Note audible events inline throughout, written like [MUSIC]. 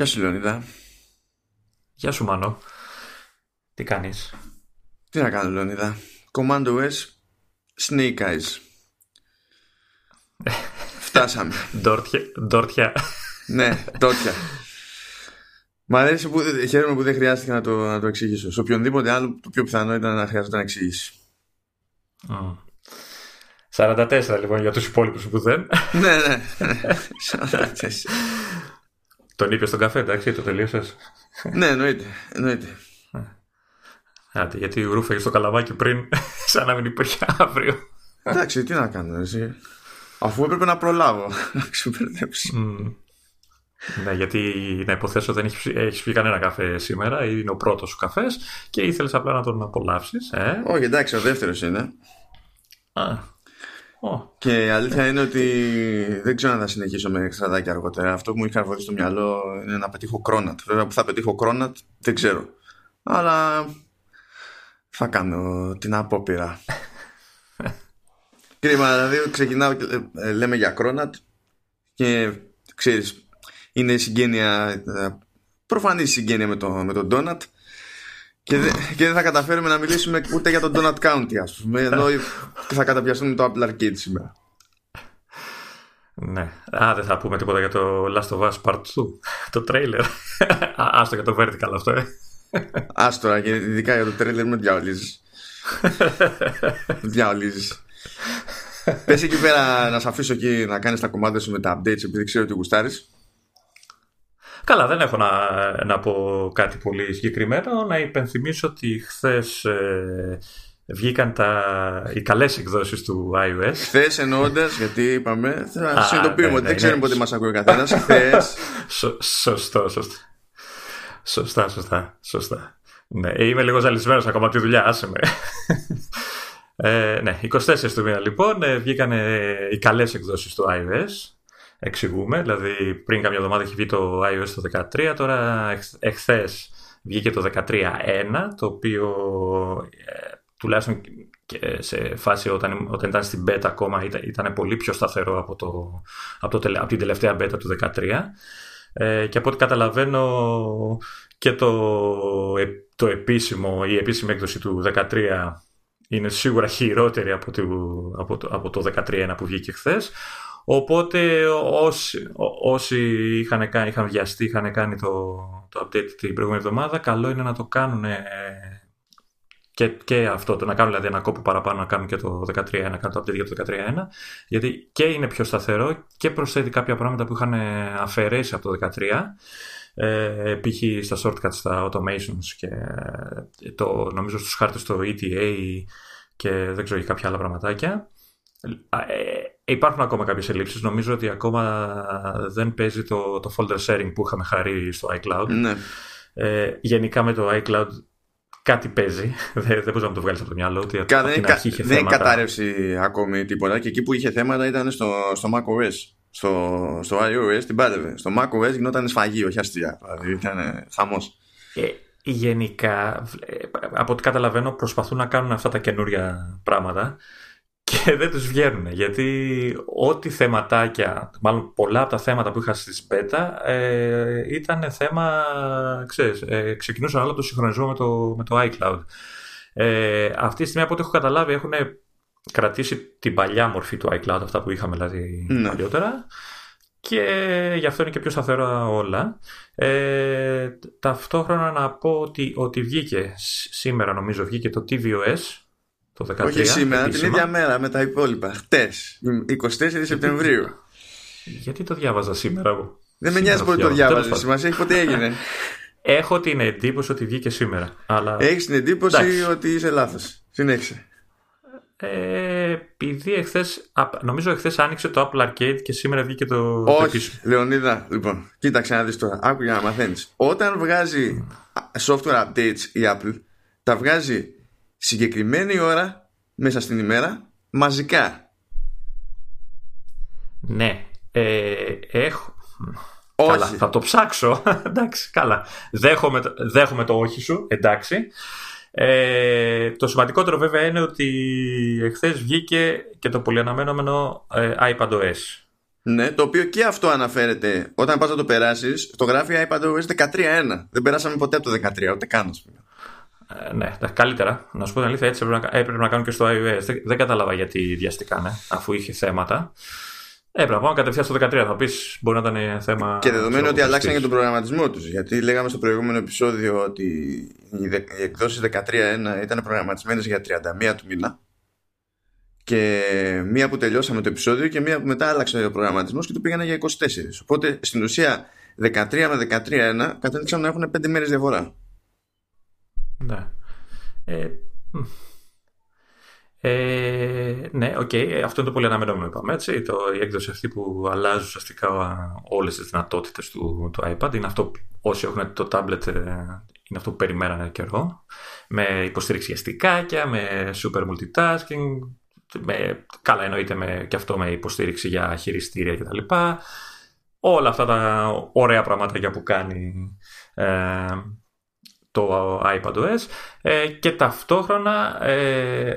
Γεια σου Λεωνίδα. Γεια σου Μάνο. Τι κάνεις; Τι να κάνω Λεωνίδα. Commando S Snake Eyes. Φτάσαμε. [LAUGHS] Ντόρτια. Ντόρτια. ναι, ντόρτια. Μ' αρέσει που χαίρομαι που δεν χρειάστηκε να το, να το εξηγήσω. Σε οποιονδήποτε άλλο το πιο πιθανό ήταν να χρειάζεται να εξηγήσεις. Mm. 44 λοιπόν για τους υπόλοιπους που δεν. ναι, ναι. [LAUGHS] 44. Τον είπε στον καφέ, εντάξει, το τελείωσες. ναι, εννοείται. εννοείται. Άντε, γιατί ρούφαγε στο καλαβάκι πριν, [LAUGHS] σαν να μην υπήρχε αύριο. Εντάξει, τι να κάνω, εσύ. Αφού έπρεπε να προλάβω να ξεπερδέψει. Mm. Ναι, γιατί να υποθέσω δεν έχεις, έχεις πει κανένα καφέ σήμερα, είναι ο πρώτος σου καφές και ήθελες απλά να τον απολαύσεις. Ε; Όχι, εντάξει, ο δεύτερος είναι. Α, και η αλήθεια είναι ότι δεν ξέρω αν θα συνεχίσω με εξτραδάκια αργότερα. Αυτό που μου είχε καρφωθεί στο μυαλό είναι να πετύχω κρόνατ. Βέβαια που θα πετύχω κρόνατ δεν ξέρω. Αλλά θα κάνω την απόπειρα. [LAUGHS] Κρίμα, δηλαδή ξεκινάω και ε, λέμε για κρόνατ και ξέρεις, είναι συγγένεια, ε, προφανή συγγένεια με, το, με τον Donut και, δε, και δεν θα καταφέρουμε να μιλήσουμε ούτε για τον Donut County, ας πούμε. Ενώ θα καταπιαστούμε το Apple Arcade σήμερα. Ναι. Α, δεν θα πούμε τίποτα για το Last of Us Part 2. Το trailer. Άστο για το vertical αυτό, ε. Άστο, και ειδικά για το trailer με διαολίζεις. διαολίζεις. Πες εκεί πέρα να σε αφήσω εκεί να κάνεις τα κομμάτια σου με τα updates επειδή ξέρω ότι γουστάρεις. Καλά, δεν έχω να, να πω κάτι πολύ συγκεκριμένο. Να υπενθυμίσω ότι χθες ε, βγήκαν τα, οι καλές εκδόσεις του iOS. Χθες εννοώντας, γιατί είπαμε, θα συνειδητοποιούμε ναι, ότι δεν ναι, ξέρουμε ναι. πότε μας ακούει ο καθένας. Χθες. [LAUGHS] σωστό, σωστό. Σωστά, σωστά, σωστά. Ναι, είμαι λίγο ζαλισμένος ακόμα από τη δουλειά, άσε με. [LAUGHS] Ε, ναι, 24 του μήνα λοιπόν ε, βγήκαν οι καλές εκδόσεις του iOS εξηγούμε. Δηλαδή, πριν κάποια εβδομάδα έχει βγει το iOS το 13, τώρα εχθές βγήκε το 13.1, το οποίο ε, τουλάχιστον σε φάση όταν, όταν ήταν στην beta ακόμα ήταν, ήταν πολύ πιο σταθερό από, το, από, το, από την τελευταία beta του 13 ε, και από ό,τι καταλαβαίνω και το, ε, το επίσημο, η επίσημη έκδοση του 13 είναι σίγουρα χειρότερη από το, από το, από το 13 που βγήκε χθες. Οπότε όσοι, όσοι είχαν, κάνει, είχαν βιαστεί, είχαν κάνει το, το update την προηγούμενη εβδομάδα, καλό είναι να το κάνουν και, και αυτό, το να κάνουν δηλαδή ένα κόπο παραπάνω να κάνουν και το 13.1, να κάνουν το update για το 13.1, γιατί και είναι πιο σταθερό και προσθέτει κάποια πράγματα που είχαν αφαιρέσει από το 13, ε, π.χ. στα shortcuts, στα automations και το, νομίζω στους χάρτες το ETA και δεν ξέρω για κάποια άλλα πραγματάκια. Ε, υπάρχουν ακόμα κάποιες ελλείψεις. Νομίζω ότι ακόμα δεν παίζει το, το folder sharing που είχαμε χαρεί στο iCloud. Ναι. Ε, γενικά με το iCloud κάτι παίζει. [LAUGHS] δεν, δεν μπορεί να το βγάλεις από το μυαλό. Ότι Κα, δεν, είχε δεν έχει κατάρρευση ακόμη τίποτα. Και εκεί που είχε θέματα ήταν στο, στο macOS. Στο, στο iOS την πάτευε. Στο macOS γινόταν σφαγή, όχι αστεία. Δηλαδή ήταν χαμό. Ε, γενικά, ε, από ό,τι καταλαβαίνω, προσπαθούν να κάνουν αυτά τα καινούρια πράγματα και δεν τους βγαίνουν γιατί ό,τι θεματάκια, μάλλον πολλά από τα θέματα που είχα στη Σπέτα ε, ήταν θέμα, ξέρεις, ε, ξεκινούσαν όλα το συγχρονισμό με το, με το iCloud. Ε, αυτή τη στιγμή από ό,τι έχω καταλάβει έχουν κρατήσει την παλιά μορφή του iCloud, αυτά που είχαμε δηλαδή ναι. παλιότερα και γι' αυτό είναι και πιο σταθερά όλα. Ε, ταυτόχρονα να πω ότι, ότι βγήκε σήμερα νομίζω βγήκε το tvOS το 13. Όχι σήμερα, την ίδια μέρα με τα υπόλοιπα. Χτες, 24 Σεπτεμβρίου. Γιατί το διάβαζα σήμερα εγώ; Δεν με νοιάζει πότε το διάβαζες. Σημασία έχει πότε έγινε. [LAUGHS] Έχω την εντύπωση ότι βγήκε σήμερα. Αλλά... Έχεις την εντύπωση Εντάξει. ότι είσαι λάθος. Συνέχισε. Ε, επειδή εχθέ, νομίζω εχθές άνοιξε το Apple Arcade και σήμερα βγήκε το. Όχι, το Λεωνίδα, λοιπόν, κοίταξε να δεις τώρα. Άκου για να μαθαίνεις. Όταν βγάζει software updates η Apple, τα βγάζει συγκεκριμένη ώρα μέσα στην ημέρα μαζικά. Ναι. Ε, έχω... Όχι. Καλά, θα το ψάξω. [LAUGHS] εντάξει, καλά. Δέχομαι, δέχομαι το όχι σου, εντάξει. Ε, το σημαντικότερο βέβαια είναι ότι εχθές βγήκε και το πολυαναμενόμενο ε, iPadOS Ναι, το οποίο και αυτό αναφέρεται όταν πας να το περάσεις, το γράφει iPadOS 13.1. Δεν περάσαμε ποτέ από το 13, ούτε καν, ας πούμε. Ε, ναι, καλύτερα. Να σου πω την αλήθεια, έτσι έπρεπε να, έπρεπε να κάνουν και στο iOS. Δεν, δεν κατάλαβα γιατί βιαστήκανε, αφού είχε θέματα. Έπρεπε να πάμε κατευθείαν στο 13. Θα πεις μπορεί να ήταν θέμα. Και δεδομένου ότι αλλάξαν και τον προγραμματισμό τους. Γιατί λέγαμε στο προηγούμενο επεισόδιο ότι οι εκδόσεις 13.1 ήταν προγραμματισμένες για 31 του μήνα. Και μία που τελειώσαμε το επεισόδιο και μία που μετά άλλαξε ο προγραμματισμός και το πήγανε για 24. Οπότε στην ουσία 13 με 13.1 κατέληξαν να έχουν 5 μέρες διαφορά. Ναι. Ε, ε, ναι, OK. Okay. Αυτό είναι το πολύ αναμενόμενο, είπαμε. Έτσι. Το, η έκδοση αυτή που αλλάζει ουσιαστικά όλες τις δυνατότητες του, του iPad είναι αυτό, όσοι έχουν το tablet, ε, είναι αυτό που περιμένανε καιρό. Με υποστήριξη για με super multitasking, με, καλά εννοείται με, και αυτό με υποστήριξη για χειριστήρια κτλ. Όλα αυτά τα ωραία πραγματάκια που κάνει ε, το iPadOS ε, και ταυτόχρονα ε,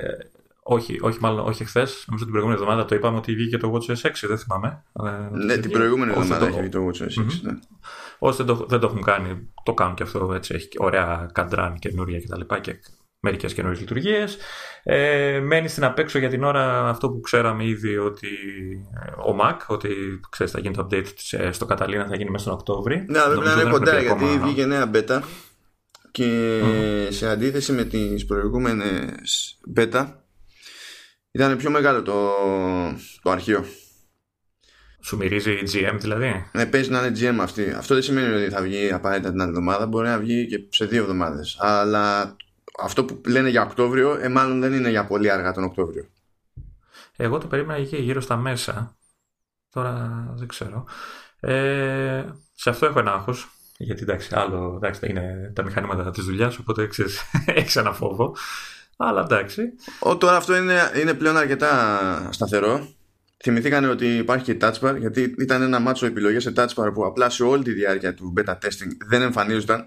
όχι, όχι, μάλλον όχι χθες. Νομίζω την προηγούμενη εβδομάδα το είπαμε ότι βγήκε το WatchOS 6, δεν θυμάμαι. Ε, ναι, την προηγούμενη εβδομάδα έχει βγει το WatchOS 6. Ναι. Όσοι δεν το, δεν το έχουν κάνει, το κάνουν και αυτό έτσι. Έχει ωραία καντράν καινούρια κτλ. Και, και μερικές καινούριες λειτουργίες. Ε, μένει στην απέξω για την ώρα αυτό που ξέραμε ήδη ότι ε, ο Mac, ότι ξέρεις, θα γίνει το update στο Καταλήνα, θα γίνει μέσα τον Οκτώβρη. Ναι, βέβαια είναι κοντά γιατί βγήκε νέα beta και mm. σε αντίθεση με τις προηγούμενες beta ήταν πιο μεγάλο το, το αρχείο. Σου μυρίζει GM δηλαδή; Ναι, παίζει να είναι GM αυτή. Αυτό δεν σημαίνει ότι θα βγει απαραίτητα την άλλη εβδομάδα. Μπορεί να βγει και σε δύο εβδομάδες. Αλλά αυτό που λένε για Οκτώβριο, ε, μάλλον δεν είναι για πολύ αργά τον Οκτώβριο. Εγώ το περίμενα είχε γύρω στα μέσα. Τώρα δεν ξέρω. Ε, σε αυτό έχω ένα άγχος. Γιατί εντάξει, άλλο εντάξει, είναι τα μηχανήματα της δουλειάς, οπότε [LAUGHS] έχεις ένα φόβο. Αλλά εντάξει. Ο, τώρα αυτό είναι, είναι πλέον αρκετά σταθερό. Θυμηθήκανε ότι υπάρχει και touch bar, γιατί ήταν ένα μάτσο επιλογές σε touch bar που απλά σε όλη τη διάρκεια του beta testing δεν εμφανίζονταν.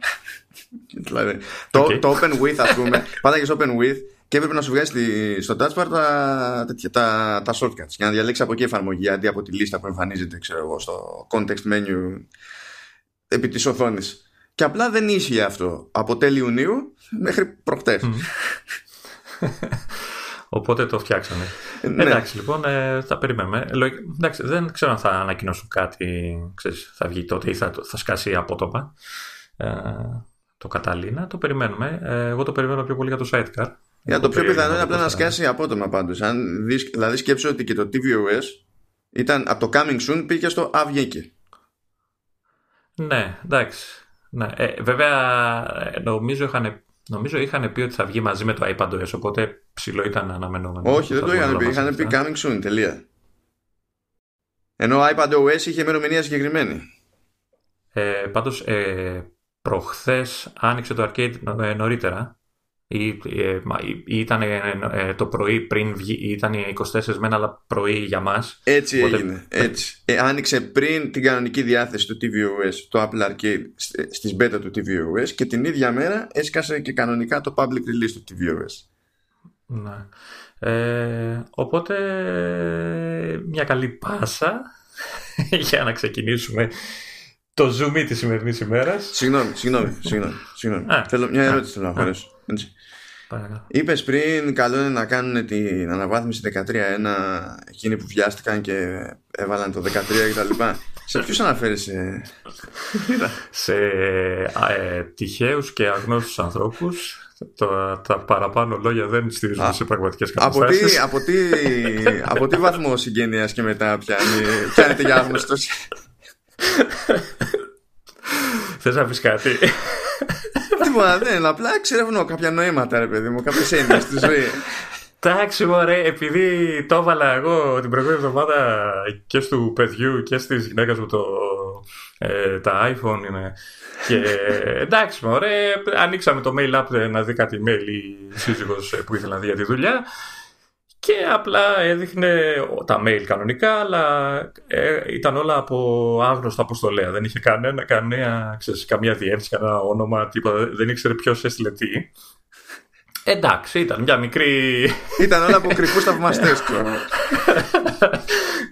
[LAUGHS] δηλαδή, το, το open with, ας πούμε, [LAUGHS] πάντα και στο open with και έπρεπε να σου βγάζει στο touch bar τα, τα, τα shortcuts για να διαλέξει από εκεί εφαρμογή αντί από τη λίστα που εμφανίζεται ξέρω εγώ, στο context menu επί της οθόνης. Και απλά δεν ίσχυε αυτό από τέλη Ιουνίου μέχρι προχτές. Οπότε το φτιάξαμε. Ναι. Εντάξει, λοιπόν, ε, θα περιμένουμε. Εντάξει, δεν ξέρω αν θα ανακοινώσουν κάτι, ξέρεις, θα βγει τότε ή θα, θα σκάσει απότομα ε, το Καταλήνα. Το περιμένουμε. Ε, εγώ το περιμένω πιο πολύ για το Sidecar. Για το πιο πιθανό είναι απλά να σκάσει απότομα πάντως. Δηλαδή σκέψω ότι και το tvOS ήταν από το Coming Soon πήγε στο Α Ναι, εντάξει. Ναι. Ε, βέβαια, ε, νομίζω είχαν Νομίζω είχαν πει ότι θα βγει μαζί με το iPadOS, οπότε ψηλό ήταν αναμενόμενο. Όχι, δεν το είχαν πει. Είχαν πει coming soon, τελεία. Ενώ iPadOS είχε ημερομηνία συγκεκριμένη. Ε, Πάντως, ε, προχθές άνοιξε το arcade ε, νωρίτερα. Ή, ε, ήταν ε, ε, το πρωί πριν βγει, ήταν 24 μένα αλλά πρωί για μας έτσι Οπότε... έγινε έτσι. Ε, άνοιξε πριν την κανονική διάθεση του tvOS το Apple Arcade στις beta του tvOS και την ίδια μέρα έσκασε και κανονικά το public release του tvOS ναι. Ε, οπότε μια καλή πάσα [LAUGHS] για να ξεκινήσουμε το zoom της σημερινής ημέρας. Συγγνώμη, συγγνώμη. συγγνώμη, συγγνώμη. Θέλω, μια ερώτηση θέλω να χωρέσω. Είπες πριν, καλό είναι να κάνουν την αναβάθμιση 13-1 εκείνοι που βιάστηκαν και έβαλαν το 13 κτλ. σε ποιους αναφέρεσαι, Σε ε, τυχαίους και αγνώστους ανθρώπους. Τα παραπάνω λόγια δεν στηρίζουν σε πραγματικές καταστάσεις. Από, τι, από, τι, βαθμό συγγένεια και μετά πιάνει, πιάνεται για άγνωστος; Θες να πεις κάτι; Τίποτα, δεν. Απλά εξερευνώ κάποια νοήματα, ρε παιδί μου, κάποιες έννοιες στη ζωή. Εντάξει, μωρέ, επειδή το έβαλα εγώ την προηγούμενη εβδομάδα και του παιδιού και στη γυναίκα μου το, ε, τα iPhone είναι. Και εντάξει, μωρέ, ανοίξαμε το mail app να δει κάτι mail η σύζυγος που ήθελε να δει για τη δουλειά. Και απλά έδειχνε τα mail κανονικά, αλλά ε, ήταν όλα από άγνωστο αποστολέα. Δεν είχε κανένα, κανένα ξέρεις, καμία διεύθυνση, κανένα όνομα, τίποτα. Δεν ήξερε ποιος έστειλε τι. Εντάξει, ήταν μια μικρή. Ήταν όλα από κρυφούς θαυμαστές,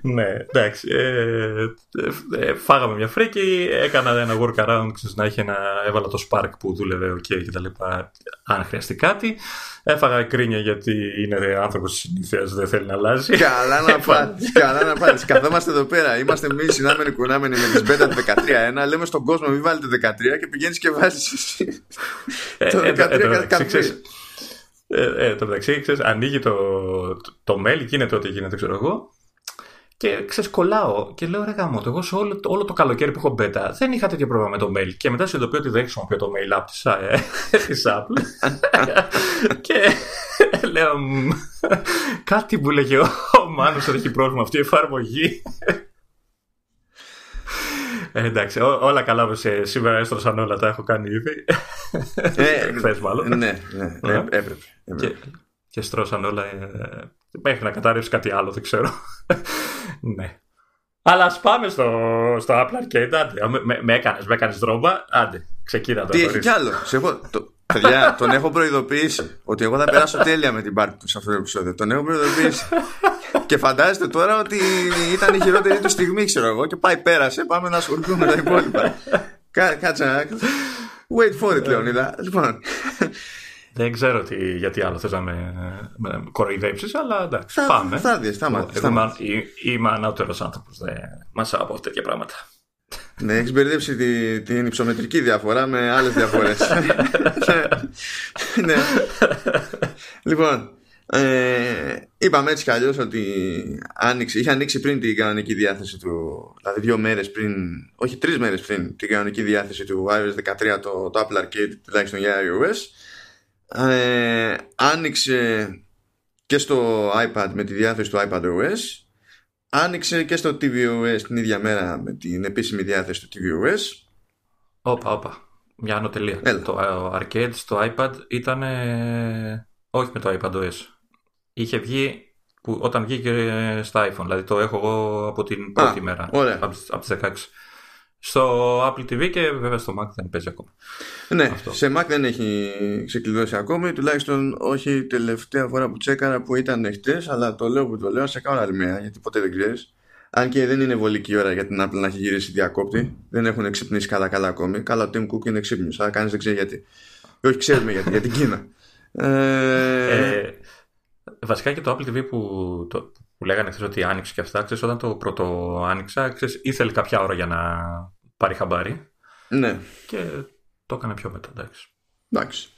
ναι, εντάξει. Ε, ε, φάγαμε μια φρίκη, έκανα ένα workaround, ξέρεις, να έχει ένα, έβαλα το Spark που δούλευε OK και τα λοιπά, αν χρειαστεί κάτι. Έφαγα κρίνια γιατί είναι άνθρωπος τη συνήθεια, δεν θέλει να αλλάζει. Καλά να πάτε. καλά να πάτε. Καθόμαστε εδώ πέρα. Είμαστε εμείς συνάμενοι κουνάμενοι με τις μπέτα του 13.1. Λέμε στον κόσμο μην βάλετε 13 και πηγαίνεις και βάζεις εσύ. το 13 ε, ε, το μεταξύ, ξέρεις, ανοίγει το, το, το mail, γίνεται ό,τι γίνεται, ξέρω εγώ. Και ξεσκολάω και λέω ρε γάμο, εγώ σε όλο, όλο το καλοκαίρι που έχω μπέτα δεν είχα τέτοιο πρόβλημα με το mail. Και μετά συνειδητοποιώ ότι δεν χρησιμοποιώ το mail app της, ε, [LAUGHS] της Apple. [LAUGHS] και [LAUGHS] λέω κάτι που λέγε ο Μάνος ότι έχει πρόβλημα αυτή η εφαρμογή. Ε, εντάξει, ό, όλα καλά σε, σήμερα έστρωσαν όλα, τα έχω κάνει ήδη. Ε, [LAUGHS] Χθες μάλλον. Ναι, ναι, ναι έπρεπε. έπρεπε. Και, και στρώσαν όλα. Ε, μέχρι να κατάρρευσει κάτι άλλο, δεν ξέρω. [LAUGHS] ναι. Αλλά ας πάμε στο, στο Apple Arcade. Άντε, με, με έκανες με έκανες δρόμba. Άντε, ξεκίνα το. Τι έχει κι άλλο. Σε έχω, το, παιδιά, τον έχω προειδοποιήσει ότι εγώ θα περάσω τέλεια με την πάρτι του σε αυτό το επεισόδιο. Τον έχω προειδοποιήσει. και φαντάζεστε τώρα ότι ήταν η χειρότερη του στιγμή, ξέρω εγώ, και πάει πέρασε. Πάμε να ασχοληθούμε με τα υπόλοιπα. Κάτσε να. Wait for it, Λεωνίδα. Λοιπόν. Δεν ξέρω τι, γιατί άλλο θες να με, με κοροϊδέψεις, αλλά εντάξει, θα, πάμε. Θα δεις, θα μάθεις. Είμαι, είμαι ανώτερος άνθρωπος, δεν μάσα από τέτοια πράγματα. Ναι, έχεις μπερδέψει τη, την υψομετρική διαφορά με άλλες διαφορές. ναι. Λοιπόν, ε, είπαμε έτσι κι αλλιώς ότι άνοιξε, είχε ανοίξει πριν την κανονική διάθεση του, δηλαδή δύο μέρες πριν, όχι τρεις μέρες πριν την κανονική διάθεση του iOS 13 το, το Apple Arcade τουλάχιστον για iOS ε, άνοιξε και στο iPad με τη διάθεση του iPadOS άνοιξε και στο tvOS την ίδια μέρα με την επίσημη διάθεση του tvOS Όπα, όπα. Μια ανωτελεία. Το Arcade στο iPad ήταν όχι με το iPadOS. Είχε βγει που, όταν βγήκε στα iPhone. Δηλαδή το έχω εγώ από την πρώτη μέρα. Ωραία. Από, από τις 16 στο Apple TV και βέβαια στο Mac δεν παίζει ακόμα. Ναι, Αυτό. σε Mac δεν έχει ξεκλειδώσει ακόμη, τουλάχιστον όχι τελευταία φορά που τσέκαρα που ήταν χτες, αλλά το λέω που το λέω σε κάνω άλλη μία, γιατί ποτέ δεν ξέρεις. Αν και δεν είναι βολική ώρα για την Apple να έχει γυρίσει διακόπτη, δεν έχουν ξυπνήσει καλά καλά ακόμη. Καλά, ο Tim Cook είναι ξύπνιος, αλλά κανείς δεν ξέρει γιατί. όχι, ξέρουμε γιατί, για την Κίνα. Ε... Ε, βασικά και το Apple TV που, το, που λέγανε χθες ότι άνοιξε και αυτά, ξέρεις, όταν το πρώτο άνοιξα, ξέρεις, ήθελε κάποια ώρα για να πάρει χαμπάρι. Ναι. Και το έκανε πιο μετά, εντάξει. Εντάξει.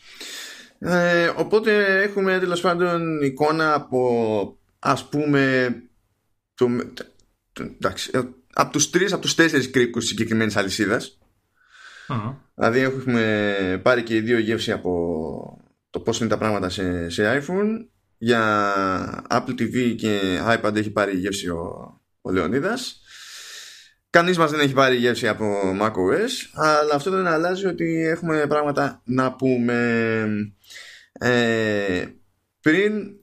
Ε, οπότε έχουμε τέλος πάντων εικόνα από ας πούμε το, το, εντάξει, ε, από τους τρεις, από τους τέσσερις κρίκους της συγκεκριμένης αλυσίδας δηλαδή έχουμε πάρει και οι δύο γεύση από το πώς είναι τα πράγματα σε, σε iPhone για Apple TV και iPad έχει πάρει γεύση ο, ο Λεωνίδας Κανείς μας δεν έχει πάρει γεύση από macOS, αλλά αυτό δεν αλλάζει ότι έχουμε πράγματα να πούμε. Ε, πριν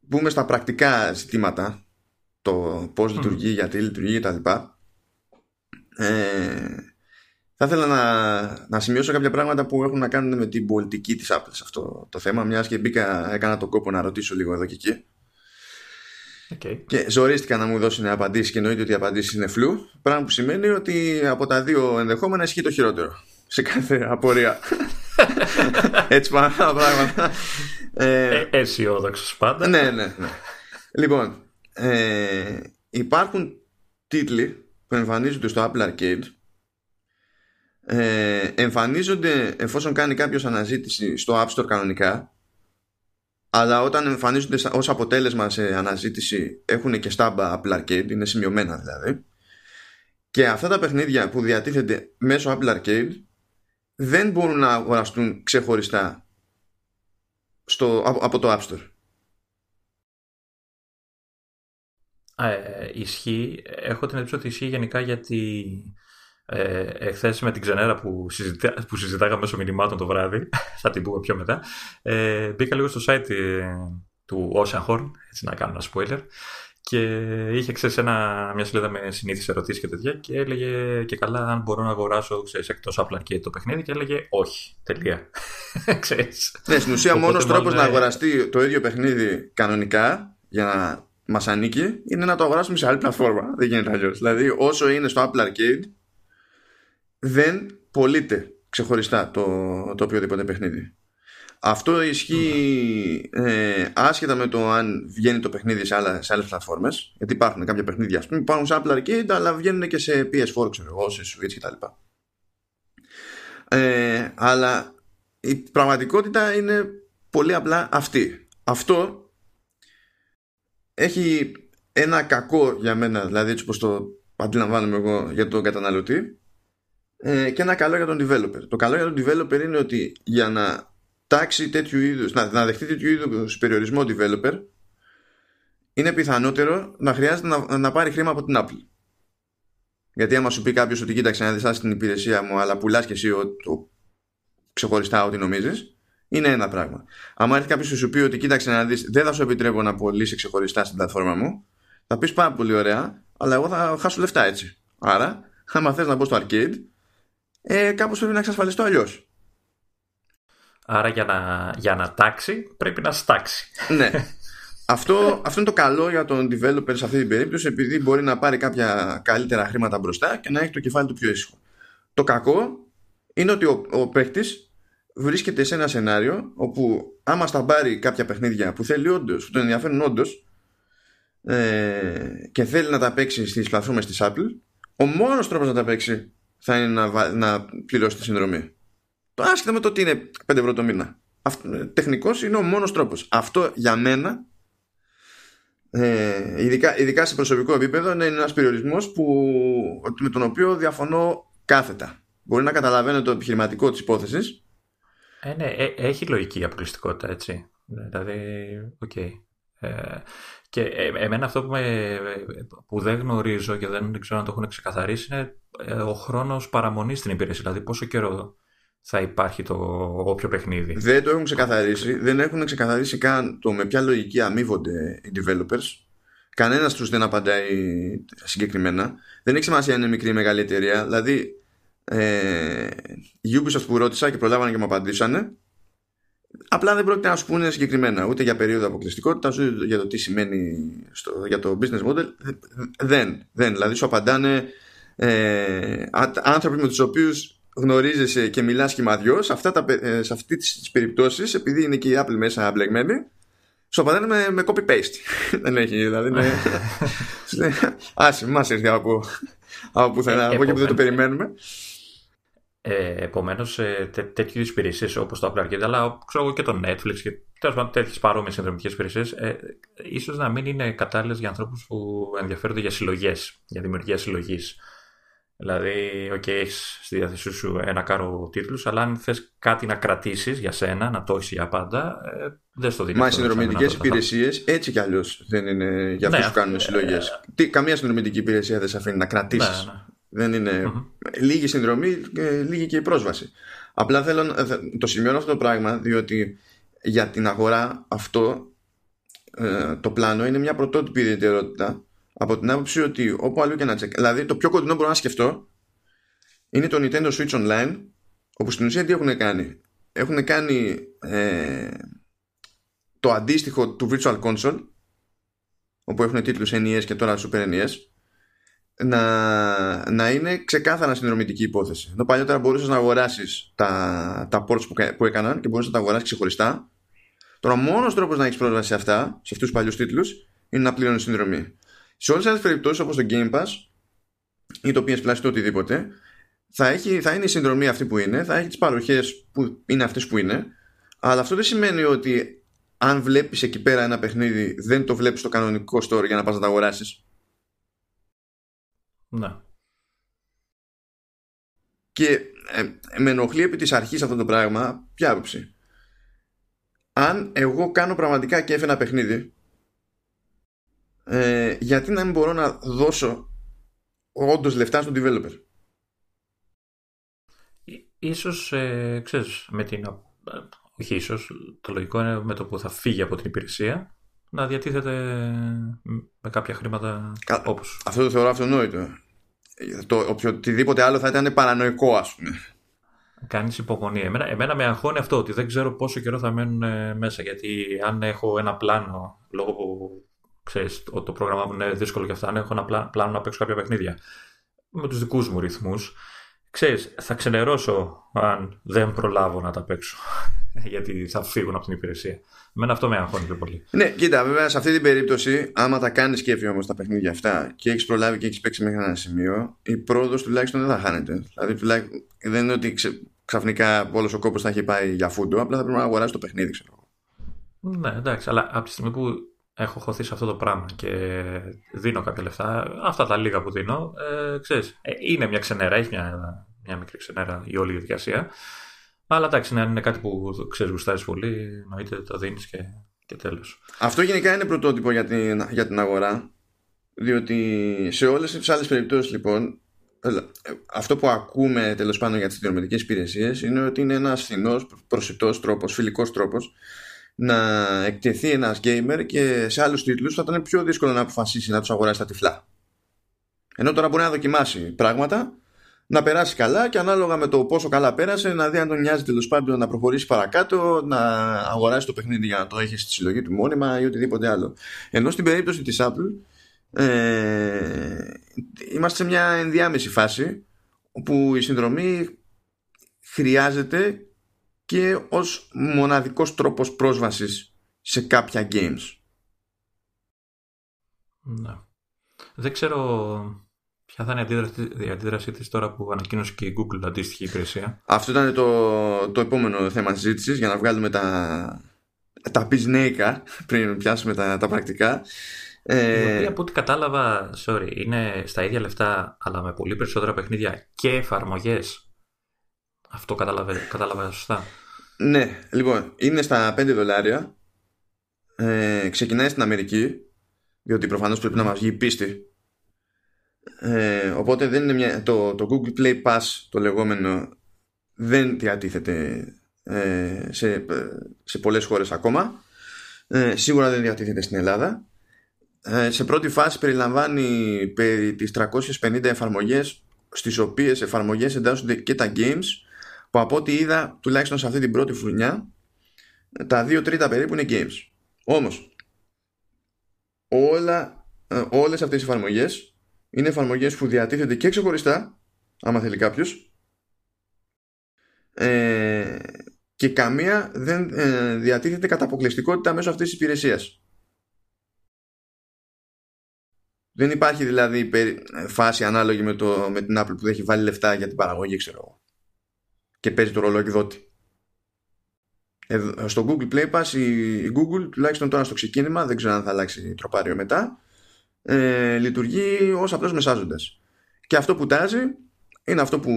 μπούμε στα πρακτικά ζητήματα, το πώς λειτουργεί, γιατί λειτουργεί κτλ. Ε, θα ήθελα να, να σημειώσω κάποια πράγματα που έχουν να κάνουν με την πολιτική της Apple σε αυτό το θέμα, μιας και μπήκα, έκανα τον κόπο να ρωτήσω λίγο εδώ και εκεί. Okay. Και ζορίστηκα να μου δώσουν απαντήσει και εννοείται ότι οι απαντήσεις είναι φλου. Πράγμα που σημαίνει ότι από τα δύο ενδεχόμενα ισχύει το χειρότερο. Σε κάθε απορία. [LAUGHS] Έτσι πάνε τα πράγματα. Ε, αισιόδοξος πάντα. Ναι, ναι, ναι. Λοιπόν, ε, υπάρχουν τίτλοι που εμφανίζονται στο Apple Arcade ε, εμφανίζονται εφόσον κάνει κάποιος αναζήτηση στο App Store κανονικά αλλά όταν εμφανίζονται ως αποτέλεσμα σε αναζήτηση έχουν και στάμπα Apple Arcade, είναι σημειωμένα δηλαδή. Και αυτά τα παιχνίδια που διατίθενται μέσω Apple Arcade δεν μπορούν να αγοραστούν ξεχωριστά στο, από, το App Store. Ε, ισχύει. Έχω την εντύπωση ότι ισχύει γενικά γιατί ε, Εχθές με την ξενέρα που, συζητά, που συζητάγαμε μέσω μηνυμάτων το βράδυ, [LAUGHS] θα την πούμε πιο μετά, ε, μπήκα λίγο στο site ε, του Ocean Horn, έτσι να κάνω ένα spoiler, και είχε ξέρεις, ένα, μια σελίδα με συνήθεις ερωτήσεις και τέτοια και έλεγε και καλά αν μπορώ να αγοράσω ξέρεις, εκτός Apple Arcade το παιχνίδι και έλεγε όχι, τελεία. [LAUGHS] ξέρεις. Ναι, στην ουσία Οπότε μόνος τρόπος να αγοραστεί το ίδιο παιχνίδι κανονικά για να μας ανήκει είναι να το αγοράσουμε σε άλλη πλατφόρμα. Δεν γίνεται αλλιώς. Δηλαδή όσο είναι στο Apple Arcade δεν πωλείται ξεχωριστά το, το οποιοδήποτε παιχνίδι. Αυτό ισχύει ε, άσχετα με το αν βγαίνει το παιχνίδι σε, άλλα, σε άλλες πλατφόρμες γιατί υπάρχουν κάποια παιχνίδια ας πούμε, υπάρχουν σε Apple Arcade αλλά βγαίνουν και σε PS4 ξέρω εγώ, σε Switch κτλ. Ε, αλλά η πραγματικότητα είναι πολύ απλά αυτή. Αυτό έχει ένα κακό για μένα, δηλαδή έτσι όπως το αντιλαμβάνομαι εγώ για τον καταναλωτή ε, και ένα καλό για τον developer. Το καλό για τον developer είναι ότι για να τάξει τέτοιου είδους, να, να δεχτεί τέτοιου είδους περιορισμό developer είναι πιθανότερο να χρειάζεται να, να πάρει χρήμα από την Apple. Γιατί άμα σου πει κάποιος ότι κοίταξε να δεις την υπηρεσία μου, αλλά πουλάς και εσύ ο, ξεχωριστά ό,τι νομίζεις, είναι ένα πράγμα. Αν έρθει κάποιος και σου πει ότι κοίταξε να δεις, δεν θα σου επιτρέπω να πωλήσει ξεχωριστά στην πλατφόρμα μου, θα πεις πάρα πολύ ωραία, αλλά εγώ θα χάσω λεφτά έτσι. Άρα, άμα θες να μπω στο arcade, ε, κάπως πρέπει να εξασφαλιστώ αλλιώς. Άρα για να, για να τάξει πρέπει να στάξει. Ναι. [LAUGHS] Αυτό, αυτό είναι το καλό για τον developer σε αυτή την περίπτωση επειδή μπορεί να πάρει κάποια καλύτερα χρήματα μπροστά και να έχει το κεφάλι του πιο ήσυχο. Το κακό είναι ότι ο, ο παίχτη βρίσκεται σε ένα σενάριο όπου άμα στα πάρει κάποια παιχνίδια που θέλει όντως, που τον ενδιαφέρουν όντως ε, και θέλει να τα παίξει στις πλατφόρμες της Apple ο μόνος τρόπος να τα παίξει θα είναι να, να πληρώσει τη συνδρομή. Το άσχετα με το ότι είναι 5 ευρώ το μήνα. Τεχνικώ είναι ο μόνος τρόπος. Αυτό για μένα, ε, ειδικά, ειδικά σε προσωπικό επίπεδο, είναι ένας περιορισμός με τον οποίο διαφωνώ κάθετα. Μπορεί να καταλαβαίνω το επιχειρηματικό της υπόθεσης. Ε, ναι, ε, έχει λογική η αποκλειστικότητα, έτσι. Δηλαδή, OK. Okay. Ε, και ε, εμένα αυτό που, με, που δεν γνωρίζω και δεν ξέρω αν το έχουν ξεκαθαρίσει είναι ε, ο χρόνος παραμονής στην υπηρεσία. Δηλαδή πόσο καιρό θα υπάρχει το όποιο παιχνίδι. Δεν το έχουν ξεκαθαρίσει. Δεν έχουν ξεκαθαρίσει καν το με ποια λογική αμείβονται οι developers. Κανένας τους δεν απαντάει συγκεκριμένα. Δεν έχει σημασία αν είναι μικρή ή μεγάλη εταιρεία. Δηλαδή, ε, η Ubisoft που ρώτησα και προλάβανε και μου απαντήσανε, απλά δεν πρόκειται να σου πούνε συγκεκριμένα ούτε για περίοδο αποκλειστικότητας, ούτε για το τι σημαίνει στο, για το business model. Δεν, δεν. Δηλαδή, σου απαντάνε ε, άνθρωποι με τους οποίους γνωρίζεσαι και μιλάς σχημαδιό, σε, ε, σε αυτή τις περιπτώσεις, επειδή είναι και η Apple μέσα μπλεγμένη, σου απαντάνε με, με copy-paste. [LAUGHS] Δεν έχει, δηλαδή. Είναι... [LAUGHS] [LAUGHS] Άσε, μας ήρθε από, από πουθενά, από εκεί που δεν το περιμένουμε. Ε, Επομένως, ε, τέ, τέτοιες υπηρεσίες όπως το Apple Arcade, αλλά ξέρω και το Netflix και τέλος πάντων τέτοιες παρόμοιες συνδρομητικές υπηρεσίες, ε, ίσως να μην είναι κατάλληλες για ανθρώπους που ενδιαφέρονται για συλλογές, για δημιουργία συλλογής. Δηλαδή, OK, okay, έχεις στη διάθεσή σου ένα κάρο τίτλους, αλλά αν θες κάτι να κρατήσεις για σένα, να το έχεις για πάντα, ε, δεν στο δίνεις. Μα οι συνδρομητικές υπηρεσίες έτσι κι αλλιώς δεν είναι για αυτούς ναι, που κάνουν ε, συλλογές. Ε, καμία συνδρομητική υπηρεσία δεν σε αφήνει να κρατήσεις. Ναι, ναι. Δεν είναι. Mm-hmm. Λίγη συνδρομή και λίγη και η πρόσβαση. Απλά θέλω ε, το σημειώνω αυτό το πράγμα, διότι για την αγορά αυτό ε, το πλάνο είναι μια πρωτότυπη ιδιαιτερότητα από την άποψη ότι όπου αλλού και να τσεκ... Δηλαδή το πιο κοντινό μπορώ να σκεφτώ είναι το Nintendo Switch Online όπου στην ουσία τι έχουν κάνει; Έχουν κάνει ε, το αντίστοιχο του Virtual Console όπου έχουν τίτλους NES και τώρα Super NES να, να είναι ξεκάθαρα συνδρομητική υπόθεση. Ενώ παλιότερα μπορούσες να αγοράσεις τα, τα ports που, που έκαναν και μπορούσες να τα αγοράσεις ξεχωριστά. Τώρα, ο μόνος τρόπος να έχεις πρόσβαση σε αυτά, σε αυτούς τους παλιούς τίτλους, είναι να πληρώνεις συνδρομή. Σε όλες τις άλλες περιπτώσεις, όπως το Game Pass ή το PS Plus ή το οτιδήποτε, θα, έχει, θα είναι η συνδρομή αυτή που είναι, θα έχει τις παροχές που είναι αυτές που είναι, αλλά αυτό δεν σημαίνει ότι αν βλέπεις εκεί πέρα ένα παιχνίδι, δεν το βλέπεις στο κανονικό store για να πας να τα αγοράσεις. Ναι. Και ε, με ενοχλεί επί της αρχής αυτό το πράγμα ποια άποψη; Αν εγώ κάνω πραγματικά και ένα παιχνίδι ε, γιατί να μην μπορώ να δώσω όντως λεφτά στον developer; Ίσως, ε, ξέρεις, με την... Όχι ίσως, το λογικό είναι με το που θα φύγει από την υπηρεσία να διατίθεται με κάποια χρήματα Κα... όπως. Αυτό το θεωρώ αυτονόητο. Το οποιοδήποτε άλλο θα ήταν παρανοϊκό ας πούμε. Κάνεις υπομονή. Εμένα, εμένα με αγχώνει αυτό ότι δεν ξέρω πόσο καιρό θα μένουν ε, μέσα γιατί αν έχω ένα πλάνο λόγω που ξέρεις, το πρόγραμμά μου είναι δύσκολο και αυτά, αν έχω ένα πλάνο να παίξω κάποια παιχνίδια με τους δικούς μου ρυθμούς ξέρεις, θα ξενερώσω αν δεν προλάβω να τα παίξω. [LAUGHS] Γιατί θα φύγουν από την υπηρεσία. Εμένα αυτό με αγχώνει πιο πολύ. Ναι, κοίτα, βέβαια σε αυτή την περίπτωση, άμα τα κάνεις κέφι όμως τα παιχνίδια αυτά και έχεις προλάβει και έχεις παίξει μέχρι ένα σημείο, η πρόοδος τουλάχιστον δεν θα χάνεται. Δηλαδή, τουλάχιστον, δεν είναι ότι ξαφνικά όλος ο κόπος θα έχει πάει για φούντο, απλά θα πρέπει να αγοράσεις το παιχνίδι, ξέρω Ναι, εντάξει, αλλά από τη στιγμή που έχω χωθεί σε αυτό το πράγμα και δίνω κάποια λεφτά, αυτά τα λίγα που δίνω, ε, ξέρεις, ε, είναι μια ξενέρα, έχει μια, μια μικρή ξενέρα η όλη διαδικασία. Αλλά εντάξει, αν είναι κάτι που ξέρεις, γουστάρεις πολύ, εννοείται το δίνεις και, και τέλος. Αυτό γενικά είναι πρωτότυπο για την, για την αγορά. Διότι σε όλες τις άλλες περιπτώσεις, λοιπόν, αυτό που ακούμε τέλος πάντων για τις τηλεοπτικέ υπηρεσίες είναι ότι είναι ένας φθηνός, προσιτός τρόπος, φιλικός τρόπος να εκτεθεί ένας gamer και σε άλλους τίτλους θα ήταν πιο δύσκολο να αποφασίσει να τους αγοράσει τα τυφλά. Ενώ τώρα μπορεί να δοκιμάσει πράγματα, να περάσει καλά και ανάλογα με το πόσο καλά πέρασε, να δει αν τον νοιάζει τέλος πάντων να προχωρήσει παρακάτω, να αγοράσει το παιχνίδι για να το έχει στη συλλογή του μόνιμα ή οτιδήποτε άλλο. Ενώ στην περίπτωση της Apple, ε, είμαστε σε μια ενδιάμεση φάση όπου η συνδρομή χρειάζεται και ως μοναδικός τρόπος πρόσβασης σε κάποια games. Ναι. Δεν ξέρω ποια θα είναι η αντίδρασή της τώρα που ανακοίνωσε και η Google αντίστοιχη υπηρεσία. Αυτό ήταν το, το επόμενο θέμα συζήτησης για να βγάλουμε τα, τα πισνέικα πριν πιάσουμε τα, τα πρακτικά. Ε... Η οποία από ό,τι κατάλαβα, sorry, είναι στα ίδια λεφτά αλλά με πολύ περισσότερα παιχνίδια και εφαρμογές. Αυτό κατάλαβα, κατάλαβα σωστά. Ναι, λοιπόν, είναι στα 5 δολάρια. Ε, ξεκινάει στην Αμερική, διότι προφανώς πρέπει να μας βγει πίστη. Ε, οπότε δεν είναι μια, το, το Google Play Pass το λεγόμενο δεν διατίθεται ε, σε, σε πολλές χώρες ακόμα ε, σίγουρα δεν διατίθεται στην Ελλάδα ε, σε πρώτη φάση περιλαμβάνει περί τις 350 εφαρμογές στις οποίες εφαρμογές εντάσσονται και τα games που από ό,τι είδα τουλάχιστον σε αυτή την πρώτη φρουνιά τα δύο τρίτα περίπου είναι games. Όμως όλα, ε, όλες αυτές οι εφαρμογές είναι εφαρμογές που διατίθενται και ξεχωριστά άμα θέλει κάποιος. Ε, και καμία δεν ε, διατίθεται κατά αποκλειστικότητα μέσω αυτής της υπηρεσίας. Δεν υπάρχει δηλαδή φάση ανάλογη με, το, με την Apple που έχει βάλει λεφτά για την παραγωγή ξέρω εγώ και παίζει το ρόλο εκδότη. στο Google Play Pass η Google τουλάχιστον τώρα στο ξεκίνημα δεν ξέρω αν θα αλλάξει τροπάριο μετά ε, λειτουργεί ως απλός μεσάζοντας και αυτό που τάζει είναι αυτό που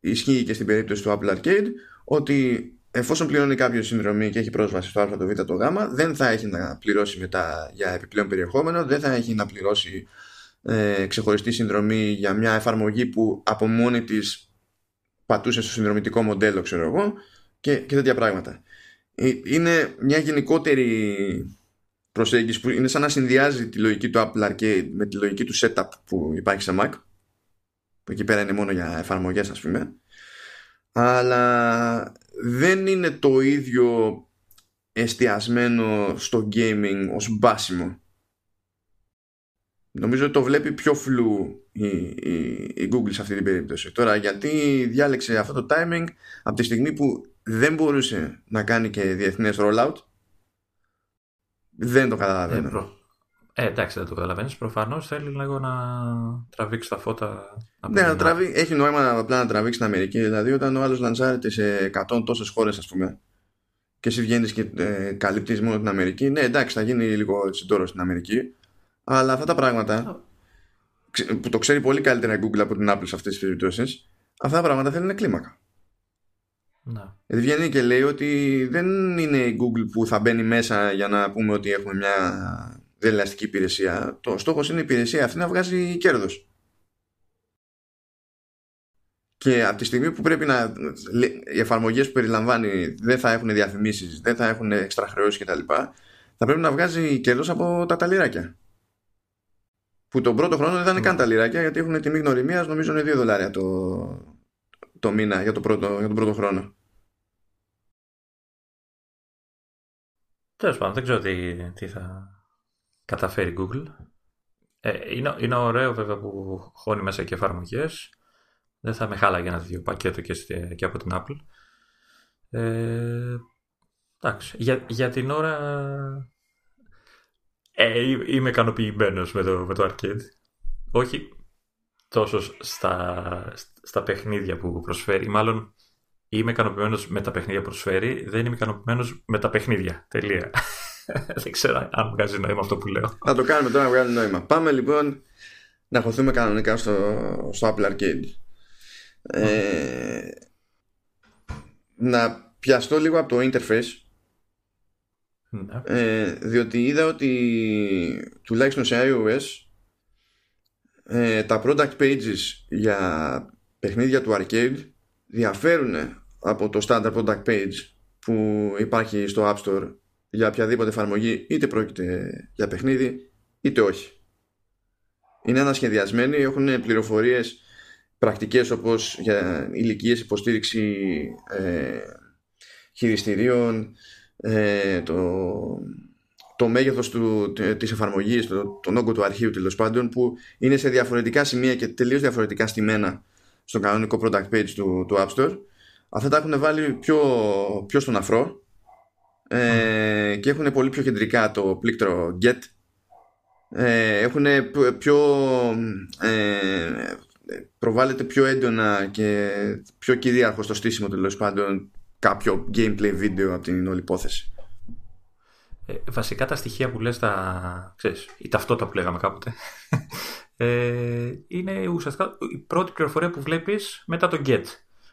ισχύει και στην περίπτωση του Apple Arcade ότι εφόσον πληρώνει κάποιο συνδρομή και έχει πρόσβαση στο α, το β, το γ δεν θα έχει να πληρώσει μετά για επιπλέον περιεχόμενο δεν θα έχει να πληρώσει ε, ξεχωριστή συνδρομή για μια εφαρμογή που από μόνη της πατούσε στο συνδρομητικό μοντέλο, ξέρω εγώ, και, και τέτοια πράγματα. Ε, είναι μια γενικότερη προσέγγιση που είναι σαν να συνδυάζει τη λογική του Apple Arcade με τη λογική του setup που υπάρχει σε Mac. Που εκεί πέρα είναι μόνο για εφαρμογές ας πούμε. Αλλά δεν είναι το ίδιο εστιασμένο στο gaming ως μπάσιμο Νομίζω ότι το βλέπει πιο φλου η, η, η, Google σε αυτή την περίπτωση. Τώρα γιατί διάλεξε αυτό το timing από τη στιγμή που δεν μπορούσε να κάνει και διεθνές rollout δεν το καταλαβαίνω. Ε, ε, εντάξει, δεν το καταλαβαίνεις. Προφανώς θέλει λίγο να τραβήξει τα φώτα. Ναι, να τραβεί, έχει νόημα απλά να τραβήξει την Αμερική. Δηλαδή, όταν ο άλλος λανσάρεται σε 100 τόσες χώρες, ας πούμε, και εσύ βγαίνεις και ε, καλύπτεις μόνο την Αμερική, ναι, εντάξει, θα γίνει λίγο συντόρο στην Αμερική. Αλλά αυτά τα πράγματα που το ξέρει πολύ καλύτερα η Google από την Apple σε αυτές τις περιπτώσεις αυτά τα πράγματα θέλουν κλίμακα. Να. Γιατί βγαίνει και λέει ότι δεν είναι η Google που θα μπαίνει μέσα για να πούμε ότι έχουμε μια δελεαστική υπηρεσία. Το στόχος είναι η υπηρεσία αυτή να βγάζει κέρδος. Και από τη στιγμή που πρέπει να. οι εφαρμογές που περιλαμβάνει δεν θα έχουν διαφημίσεις, δεν θα έχουν έξτρα χρεώσεις κτλ θα πρέπει να βγάζει κέρδος από τα ταλιράκια. Που τον πρώτο χρόνο δεν θα είναι καν ταλιράκια γιατί έχουν τιμή γνωριμίας νομίζω είναι 2 δολάρια το, το μήνα για, το πρώτο, για τον πρώτο χρόνο. Τέλος πάντων, δεν ξέρω τι, τι θα καταφέρει η Google. Ε, είναι, είναι ωραίο βέβαια που χώνει μέσα και εφαρμογές. Δεν θα με χάλαγε ένα δύο πακέτο και, και από την Apple. Ε, εντάξει. Για, για την ώρα ε, είμαι ικανοποιημένος με το, με το arcade. Όχι τόσο στα, στα παιχνίδια που προσφέρει. Μάλλον είμαι ικανοποιημένος με τα παιχνίδια που προσφέρει. Δεν είμαι ικανοποιημένος με τα παιχνίδια. Τελεία. [LAUGHS] δεν ξέρω αν βγάζει νόημα αυτό που λέω. Θα το κάνουμε τώρα να βγάλει νόημα. Πάμε λοιπόν να χωθούμε κανονικά στο, στο Apple Arcade. Ε, να πιαστώ λίγο από το interface ναι. ε, διότι είδα ότι τουλάχιστον σε iOS ε, τα product pages για παιχνίδια του arcade διαφέρουν από το standard product page που υπάρχει στο App Store για οποιαδήποτε εφαρμογή είτε πρόκειται για παιχνίδι είτε όχι είναι ανασχεδιασμένοι έχουν πληροφορίες πρακτικές όπως για ηλικίες υποστήριξη ε, χειριστηρίων ε, το, το μέγεθος του, της εφαρμογής το, τον όγκο του αρχείου τέλος πάντων που είναι σε διαφορετικά σημεία και τελείως διαφορετικά στημένα στο κανονικό product page του, του App Store. Αυτά τα έχουν βάλει πιο, πιο στον αφρό ε, και έχουν πολύ πιο κεντρικά το πλήκτρο get. Ε, έχουν πιο ε, προβάλλεται πιο έντονα και πιο κυρίαρχο στο στήσιμο τέλος πάντων κάποιο gameplay βίντεο από την όλη υπόθεση. Ε, βασικά τα στοιχεία που λες τα, ξέρεις, η ταυτότητα που λέγαμε κάποτε [LAUGHS] ε, είναι ουσιαστικά η πρώτη πληροφορία που βλέπεις μετά το get.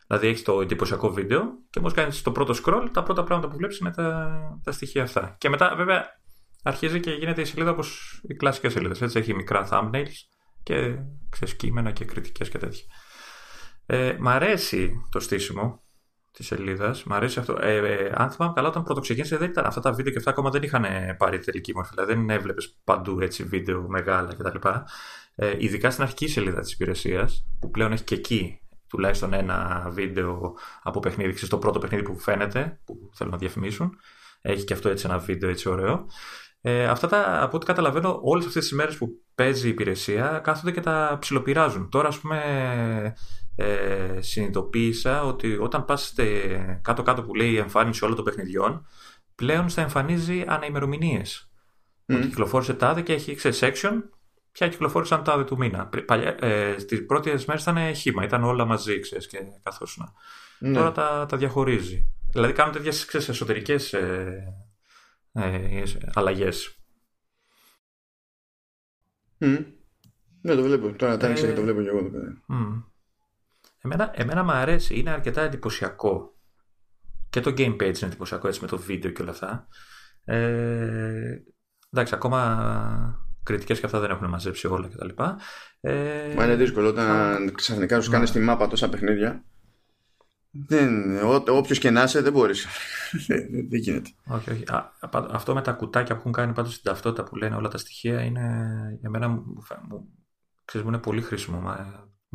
Δηλαδή έχεις το εντυπωσιακό βίντεο και μόλι κάνεις το πρώτο scroll, τα πρώτα πράγματα που βλέπεις είναι τα, τα στοιχεία αυτά. Και μετά, βέβαια, αρχίζει και γίνεται η σελίδα όπως οι κλασικές σελίδες. Έτσι έχει μικρά thumbnails και ξέρεις, κείμενα και κριτικές και τέτοια. Ε, μ' αρέσει το στήσιμο της σελίδας. Μ' αρέσει αυτό. Ε, ε, αν θυμάμαι καλά, όταν πρώτο ξεκίνησε, δεν ήταν αυτά τα βίντεο και αυτά ακόμα δεν είχαν πάρει τελική μορφή. Δηλαδή δεν έβλεπες παντού έτσι βίντεο μεγάλα κτλ. Ε, ειδικά στην αρχική σελίδα της υπηρεσίας, που πλέον έχει και εκεί τουλάχιστον ένα βίντεο από παιχνίδι, στο πρώτο παιχνίδι που φαίνεται, που θέλουν να διαφημίσουν. Έχει και αυτό έτσι ένα βίντεο έτσι ωραίο. Ε, αυτά τα, από ό,τι καταλαβαίνω, όλες αυτές τις μέρες που παίζει η υπηρεσία κάθονται και τα ψιλοπειράζουν. Τώρα, ας πούμε, ε, συνειδητοποίησα ότι όταν πας κάτω-κάτω που λέει η εμφάνιση όλων των παιχνιδιών, πλέον θα εμφανίζει αναημερομηνίες. Mm. Ότι κυκλοφόρησε τάδε και έχει ξέρεις, section πια κυκλοφόρησαν τάδε του μήνα. Παλιά, ε, στις πρώτες μέρες ήταν χήμα, ήταν όλα μαζί, ξέρεις, και καθώς να. Τώρα τα, τα διαχωρίζει. Δηλαδή κάνουν τέτοιες, ξέρεις, εσωτερικές ε, ε, αλλαγές. Mm. Ναι, το βλέπω. Τώρα τα και το βλέπω και εγώ εδώ πέρα. Mm. Εμένα, εμένα μου αρέσει, είναι αρκετά εντυπωσιακό. Και το game page είναι εντυπωσιακό έτσι με το βίντεο και όλα αυτά. Ε, εντάξει, ακόμα κριτικές και αυτά δεν έχουν μαζέψει όλα κτλ. Ε, Μα είναι δύσκολο όταν ξαφνικά σου κάνεις τη μάπα τόσα παιχνίδια. Δεν, όποιος και να είσαι δεν μπορείς [LAUGHS] δεν γίνεται όχι, όχι. αυτό με τα κουτάκια που έχουν κάνει πάντως στην ταυτότητα που λένε όλα τα στοιχεία είναι για μένα μου, ξέρεις, μου είναι πολύ χρήσιμο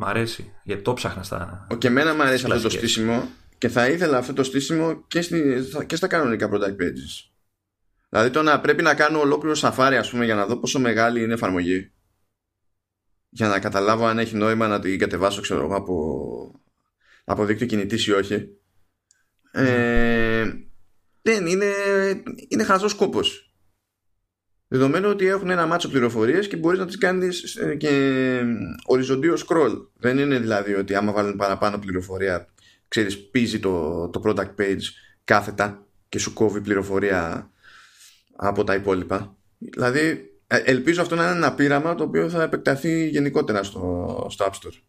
μ' αρέσει γιατί το ψάχνα στα και εμένα μου αρέσει αυτό το στήσιμο και θα ήθελα αυτό το στήσιμο και, στη, και στα κανονικά product pages. Δηλαδή το να πρέπει να κάνω ολόκληρο σαφάρι ας πούμε για να δω πόσο μεγάλη είναι η εφαρμογή. Για να καταλάβω αν έχει νόημα να την κατεβάσω ξέρω εγώ από, από δίκτυο κινητής ή όχι. Ε, δεν είναι, είναι χαζός κόπος δεδομένου ότι έχουν ένα μάτσο πληροφορίες και μπορείς να τις κάνεις ε, και οριζοντίο scroll δεν είναι δηλαδή ότι άμα βάλουν παραπάνω πληροφορία ξέρεις πίζει το, το product page κάθετα και σου κόβει πληροφορία από τα υπόλοιπα. Δηλαδή, ε, ελπίζω αυτό να είναι ένα πείραμα το οποίο θα επεκταθεί γενικότερα στο, στο App Store.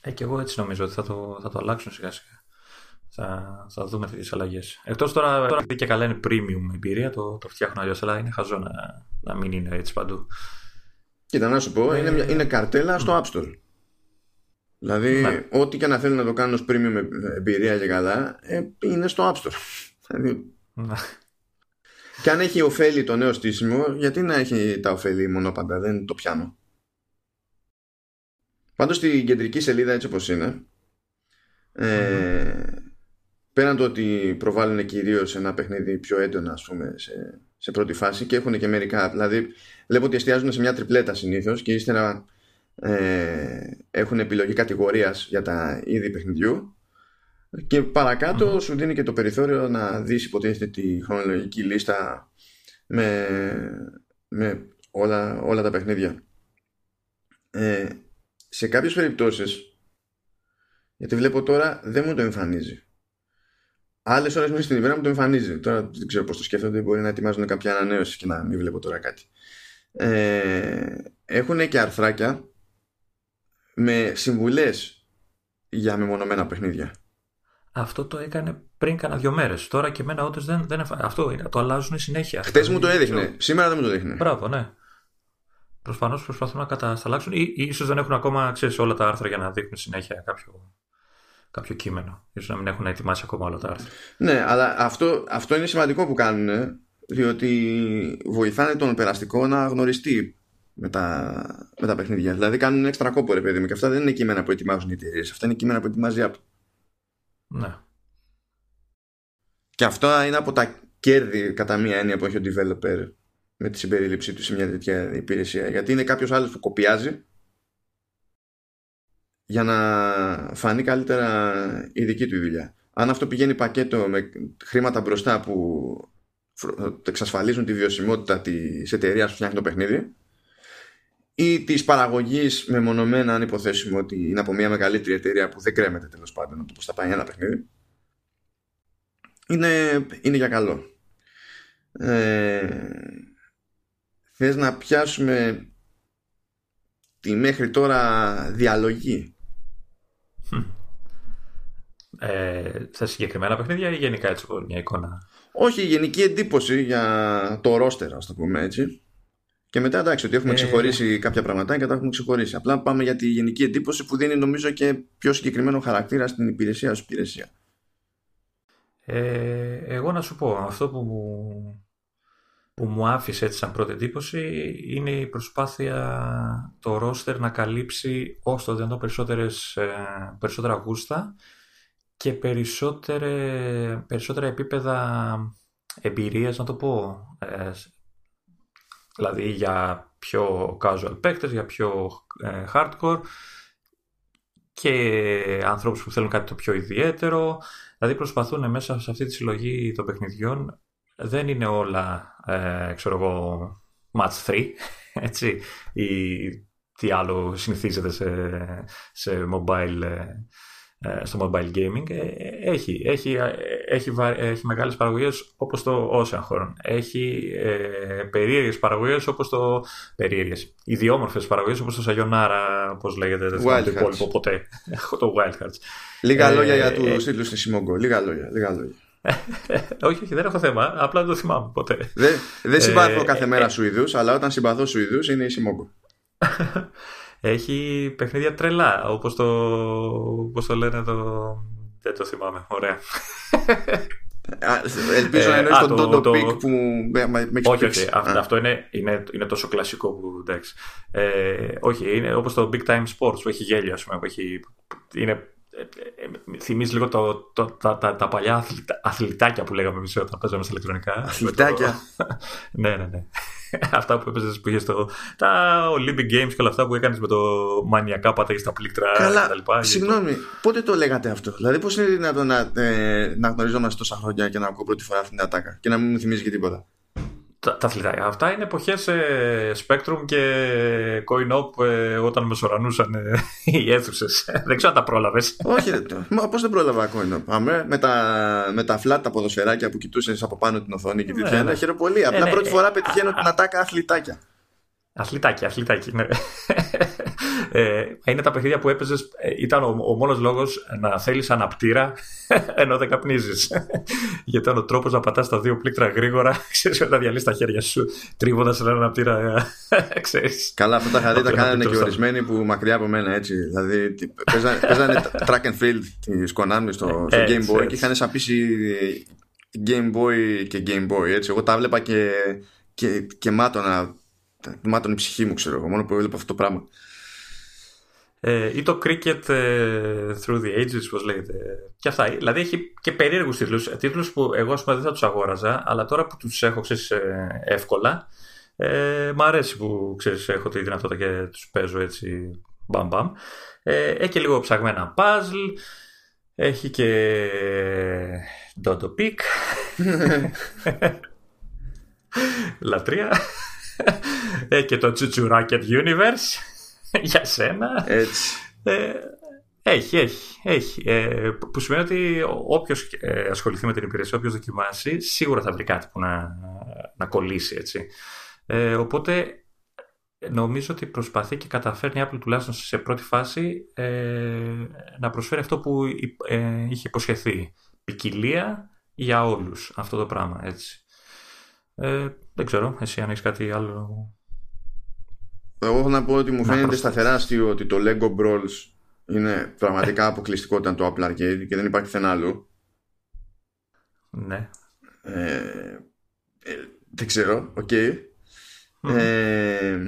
Ε, και εγώ έτσι νομίζω ότι θα το, θα το αλλάξουν σιγά σιγά. Θα, θα δούμε τέτοιε αλλαγές. Εκτός τώρα, τώρα και καλά είναι premium εμπειρία, το, το φτιάχνω αλλιώς, αλλά είναι χαζό να, να μην είναι έτσι παντού. Κοίτα, να σου πω, ε, είναι, είναι καρτέλα στο App Store. Δηλαδή, ναι. ό,τι και να θέλουν να το κάνουν ως premium εμπειρία και καλά, ε, είναι στο App Store. Δηλαδή, ναι. και αν έχει ωφέλη το νέο στήσιμο, γιατί να έχει τα ωφέλη μονόπαντα, δεν το πιάνω. Πάντως στην κεντρική σελίδα έτσι όπως είναι, ε, πέραν το ότι προβάλλουν κυρίως ένα παιχνίδι πιο έντονα ας πούμε, σε, σε πρώτη φάση και έχουν και μερικά, δηλαδή βλέπω ότι εστιάζουν σε μια τριπλέτα συνήθως και ύστερα ε, έχουν επιλογή κατηγορίας για τα είδη παιχνιδιού και παρακάτω σου δίνει και το περιθώριο να δεις υποτίθεται τη χρονολογική λίστα με, με όλα, όλα τα παιχνίδια. Ε, σε κάποιες περιπτώσεις γιατί βλέπω τώρα δεν μου το εμφανίζει. Άλλες ώρες μέσα στην ημέρα μου το εμφανίζει. Τώρα δεν ξέρω πώς το σκέφτονται. Μπορεί να ετοιμάζουν κάποια ανανέωση και να μην βλέπω τώρα κάτι. Ε, έχουν και αρθράκια με συμβουλές για μεμονωμένα παιχνίδια. Αυτό το έκανε πριν κάνα δύο μέρες. Τώρα και εμένα όντως δεν, δεν Αυτό είναι. Το αλλάζουν συνέχεια. Χθε μου το έδειχνε. Σήμερα δεν μου το δείχνει. Μπράβο, ναι. Προφανώ προσπαθούν να κατασταλάξουν ή, ή ίσως δεν έχουν ακόμα ξέρεις, όλα τα άρθρα για να δείχνουν συνέχεια κάποιο, κάποιο κείμενο. Ίσως να μην έχουν ετοιμάσει ακόμα όλα τα άρθρα. Ναι, αλλά αυτό, αυτό είναι σημαντικό που κάνουν διότι βοηθάνε τον περαστικό να γνωριστεί με τα, με τα παιχνίδια. Δηλαδή κάνουν έξτρα κόπο, ρε παιδί μου, και αυτά δεν είναι κείμενα που ετοιμάζουν οι εταιρείες. Αυτά είναι κείμενα που ετοιμάζει η Apple. Ναι. Και αυτό είναι από τα κέρδη κατά μία έννοια που έχει ο developer με τη συμπερίληψή του σε μια τέτοια υπηρεσία. Γιατί είναι κάποιος άλλος που κοπιάζει για να φανεί καλύτερα η δική του δουλειά. Αν αυτό πηγαίνει πακέτο με χρήματα μπροστά που εξασφαλίζουν τη βιωσιμότητα της εταιρείας που φτιάχνει το παιχνίδι ή της παραγωγής μεμονωμένα, αν υποθέσουμε ότι είναι από μια μεγαλύτερη εταιρεία που δεν κρέμεται τέλος πάντων από το πώς θα πάει ένα παιχνίδι, είναι, είναι για καλό. Ε, θες να πιάσουμε τη μέχρι τώρα διαλογή ε, σε συγκεκριμένα παιχνίδια ή γενικά έτσι μια εικόνα; Όχι, γενική εντύπωση για το ρόστερ, ας το πούμε έτσι. Και μετά εντάξει, ότι έχουμε ε... ξεχωρίσει κάποια πραγματάκια και τα έχουμε ξεχωρίσει. Απλά πάμε για τη γενική εντύπωση που δίνει νομίζω και πιο συγκεκριμένο χαρακτήρα στην υπηρεσία ως υπηρεσία. Ε, εγώ να σου πω, αυτό που μου, που μου άφησε έτσι σαν πρώτη εντύπωση είναι η προσπάθεια το ρόστερ να καλύψει όσο το δυνατόν περισσότερες, ε, περισσότερα γούστα και περισσότερα επίπεδα εμπειρίας να το πω ε, δηλαδή για πιο casual παίκτες, για πιο ε, hardcore και ανθρώπους που θέλουν κάτι το πιο ιδιαίτερο. Δηλαδή προσπαθούν μέσα σε αυτή τη συλλογή των παιχνιδιών δεν είναι όλα, ε, ξέρω εγώ, match 3, [LAUGHS] έτσι, ή τι άλλο συνηθίζεται σε, σε mobile, ε, στο mobile gaming. Ε, έχει, έχει, έχει, έχει μεγάλες παραγωγές όπως το Ocean Horn. Έχει ε, περίεργες παραγωγές όπως το... Περίεργες. Ιδιόμορφες παραγωγές όπως το Sayonara, όπως λέγεται, δεν θυμάμαι το υπόλοιπο ποτέ. [LAUGHS] το Wild Hearts. Λίγα ε, λόγια για τους τίτλους στη Simogo. Λίγα λόγια, λίγα λόγια. [LAUGHS] όχι, όχι, δεν έχω θέμα. Απλά δεν το θυμάμαι ποτέ. Δεν, δεν συμπαθώ ε, κάθε μέρα ε, Σουηδούς, αλλά όταν συμπαθώ Σουηδούς είναι η Σιμόγκο. [LAUGHS] Έχει παιχνίδια τρελά, όπως το, όπως το λένε το... Δεν το θυμάμαι, ωραία. [LAUGHS] Ελπίζω να εννοείς τον Τόντο Πικ που με έχει Όχι, όχι. Αυτό είναι, είναι, είναι τόσο κλασικό που εντάξει. Ε, όχι, είναι όπως το Big Time Sports που έχει γέλιο, ας πούμε, που έχει, είναι θυμίζει λίγο το, το, τα, τα, τα, παλιά αθλητάκια που λέγαμε εμείς όταν παίζαμε στα ηλεκτρονικά. [LAUGHS] Αθλητάκια. [LAUGHS] ναι, ναι, ναι. [LAUGHS] αυτά που έπαιζες που είχες στο. τα Olympic Games και όλα αυτά που έκανες με το μανιακά πατέ στα πλήκτρα Καλά, κτλ. Συγγνώμη, πότε το λέγατε αυτό; Δηλαδή, πώς είναι δυνατόν να, ε, να γνωριζόμαστε τόσα χρόνια και να ακούω πρώτη φορά αυτήν την ατάκα και να μην μου θυμίζει και τίποτα; Τα, τα αθλητάκια. Αυτά είναι εποχές ε, Spectrum και CoinOp ε, όταν μεσορανούσαν ε, [LAUGHS] οι αίθουσες. δεν ξέρω αν τα πρόλαβες. Όχι, πώς δεν πρόλαβα CoinOp; Αμέ, με τα, με τα flat τα ποδοσφαιράκια που κοιτούσες από πάνω την οθόνη και τέτοια. Ναι, ναι. Χαίρομαι πολύ. Απλά ναι, πρώτη φορά πετυχαίνω την ατάκα αθλητάκια. Αθλητάκι, αθλητάκι, ναι. Ε, είναι τα παιχνίδια που έπαιζες, ε, ήταν ο, ο μόνος λόγος να θέλεις αναπτήρα [LAUGHS] ενώ δεν καπνίζεις. [LAUGHS] Γιατί ήταν ο τρόπος να πατάς τα δύο πλήκτρα γρήγορα, [LAUGHS] ξέρεις, να διαλύσεις τα χέρια σου, τρίβοντας έναν αναπτήρα, ξέρεις. Καλά, αυτά τα χαρί τα κάνανε και ορισμένοι που μακριά από μένα έτσι. Δηλαδή, παίζανε track and field τη Konami στο, στο Game Boy και είχαν σαπίσει Game Boy και Game Boy έτσι. Εγώ τα βλέπα και, και, και μάτωνα μάτων η ψυχή μου ξέρω εγώ μόνο που έβλεπα αυτό το πράγμα ε, ή το Cricket ε, Through the Ages, πώς λέγεται. Και αυτά. Δηλαδή έχει και περίεργους τίτλους. Τίτλους που εγώ πούμε, δεν θα τους αγόραζα, αλλά τώρα που τους έχω ξέρεις, ε, εύκολα, ε, μ' αρέσει που ξέρεις, έχω τη δυνατότητα και τους παίζω έτσι μπαμ μπαμ. Ε, έχει και λίγο ψαγμένα puzzle, έχει και Dodo Peak. [LAUGHS] Λατρεία. Έχει και το Chuchu Rocket Universe. [LAUGHS] για σένα. Έτσι. Ε, έχει, έχει. έχει. Ε, που σημαίνει ότι όποιος ε, ασχοληθεί με την υπηρεσία, όποιος δοκιμάσει, σίγουρα θα βρει κάτι που να, να κολλήσει. Έτσι. Ε, οπότε νομίζω ότι προσπαθεί και καταφέρνει η Apple τουλάχιστον σε πρώτη φάση ε, να προσφέρει αυτό που ε, είχε υποσχεθεί. Ποικιλία για όλους αυτό το πράγμα. Έτσι. Ε, δεν ξέρω, εσύ αν έχεις κάτι άλλο εγώ έχω να πω ότι μου φαίνεται σταθερά αστείο ότι το Lego Brawls είναι πραγματικά αποκλειστικό ήταν το Apple Arcade και δεν υπάρχει πουθενά άλλο. Ναι. Ε, ε, δεν ξέρω, OK. Okay. Ε,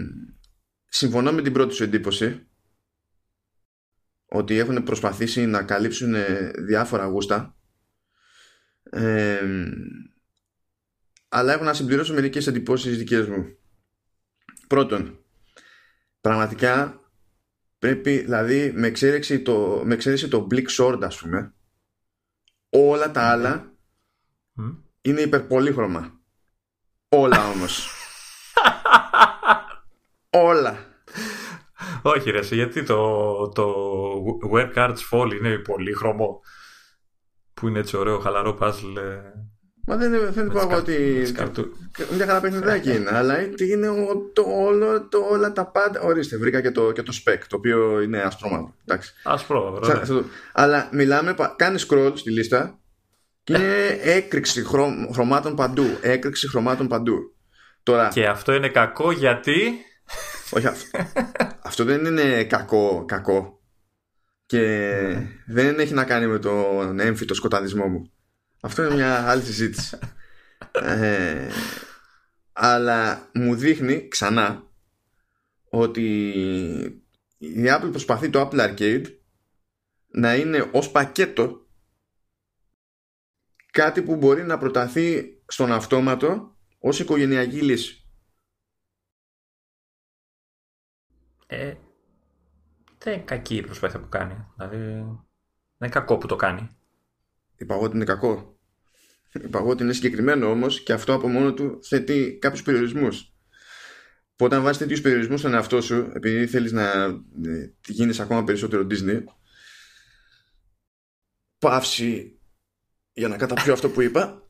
συμφωνώ με την πρώτη σου εντύπωση ότι έχουν προσπαθήσει να καλύψουν διάφορα γούστα ε, αλλά έχω να συμπληρώσω μερικές εντυπώσεις δικές μου. Πρώτον, πραγματικά πρέπει, δηλαδή με εξαίρεση το, με εξαίρεση το Blick Sword ας πούμε όλα τα άλλα mm. είναι υπερπολύχρωμα. Όλα όμως. [LAUGHS] Όλα. Όχι ρε, γιατί το, το Where Cards Fall είναι πολύχρωμο που είναι έτσι ωραίο χαλαρό puzzle ε, Μα δεν, δεν πω εγώ ότι. Μια χαρά παιχνιδάκι είναι, αλλά είναι το, όλο, το, όλα τα πάντα. Ορίστε, βρήκα και το, και το spec, το οποίο είναι ασπρόμαυρο. Ασπρό, Αλλά μιλάμε, κάνει scroll στη λίστα και είναι έκρηξη χρωμάτων παντού. Έκρηξη χρωμάτων παντού. Τώρα, και αυτό είναι κακό γιατί. Όχι, αυτό, αυτό δεν είναι κακό, κακό. Και ναι. δεν έχει να κάνει με τον έμφυτο σκοταδισμό μου. Αυτό είναι μια άλλη συζήτηση. ε, αλλά μου δείχνει ξανά ότι η Apple προσπαθεί το Apple Arcade να είναι ως πακέτο κάτι που μπορεί να προταθεί στον αυτόματο ως οικογενειακή λύση. Ε, δεν είναι κακή η προσπάθεια που κάνει. Δηλαδή, δεν είναι κακό που το κάνει. Είπα εγώ ότι είναι κακό. Είπα εγώ ότι είναι συγκεκριμένο όμως και αυτό από μόνο του θέτει κάποιους περιορισμούς. Που όταν βάζεις τέτοιους περιορισμούς στον εαυτό σου, επειδή θέλεις να ε, γίνεις ακόμα περισσότερο Disney, παύση για να καταπιώ αυτό που είπα,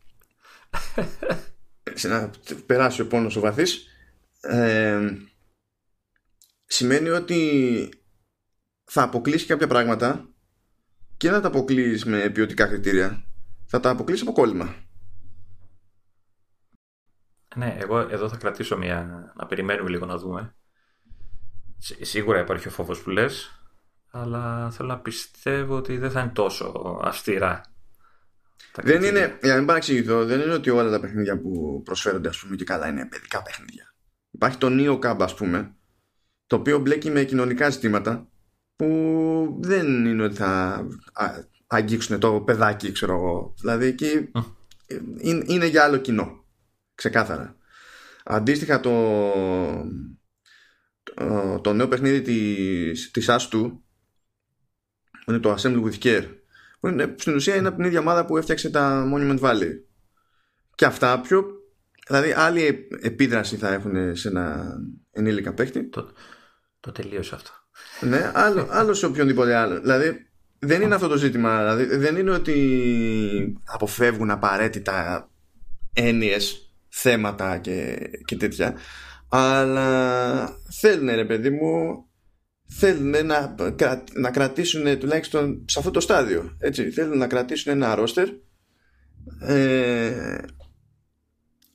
[LAUGHS] σε να περάσει ο πόνος ο βαθύς, ε, σημαίνει ότι θα αποκλείσεις κάποια πράγματα και δεν θα τα αποκλείσει με ποιοτικά κριτήρια θα τα αποκλείσει από κόλλημα. Ναι, εγώ εδώ θα κρατήσω μια. να περιμένουμε λίγο να δούμε. Σίγουρα υπάρχει ο φόβος που λες, αλλά θέλω να πιστεύω ότι δεν θα είναι τόσο αυστηρά. Δεν είναι, για να μην παραξηγηθώ, δεν είναι ότι όλα τα παιχνίδια που προσφέρονται ας πούμε και καλά είναι παιδικά παιχνίδια. Υπάρχει το Neo Cab ας πούμε, το οποίο μπλέκει με κοινωνικά ζητήματα που δεν είναι ότι θα αγγίξουν το παιδάκι, ξέρω εγώ. Δηλαδή εκεί είναι, για άλλο κοινό. Ξεκάθαρα. Αντίστοιχα το, το, το νέο παιχνίδι της, της που είναι το Assemble with Care που είναι, στην ουσία είναι από την ίδια ομάδα που έφτιαξε τα Monument Valley και αυτά πιο δηλαδή άλλη επίδραση θα έχουν σε ένα ενήλικα παίχτη το, το τελείωσε αυτό ναι, άλλο, άλλο σε οποιονδήποτε άλλο δηλαδή δεν είναι αυτό το ζήτημα. Δηλαδή, δεν είναι ότι αποφεύγουν απαραίτητα έννοιες, θέματα και, και τέτοια. Αλλά θέλουν, ρε παιδί μου, θέλουν να, να κρατήσουν τουλάχιστον σε αυτό το στάδιο. Έτσι, θέλουν να κρατήσουν ένα ρόστερ ε,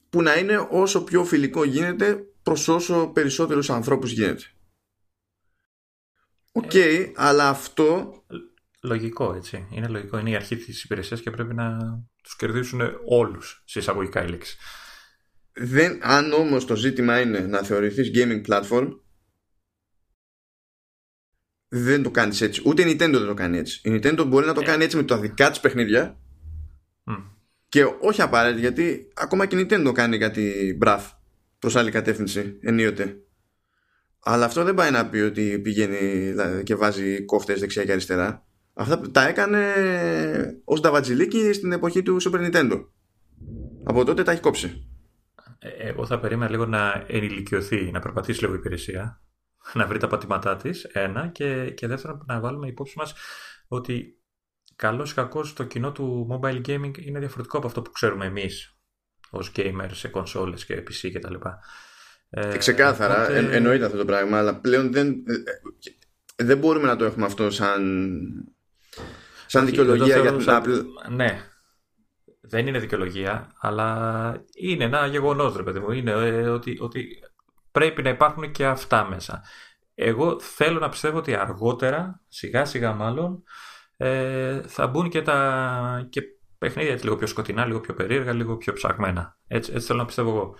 που να είναι όσο πιο φιλικό γίνεται προς όσο περισσότερους ανθρώπους γίνεται. OK, okay, αλλά αυτό λογικό έτσι. Είναι λογικό. Είναι η αρχή της υπηρεσίας και πρέπει να τους κερδίσουν όλους σε εισαγωγικά η λέξη. Δεν, αν όμως το ζήτημα είναι να θεωρηθείς gaming platform, δεν το κάνεις έτσι. Ούτε η Nintendo δεν το κάνει έτσι. Η Nintendo μπορεί να το ε. κάνει έτσι με τα δικά της παιχνίδια. Και όχι απαραίτητα γιατί ακόμα και η Nintendo το κάνει κάτι μπραφ προς άλλη κατεύθυνση ενίοτε. Αλλά αυτό δεν πάει να πει ότι πηγαίνει και βάζει κόφτες δεξιά και αριστερά. Αυτά τα έκανε ως νταβατζιλίκι στην εποχή του Super Nintendo. Από τότε τα έχει κόψει. Ε, εγώ θα περίμενα λίγο να ενηλικιωθεί, να περπατήσει λίγο η υπηρεσία, να βρει τα πατήματά της. Ένα. Και, και δεύτερον, να βάλουμε υπόψη μας ότι καλός ή κακός το κοινό του mobile gaming είναι διαφορετικό από αυτό που ξέρουμε εμείς ως gamers σε κονσόλες και PC κτλ. Ε, ξεκάθαρα, οπότε... εν, εννοείται αυτό το πράγμα, αλλά πλέον δεν, ε, ε, δεν μπορούμε να το έχουμε αυτό σαν, σαν δικαιολογία για την Apple. Ναι, δεν είναι δικαιολογία, αλλά είναι ένα γεγονός, ρε παιδί μου. Είναι ε, ότι, ότι πρέπει να υπάρχουν και αυτά μέσα. Εγώ θέλω να πιστεύω ότι αργότερα, σιγά σιγά μάλλον, ε, θα μπουν και, τα, και παιχνίδια έτσι, λίγο πιο σκοτεινά, λίγο πιο περίεργα, λίγο πιο ψαγμένα. Έτσι, έτσι θέλω να πιστεύω εγώ.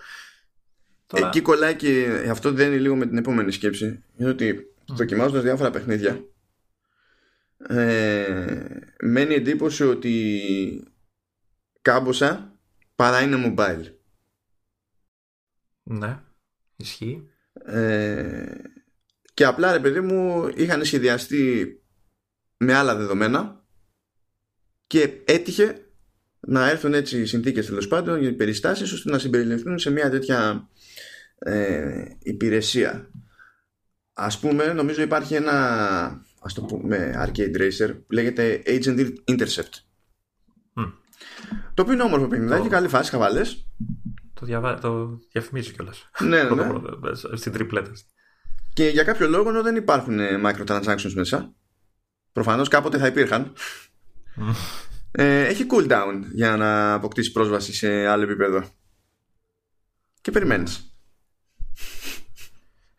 Τώρα... Εκεί κολλάει και αυτό δεν είναι λίγο με την επόμενη σκέψη. Είναι ότι mm. δοκιμάζοντας διάφορα παιχνίδια, ε, μένει εντύπωση ότι κάμποσα παρά είναι mobile. Ναι, ισχύει. Ε, και απλά ρε παιδί μου είχαν σχεδιαστεί με άλλα δεδομένα και έτυχε να έρθουν έτσι οι συνθήκες τέλος πάντων, οι περιστάσεις ώστε να συμπεριληφθούν σε μια τέτοια ε, υπηρεσία. Ας πούμε, νομίζω υπάρχει ένα ας το πούμε arcade racer που λέγεται Agent Intercept. Mm. Το οποίο είναι όμορφο παιχνιδάκι, το... καλή φάση, χαβαλές. Το, διαβα... το διαφημίζει κιόλας. Ναι, ναι. ναι. Στην τριπλέτα. Και για κάποιο λόγο δεν υπάρχουν ε, microtransactions μέσα. Προφανώς κάποτε θα υπήρχαν. Ε, έχει cooldown για να αποκτήσει πρόσβαση σε άλλο επίπεδο. Και περιμένεις.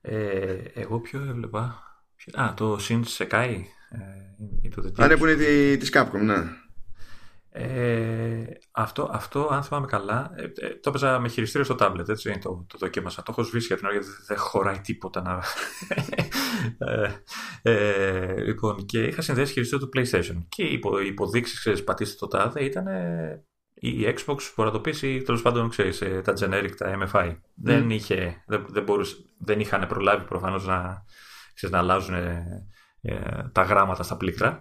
Ε, εγώ ποιο έβλεπα. Α, το Shin Sekai. Ε, Α, ναι, που είναι τη Capcom, ναι. Ε, αυτό, αυτό, αν θυμάμαι καλά, ε, ε, το έπαιζα με χειριστήριο στο tablet, έτσι, το, το δοκίμασα. Το έχω σβήσει για την ώρα γιατί δεν χωράει τίποτα να... [LAUGHS] ε, ε, λοιπόν, και είχα συνδέσει χειριστήριο του PlayStation. Και οι υπο, υποδείξεις, ξέρεις, πατήστε το τάδε, ήταν η Xbox που να το ή τέλος πάντων, ξέρεις, τα generic, τα MFI. Mm. Δεν, είχε, δεν, δεν, μπορούσε, δεν είχαν προλάβει προφανώς να, ξέρεις, να αλλάζουν τα γράμματα στα πλήκτρα.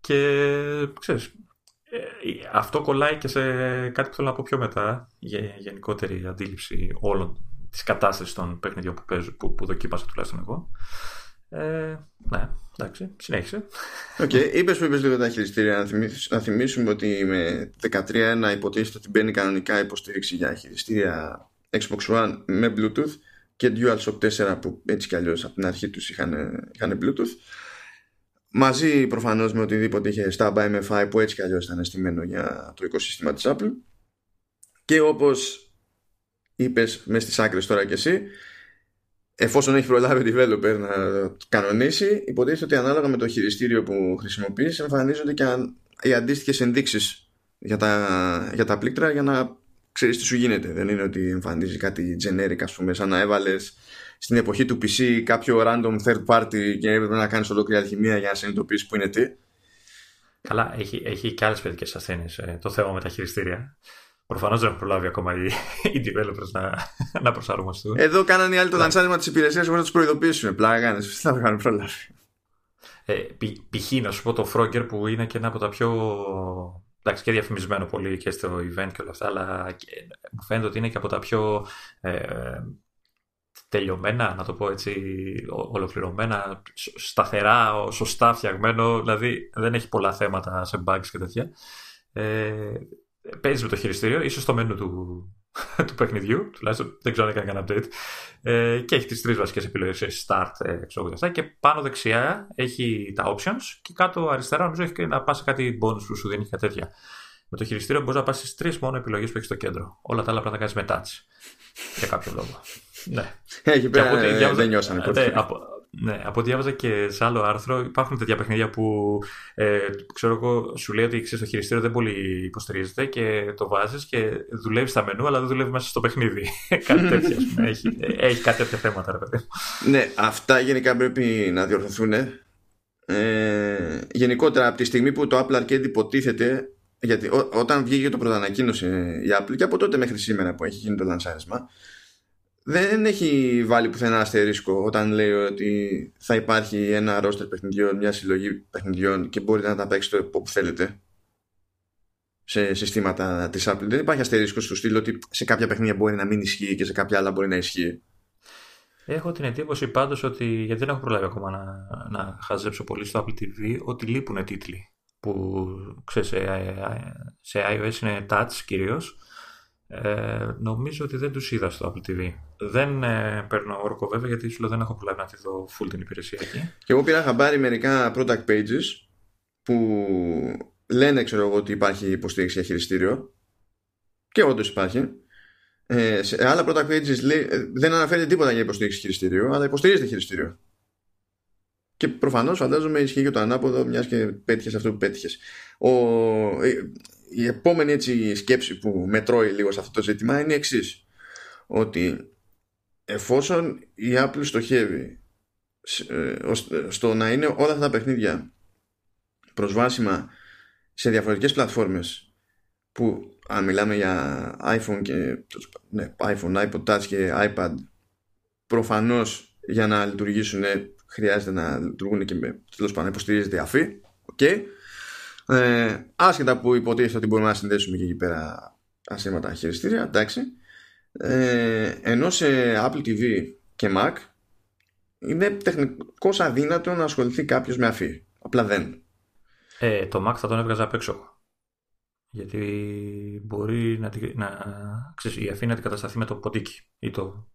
Και ξέρεις, ε, αυτό κολλάει και σε κάτι που θέλω να πω πιο μετά, για γενικότερη αντίληψη όλων της κατάστασης των παιχνιδιών που, παίζω, που, που δοκίμασα τουλάχιστον εγώ. Ε, ναι, εντάξει, συνέχισε. OK, okay. είπες που είπες λίγο τα χειριστήρια. Να, θυμίσουμε ότι με 13.1 υποτίθεται ότι μπαίνει κανονικά υποστήριξη για χειριστήρια Xbox One με Bluetooth και DualShock 4 που έτσι κι αλλιώς από την αρχή τους είχαν, είχαν Bluetooth. Μαζί προφανώς με οτιδήποτε είχε στα MFI που έτσι κι αλλιώς ήταν αισθημένο για το οικοσύστημα της Apple. Και όπως είπες μες στις άκρες τώρα κι εσύ, εφόσον έχει προλάβει ο developer να κανονίσει, υποτίθεται ότι ανάλογα με το χειριστήριο που χρησιμοποιείς εμφανίζονται και οι αντίστοιχες ενδείξεις για τα, για τα πλήκτρα για να ξέρεις τι σου γίνεται. Δεν είναι ότι εμφανίζει κάτι generic ας πούμε σαν να έβαλες στην εποχή του PC κάποιο random third party και έπρεπε να κάνεις ολόκληρη αλχημία για να συνειδητοποιήσεις που είναι τι. Καλά, έχει, έχει και άλλες παιδικές ασθένειες ε, το θέμα με τα χειριστήρια. Προφανώς δεν έχουν προλάβει ακόμα οι, οι developers να, να προσαρμοστούν. Εδώ κάνανε οι άλλοι το λανσάρισμα της υπηρεσίας χωρί να τους προειδοποιήσουμε. Πλάκα, τι θα το κάνουν προλάβει. Ε, π.χ. να σου πω το Frogger που είναι και ένα από τα πιο. Εντάξει, και διαφημισμένο πολύ και στο event και όλα αυτά, αλλά μου φαίνεται ότι είναι και από τα πιο ε, τελειωμένα, να το πω έτσι, ολοκληρωμένα, σταθερά, σωστά φτιαγμένο, δηλαδή δεν έχει πολλά θέματα σε bugs και τέτοια. Ε, παίζεις με το χειριστήριο, ίσως στο μενού του, [LAUGHS] του παιχνιδιού, τουλάχιστον δεν ξέρω αν έκανε κανένα update, ε, και έχει τις τρεις βασικές επιλογές, start, ε, ξέρω αυτά, και πάνω δεξιά έχει τα options και κάτω αριστερά νομίζω έχει να πας σε κάτι bonus που σου δίνει κάτι τέτοια. Με το χειριστήριο μπορείς να πας στις τρεις μόνο επιλογές που έχεις στο κέντρο. Όλα τα άλλα πρέπει να τα κάνεις με touch. Για κάποιο λόγο. Ναι. Εκεί πέρα ε, δεν νιώσανε ναι, από, Ναι, από ό,τι διάβαζα και σε άλλο άρθρο, υπάρχουν τέτοια παιχνίδια που ε, ξέρω εγώ, σου λέει ότι ξέρεις, το χειριστήριο δεν πολύ υποστηρίζεται και το βάζεις και δουλεύεις στα μενού, αλλά δεν δουλεύεις μέσα στο παιχνίδι. [LAUGHS] κάτι τέτοιο. έχει, έχει κάτι τέτοια θέματα, ρε παιδί. Ναι, αυτά γενικά πρέπει να διορθωθούν. Ε, γενικότερα, από τη στιγμή που το Apple Arcade υποτίθεται γιατί ό, όταν βγήκε το πρωτοανακοίνωσε η Apple και από τότε μέχρι σήμερα που έχει γίνει το λανσάρισμα δεν έχει βάλει πουθενά αστερίσκο όταν λέει ότι θα υπάρχει ένα ρόστερ παιχνιδιών, μια συλλογή παιχνιδιών και μπορείτε να τα παίξετε όπου θέλετε σε συστήματα της Apple. Δεν υπάρχει αστερίσκο στο στυλ ότι σε κάποια παιχνίδια μπορεί να μην ισχύει και σε κάποια άλλα μπορεί να ισχύει. Έχω την εντύπωση πάντως ότι, γιατί δεν έχω προλάβει ακόμα να, να χαζέψω πολύ στο Apple TV, ότι λείπουν τίτλοι που ξέρεις, σε, iOS είναι touch κυρίως ε, νομίζω ότι δεν τους είδα στο Apple TV. Δεν ε, παίρνω όρκο βέβαια γιατί σου λέω δεν έχω προλάβει να τη δω full την υπηρεσία εκεί. Και εγώ πήρα χαμπάρι μερικά product pages που λένε ξέρω εγώ ότι υπάρχει υποστήριξη για χειριστήριο και όντως υπάρχει. Ε, σε άλλα product pages λέει, ε, δεν αναφέρεται τίποτα για υποστήριξη χειριστήριο αλλά υποστηρίζεται χειριστήριο. Και προφανώς φαντάζομαι ισχύει και το ανάποδο, μιας και πέτυχες αυτό που πέτυχες. Η επόμενη έτσι σκέψη που μετρώει λίγο σε αυτό το ζήτημα είναι η εξής. Ότι εφόσον η Apple στοχεύει ε, στο να είναι όλα αυτά τα παιχνίδια προσβάσιμα σε διαφορετικές πλατφόρμες που αν μιλάμε για iPhone και ναι, iPhone, iPod Touch και iPad προφανώς για να λειτουργήσουν χρειάζεται να λειτουργούν και με τέλος πάντων υποστηρίζεται αφή. Okay. Ε, άσχετα που υποτίθεται ότι μπορούμε να συνδέσουμε και εκεί πέρα ασύρματα χειριστήρια, εντάξει. Ε, ενώ σε Apple TV και Mac είναι τεχνικώς αδύνατο να ασχοληθεί κάποιος με αφή. Απλά δεν. Ε, το Mac θα τον έβγαζα απ' έξω. Γιατί μπορεί να, να ξέρεις, η αφή να αντικατασταθεί με το ποντίκι ή το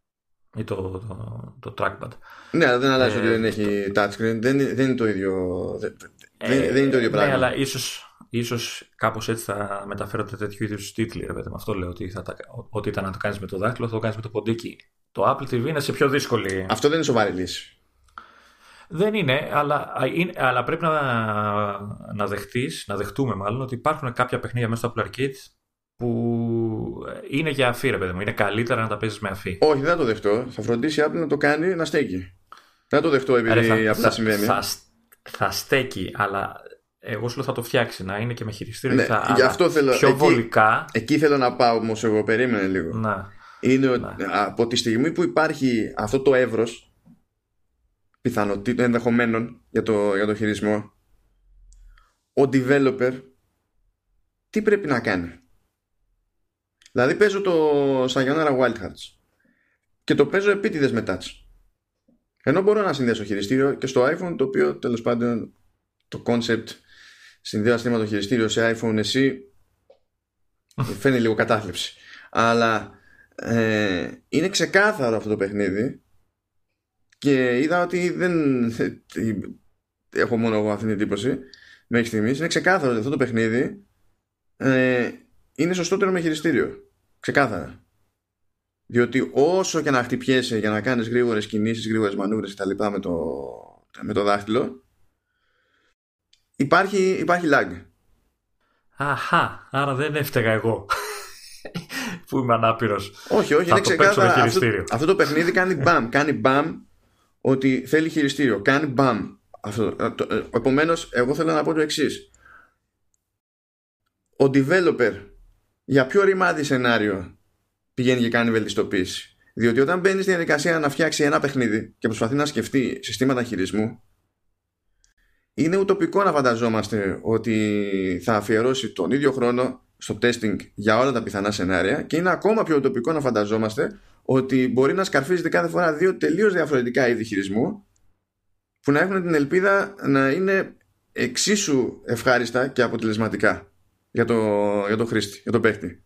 ή το, το, το trackpad. Ναι, αλλά δεν αλλάζει ότι δεν έχει touchscreen. Δεν, δεν είναι το ίδιο. Δεν, ε, δεν είναι το ίδιο ναι, πράγμα. Ναι, αλλά ίσως ίσως κάπως έτσι θα μεταφέρονται τέτοιου είδους τίτλοι. Ρε, με αυτό λέω ότι, θα τα, ότι ήταν να το κάνεις με το δάχτυλο, θα το κάνεις με το ποντίκι. Το Apple TV είναι σε πιο δύσκολη. Αυτό δεν είναι σοβαρή λύση. Δεν είναι, αλλά, είναι, αλλά πρέπει να, να δεχτείς, να δεχτούμε μάλλον ότι υπάρχουν κάποια παιχνίδια μέσα στο Apple Arcade που είναι για αφή, ρε παιδί μου. Είναι καλύτερα να τα παίζεις με αφή. Όχι, δεν θα το δεχτώ. Θα φροντίσει η Apple να το κάνει να στέκει. Δεν θα το δεχτώ επειδή θα, αυτά θα, συμβαίνει. Θα, θα στέκει, αλλά εγώ σου λέω θα το φτιάξει να είναι και με χειριστήριο. Ναι, θα, γι' αυτό θέλω, πιο εκεί, βολικά. Εκεί θέλω να πάω όμως, εγώ περίμενε λίγο. Να. Είναι ότι από τη στιγμή που υπάρχει αυτό το εύρος πιθανότητων ενδεχομένων για το, για το χειρισμό, ο developer τι πρέπει να κάνει; Δηλαδή παίζω το Sayonara Wild Hearts και το παίζω επίτηδες με touch. Ενώ μπορώ να συνδέσω χειριστήριο και στο iPhone το οποίο τέλος πάντων το concept συνδέω αστήμα το χειριστήριο σε iPhone εσύ φαίνει λίγο κατάθλιψη. Αλλά ε, είναι ξεκάθαρο αυτό το παιχνίδι και είδα ότι δεν έχω μόνο εγώ αυτή την εντύπωση μέχρι στιγμής είναι ξεκάθαρο ότι αυτό το παιχνίδι ε, είναι σωστότερο με χειριστήριο. Ξεκάθαρα. Διότι όσο και να χτυπιέσαι για να κάνεις γρήγορες κινήσεις, γρήγορες μανούβρες και τα με το, με το δάχτυλο υπάρχει, υπάρχει lag. Αχα, άρα δεν έφταιγα εγώ [LAUGHS] που είμαι ανάπηρος. Όχι, όχι, είναι ξεκάθαρα. Αυτό, αυτό το παιχνίδι κάνει [LAUGHS] μπαμ. κάνει μπαμ ότι θέλει χειριστήριο. Κάνει μπαμ. Αυτό, ε, ε, επομένως, εγώ θέλω να πω το εξής. Ο developer για ποιο ρημάδι σενάριο πηγαίνει και κάνει βελτιστοποίηση. Διότι όταν μπαίνει στη διαδικασία να φτιάξει ένα παιχνίδι και προσπαθεί να σκεφτεί συστήματα χειρισμού, είναι ουτοπικό να φανταζόμαστε ότι θα αφιερώσει τον ίδιο χρόνο στο testing για όλα τα πιθανά σενάρια και είναι ακόμα πιο ουτοπικό να φανταζόμαστε ότι μπορεί να σκαρφίζεται κάθε φορά δύο τελείως διαφορετικά είδη χειρισμού που να έχουν την ελπίδα να είναι εξίσου ευχάριστα και αποτελεσματικά για το, για το χρήστη, για το παίχτη.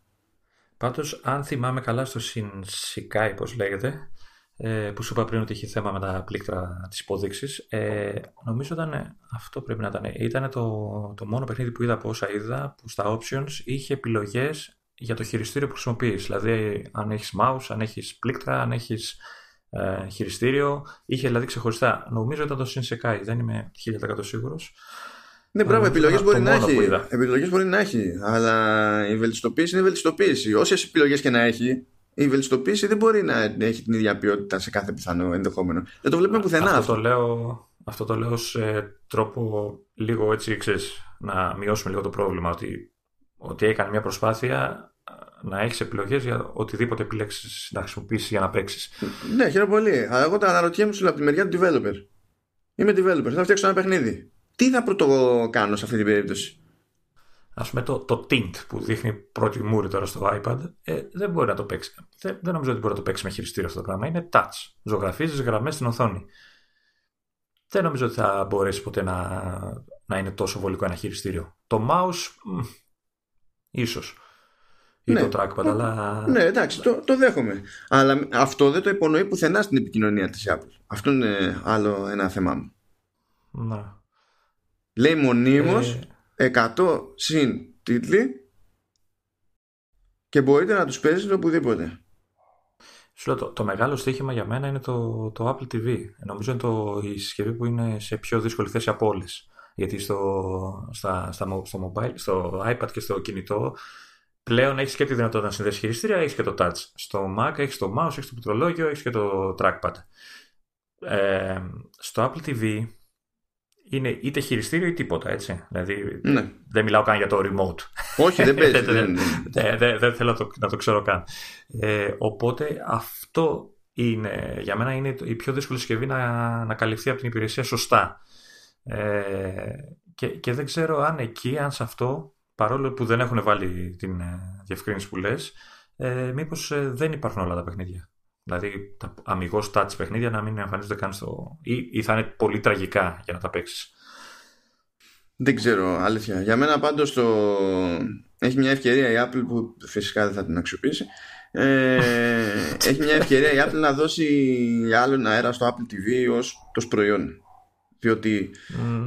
Πάντως, αν θυμάμαι καλά στο Shinsekai, πώς λέγεται, ε, που σου είπα πριν ότι είχε θέμα με τα πλήκτρα της υπόδειξης, ε, νομίζω ήταν, αυτό πρέπει να ήταν, ήταν το, το μόνο παιχνίδι που είδα από όσα είδα, που στα options είχε επιλογές για το χειριστήριο που χρησιμοποιείς. Δηλαδή, αν έχεις mouse, αν έχεις πλήκτρα, αν έχεις ε, χειριστήριο. Είχε δηλαδή ξεχωριστά. Νομίζω ήταν το Shinsekai, δεν είμαι 1000% σίγουρος. Ναι, πράγμα, επιλογές μπορεί να έχει. Επιλογές μπορεί να έχει. Αλλά η βελτιστοποίηση είναι η βελτιστοποίηση. Όσες επιλογές και να έχει, η βελτιστοποίηση δεν μπορεί να έχει την ίδια ποιότητα σε κάθε πιθανό ενδεχόμενο. Δεν το βλέπουμε πουθενά. Αυτό, το λέω, αυτό το λέω σε τρόπο λίγο έτσι, ξέρεις, να μειώσουμε λίγο το πρόβλημα. Ότι, ότι έκανε μια προσπάθεια να έχεις επιλογές για οτιδήποτε επιλέξεις να χρησιμοποιήσεις για να παίξεις. Ναι, χαίρομαι πολύ. Αλλά εγώ τα αναρωτιέμαι σου από τη μεριά του developer. Είμαι developer, θα φτιάξω ένα παιχνίδι. Τι θα πρώτο κάνω σε αυτή την περίπτωση; Α πούμε το, το tint που δείχνει πρώτη μούρη τώρα στο iPad, ε, δεν μπορεί να το παίξει. Δεν, δεν νομίζω ότι μπορεί να το παίξει με χειριστήριο αυτό το πράγμα. Είναι touch. Ζωγραφίζεις γραμμές στην οθόνη. Δεν νομίζω ότι θα μπορέσει ποτέ να, να είναι τόσο βολικό ένα χειριστήριο. Το mouse, μ, ίσως ή ναι. το trackpad, αλλά... Ναι, εντάξει, το, το δέχομαι. Αλλά αυτό δεν το υπονοεί πουθενά στην επικοινωνία της Apple. Αυτό είναι άλλο ένα θέμα μου. Να. Λέει μονίμως ε... 100 συν τίτλοι και μπορείτε να τους παίζετε οπουδήποτε. Σου λέω, το, το, μεγάλο στοίχημα για μένα είναι το, το Apple TV. Νομίζω είναι το, η συσκευή που είναι σε πιο δύσκολη θέση από όλες. Γιατί στο, στα, στα, στο, mobile, στο iPad και στο κινητό πλέον έχεις και τη δυνατότητα να συνδέσεις χειριστήρια, έχεις και το touch. Στο Mac έχεις το mouse, έχεις το πληκτρολόγιο, έχεις και το trackpad. Ε, στο Apple TV είναι είτε χειριστήριο ή τίποτα, έτσι. Δηλαδή ναι. δεν μιλάω καν για το remote. Όχι, δεν [LAUGHS] παίζει. δεν, δεν, θέλω να το, να το ξέρω καν. Ε, οπότε αυτό είναι, για μένα είναι η πιο δύσκολη συσκευή να, να καλυφθεί από την υπηρεσία σωστά. Ε, και, και δεν ξέρω αν εκεί, αν σε αυτό παρόλο που δεν έχουν βάλει την ε, διευκρίνηση που λες, ε, μήπως ε, δεν υπάρχουν όλα τα παιχνίδια. Δηλαδή τα αμυγός touch παιχνίδια να μην εμφανίζονται καν στο... Ή, ή θα είναι πολύ τραγικά για να τα παίξεις. Δεν ξέρω, αλήθεια. Για μένα πάντως το... έχει μια ευκαιρία η Apple που φυσικά δεν θα την αξιοποιήσει. Ε, [LAUGHS] έχει μια ευκαιρία η Apple να δώσει άλλον αέρα στο Apple TV ως το προϊόν. Διότι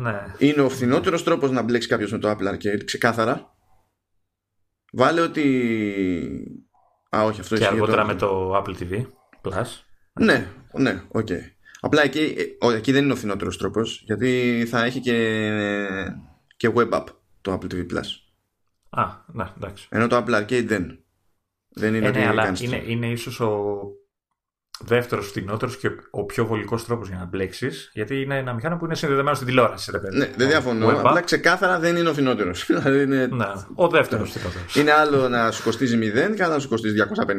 ναι. είναι ο φθηνότερος τρόπος να μπλέξει κάποιος με το Apple Arcade, ξεκάθαρα. Βάλε ότι... Α, όχι, αυτό και αργότερα με το Apple TV Plus. Ναι, ναι, OK. Okay. Απλά εκεί, ε, εκεί δεν είναι ο φθηνότερος τρόπος, γιατί θα έχει και, και web app το Apple TV Plus. Α, ναι, εντάξει. Ενώ το Apple Arcade δεν. Δεν είναι ε, ναι, αλλά είναι, είναι ίσως ο δεύτερος φτηνότερος και ο πιο βολικός τρόπος για να μπλέξεις, γιατί είναι ένα μηχάνημα που είναι συνδεδεμένο στην τηλεόραση. Ναι, δεν διαφωνώ. Απλά ξεκάθαρα δεν είναι ο φθηνότερος. [LAUGHS] Δηλαδή είναι... Ναι, ο δεύτερος φτηνότερο. Είναι άλλο να σου κοστίζει 0 και άλλο να σου κοστίζει 250.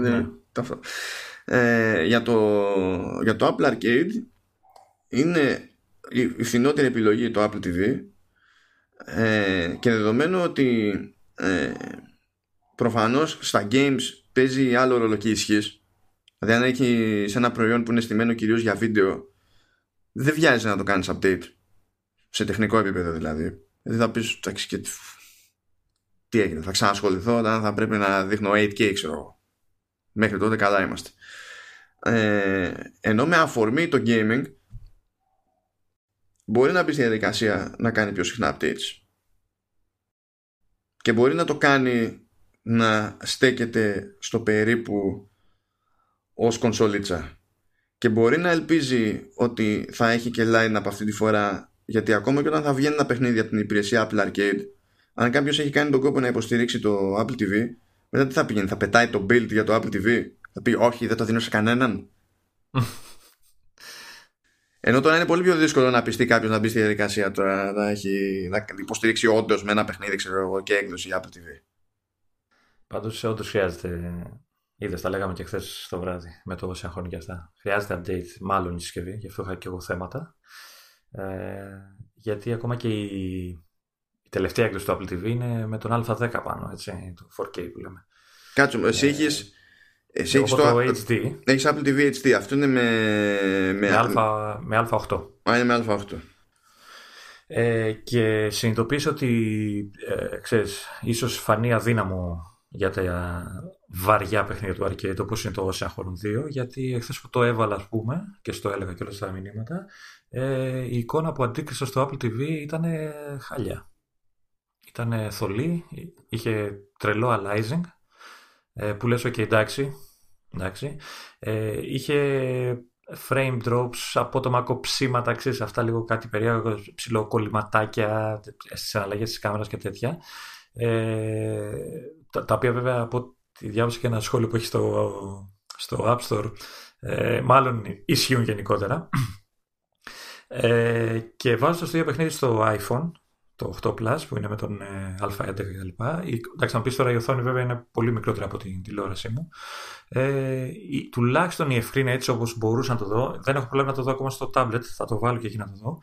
Ναι. Ε, για, το, για το Apple Arcade είναι η, η φθηνότερη επιλογή το Apple TV ε, και δεδομένου ότι ε, προφανώς στα games παίζει άλλο ρόλο και ισχύς Δηλαδή, αν έχει ένα προϊόν που είναι στημένο κυρίως για βίντεο, δεν βιάζει να το κάνεις update. Σε τεχνικό επίπεδο δηλαδή. Δηλαδή θα πεις, εντάξει, και τι έγινε, θα ξανασχοληθώ όταν θα πρέπει να δείχνω 8K, ξέρω Μέχρι τότε καλά είμαστε. Ε, ενώ με αφορμή το gaming μπορεί να μπεις στη διαδικασία να κάνει πιο συχνά updates. Και μπορεί να το κάνει να στέκεται στο περίπου ως κονσόλιτσα και μπορεί να ελπίζει ότι θα έχει και line από αυτή τη φορά γιατί ακόμα και όταν θα βγαίνει ένα παιχνίδι από την υπηρεσία Apple Arcade αν κάποιος έχει κάνει τον κόπο να υποστηρίξει το Apple TV μετά τι θα πηγαίνει, θα πετάει το build για το Apple TV θα πει όχι δεν το δίνω σε κανέναν [LAUGHS] ενώ τώρα είναι πολύ πιο δύσκολο να πιστεί κάποιος να μπει στη διαδικασία τώρα να, έχει, να υποστηρίξει όντως με ένα παιχνίδι ξέρω εγώ, και έκδοση Apple TV. Πάντως όντως χρειάζεται Είδες, τα λέγαμε και χθες το βράδυ με το συγχώνει και αυτά. Χρειάζεται update, μάλλον η συσκευή, γι' αυτό είχα και εγώ θέματα. Ε, γιατί ακόμα και η, η τελευταία έκδοση του Apple TV είναι με τον Α10 πάνω, έτσι, το 4K που λέμε. Κάτσου, εσύ ε, έχεις, εσύ έχεις το, το HD. Έχεις Apple TV HD, αυτό είναι με... Με, α, με Α8. Α, είναι με Α8. Ε, και συνειδητοποίησα ότι, ε, ξέρεις, ίσως φανεί αδύναμο για τα βαριά παιχνίδια του arcade όπως είναι το Ocean 2 γιατί εχθές που το έβαλα ας πούμε και στο έλεγα και όλα στα μηνύματα ε, η εικόνα που αντίκρισα στο Apple TV ήταν χαλιά. Ήταν θολή, είχε τρελό aliasing ε, που λες ok εντάξει Εντάξει. Ε, είχε frame drops, απότομα κοψίματα, ξέρεις, αυτά λίγο κάτι περίεργο, ψηλό κολληματάκια στις αναλλαγές της κάμερας και τέτοια. Ε, τα, τα, οποία βέβαια από τη διάβασα και ένα σχόλιο που έχει στο, στο App Store, ε, μάλλον ισχύουν γενικότερα. Ε, και βάζω το ίδιο παιχνίδι στο iPhone, το 8 Plus που είναι με τον ε, Α11 κλπ. Εντάξει, να πεις τώρα η οθόνη βέβαια είναι πολύ μικρότερη από την τηλεόρασή μου. Ε, η, τουλάχιστον η ευκρίνεια έτσι όπως μπορούσα να το δω, δεν έχω πρόβλημα να το δω ακόμα στο tablet, θα το βάλω και εκεί να το δω.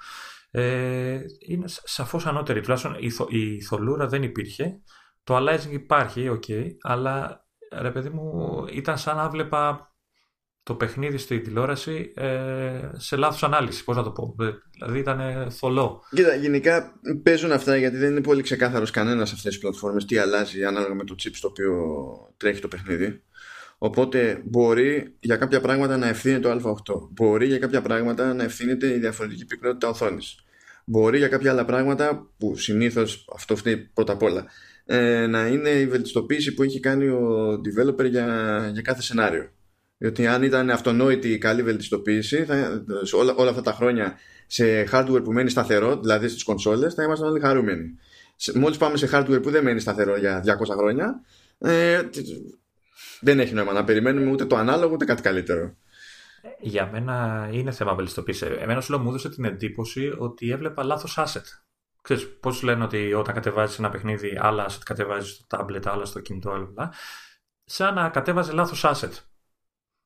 Ε, είναι σαφώς ανώτερη. Τουλάχιστον η, η θολούρα δεν υπήρχε. Το aliasing υπάρχει, OK, okay, αλλά ρε παιδί μου ήταν σαν να έβλεπα το παιχνίδι στη τηλεόραση ε, σε λάθος ανάλυση, πώς να το πω. Ε, δηλαδή ήταν θολό. Κοίτα, γενικά παίζουν αυτά γιατί δεν είναι πολύ ξεκάθαρος κανένας σε αυτές τις πλατφόρμες τι αλλάζει ανάλογα με το chip στο οποίο τρέχει το παιχνίδι. Οπότε μπορεί για κάποια πράγματα να ευθύνεται το A8. Μπορεί για κάποια πράγματα να ευθύνεται η διαφορετική πυκνότητα οθόνης. Μπορεί για κάποια άλλα πράγματα που συνήθως αυτό φταίει πρώτα απ' όλα ε, να είναι η βελτιστοποίηση που έχει κάνει ο developer για, για κάθε σενάριο. Διότι αν ήταν αυτονόητη η καλή βελτιστοποίηση θα, όλα, όλα αυτά τα χρόνια σε hardware που μένει σταθερό, δηλαδή στις κονσόλες, θα ήμασταν όλοι χαρούμενοι. Μόλις πάμε σε hardware που δεν μένει σταθερό για 200 χρόνια, ε, δεν έχει νόημα να περιμένουμε ούτε το ανάλογο ούτε κάτι καλύτερο. Για μένα είναι θέμα βελτιστοποίηση. Εμένα σου λέω μου έδωσε την εντύπωση ότι έβλεπα λάθος asset. Ξέρεις, πώς λένε ότι όταν κατεβάζεις ένα παιχνίδι, άλλα asset κατεβάζεις στο tablet, άλλα στο κινητό, άλλα. Σαν να κατέβαζε λάθος asset.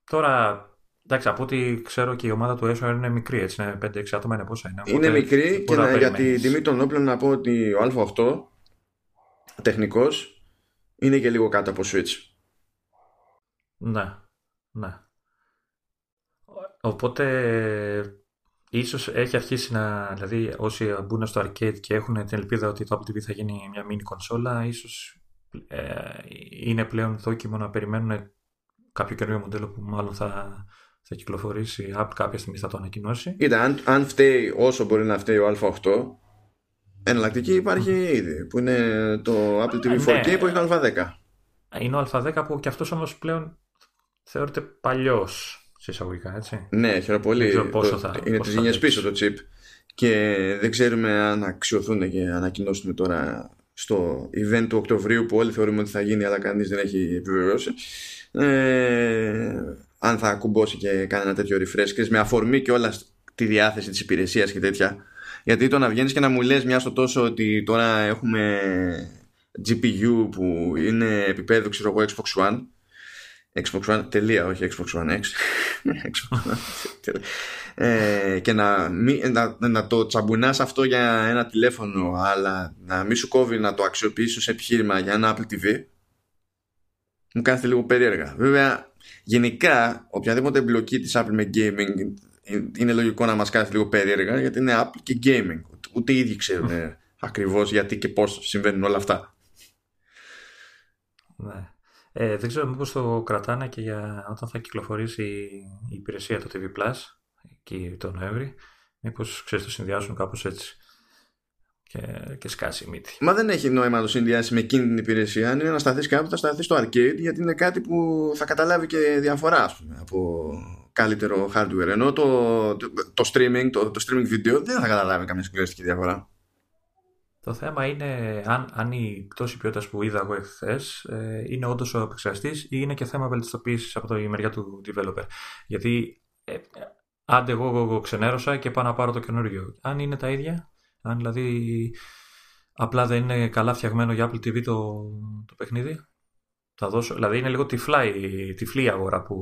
Τώρα, εντάξει, από ό,τι ξέρω και η ομάδα του Acer είναι μικρή, έτσι, είναι 5-6 άτομα, είναι πόσα είναι. Είναι μικρή και να, για την τιμή των όπλων να πω ότι ο Α8 τεχνικός είναι και λίγο κάτω από Switch. Ναι, ναι. Οπότε ίσως έχει αρχίσει να, δηλαδή όσοι μπουν στο arcade και έχουν την ελπίδα ότι το Apple TV θα γίνει μια mini κονσόλα, ίσως ε, είναι πλέον δόκιμο να περιμένουν κάποιο καινούριο μοντέλο που μάλλον θα, θα κυκλοφορήσει η Apple κάποια στιγμή θα το ανακοινώσει. Κοίτα, αν, αν φταίει όσο μπορεί να φταίει ο Α8, εναλλακτική υπάρχει ήδη, που είναι το Apple TV 4K ναι. που έχει το Α10. Είναι ο Α10 που και αυτός όμως πλέον θεωρείται παλιός σε εισαγωγικά, έτσι. Ναι, χαίρομαι πολύ. θα, είναι τις γενιές πίσω το chip και δεν ξέρουμε αν αξιοθούν και ανακοινώσουν τώρα στο event του Οκτωβρίου που όλοι θεωρούμε ότι θα γίνει αλλά κανείς δεν έχει επιβεβαιώσει ε, αν θα κουμπώσει και κάνει ένα τέτοιο refresh και με αφορμή και όλα τη διάθεση της υπηρεσίας και τέτοια. Γιατί το να βγαίνεις και να μου λες μιας στο τόσο ότι τώρα έχουμε GPU που είναι επίπεδο ξέρω εγώ Xbox One. Xbox One τελεία όχι Xbox One X. [LAUGHS] Ε, και να, να, να, το τσαμπουνάς αυτό για ένα τηλέφωνο αλλά να μην σου κόβει να το αξιοποιήσεις ως επιχείρημα για ένα Apple TV μου κάθεται λίγο περίεργα. Βέβαια, γενικά, οποιαδήποτε εμπλοκή της Apple με gaming είναι λογικό να μας κάθεται λίγο περίεργα γιατί είναι Apple και gaming. Ούτε οι ίδιοι ξέρουν ακριβώς γιατί και πώς συμβαίνουν όλα αυτά. Ναι. Ε, δεν ξέρω μήπως το κρατάνε και για όταν θα κυκλοφορήσει η υπηρεσία το TV Plus εκεί τον Νοέμβρη. Μήπως ξέρεις το συνδυάζουν κάπως έτσι και, και σκάσει η μύτη. Μα δεν έχει νόημα να το συνδυάσει με εκείνη την υπηρεσία. Αν είναι να σταθείς κάπου, θα σταθείς στο arcade γιατί είναι κάτι που θα καταλάβει και διαφορά ας πούμε, από καλύτερο hardware. Ενώ το, το, το streaming, το, το streaming video δεν θα καταλάβει καμία συγκλονιστική διαφορά. Το θέμα είναι αν, αν η πτώση ποιότητας που είδα εγώ εχθές ε, είναι όντως ο επεξεργαστής ή είναι και θέμα βελτιστοποίησης από τη μεριά του developer. Γιατί ε, άντε εγώ, εγώ, εγώ ξενέρωσα και πάω να πάρω το καινούριο. Αν είναι τα ίδια, αν δηλαδή απλά δεν είναι καλά φτιαγμένο για Apple TV το, το παιχνίδι. Θα δώσω, δηλαδή είναι λίγο τυφλά η, τυφλή η αγορά που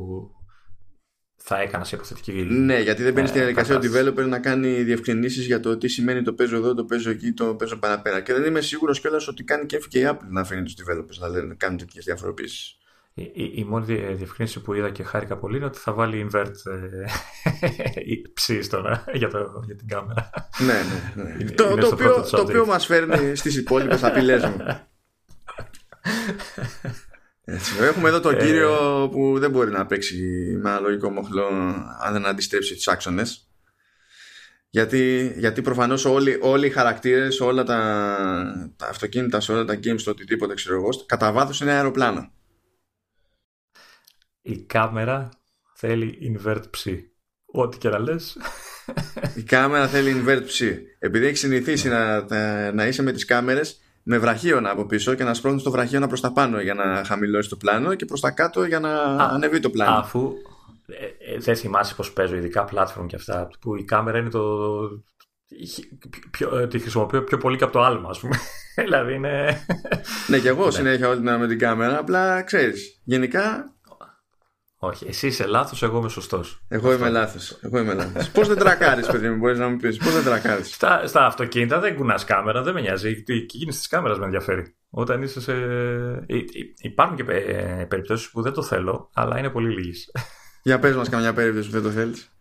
θα έκανας σε υποθετική Ναι, γιατί δεν μπαίνεις στη διαδικασία ο developer να κάνει διευκρινήσεις για το τι σημαίνει το παίζω εδώ, το παίζω εκεί, το παίζω παραπέρα. Και δεν είμαι σίγουρος κιόλας ότι κάνει και και η Apple να αφήνει τους developers να λένε, κάνουν τέτοιες διαφοροποιήσει. Η, η, η, μόνη διευκρίνηση που είδα και χάρηκα πολύ είναι ότι θα βάλει invert ε, [LAUGHS] τώρα για, το, για την κάμερα. Ναι, ναι. ναι. Είναι, το, είναι το, οποίο, το οποίο μας φέρνει στις υπόλοιπες απειλές μου. [LAUGHS] Έτσι, έχουμε εδώ τον ε... κύριο που δεν μπορεί να παίξει με ένα λογικό μοχλό αν δεν αντιστρέψει τους άξονες. Γιατί, γιατί προφανώς όλοι, όλοι οι χαρακτήρες, όλα τα, τα αυτοκίνητα, σε όλα τα games, το οτιδήποτε ξέρω εγώ, κατά βάθος είναι αεροπλάνο. Η κάμερα θέλει invert ψη. Ό,τι και να λες. Η κάμερα θέλει invert ψη. Επειδή έχεις συνηθίσει να, να είσαι με τις κάμερες με βραχίωνα από πίσω και να σπρώχνεις το βραχίωνα προς τα πάνω για να χαμηλώσεις το πλάνο και προς τα κάτω για να Α, ανεβεί το πλάνο. Αφού ε, ε, δεν θυμάσαι πως παίζω ειδικά platform και αυτά που η κάμερα είναι το... Πιο, ε, τη χρησιμοποιώ πιο πολύ και από το άλμα ας πούμε. [LAUGHS] δηλαδή είναι... ναι και εγώ ναι. συνέχεια όλη την με την κάμερα απλά ξέρεις γενικά όχι, εσύ είσαι λάθος, εγώ είμαι σωστός. Εγώ είμαι λάθος. Εγώ είμαι λάθος. [LAUGHS] Πώς δεν τρακάρεις, παιδί μου, μπορείς να μου πεις. Πώς δεν τρακάρεις; Στα, στα αυτοκίνητα δεν κουνάς κάμερα, δεν με νοιάζει. Η κίνηση της κάμερας με ενδιαφέρει. Όταν είσαι σε. Υπάρχουν και ε, περιπτώσεις που δεν το θέλω, αλλά είναι πολύ λίγες. [LAUGHS] Για πες μας καμιά περίπτωση που δεν το θέλεις.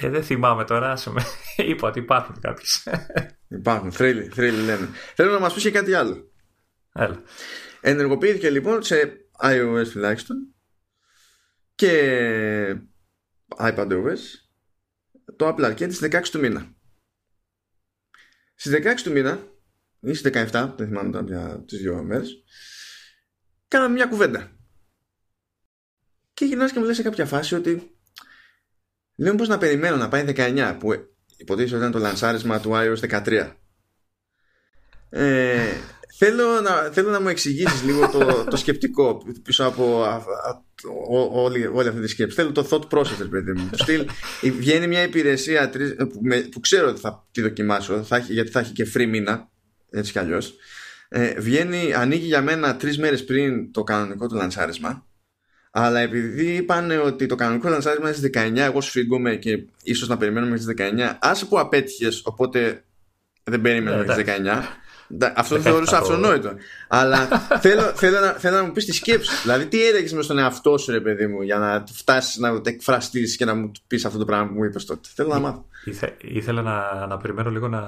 Ε, δεν θυμάμαι τώρα, σε με... [LAUGHS] είπα ότι υπάρχουν κάποιες. Υπάρχουν, θρύλοι, θρύλοι λένε. Θέλω να μας πεις και κάτι άλλο. Έλα. Ενεργοποιήθηκε λοιπόν σε iOS τουλάχιστον και iPadOS το Apple Arcade στις 16 του μήνα. Στις 16 του μήνα ή στις 17, δεν θυμάμαι τώρα για τις δύο μέρες, κάναμε μια κουβέντα. Και γυρνάς και μου λες σε κάποια φάση ότι λέω πως να περιμένω να πάει 19 που υποτίθεται ότι ήταν το λανσάρισμα του iOS 13. Ε, θέλω, να, θέλω να μου εξηγήσεις λίγο το, το σκεπτικό πίσω από όλη, όλη αυτή τη σκέψη. Θέλω το thought process, παιδί μου. Στυλ, βγαίνει μια υπηρεσία που, που ξέρω ότι θα τη δοκιμάσω, θα έχει, γιατί θα έχει και free μήνα, έτσι κι αλλιώς. Ε, βγαίνει, ανοίγει για μένα τρεις μέρες πριν το κανονικό του λανσάρισμα. Αλλά επειδή είπαν ότι το κανονικό λανσάρισμα είναι στις 19, εγώ σφίγγομαι και ίσως να περιμένουμε στι 19. Άσε που απέτυχες, οπότε δεν περιμένουμε μέχρι τις 19. Αυτό το θεωρούσα αυτονόητο. Αλλά [LAUGHS] θέλω, θέλω, να, θέλω να μου πεις τη σκέψη. Δηλαδή, τι έλεγε μες στον εαυτό σου, ρε παιδί μου, για να φτάσεις να εκφραστείς και να μου πεις αυτό το πράγμα που μου είπες τότε. Θέλω να μάθω. Ήθε, ήθελα να, να περιμένω λίγο να,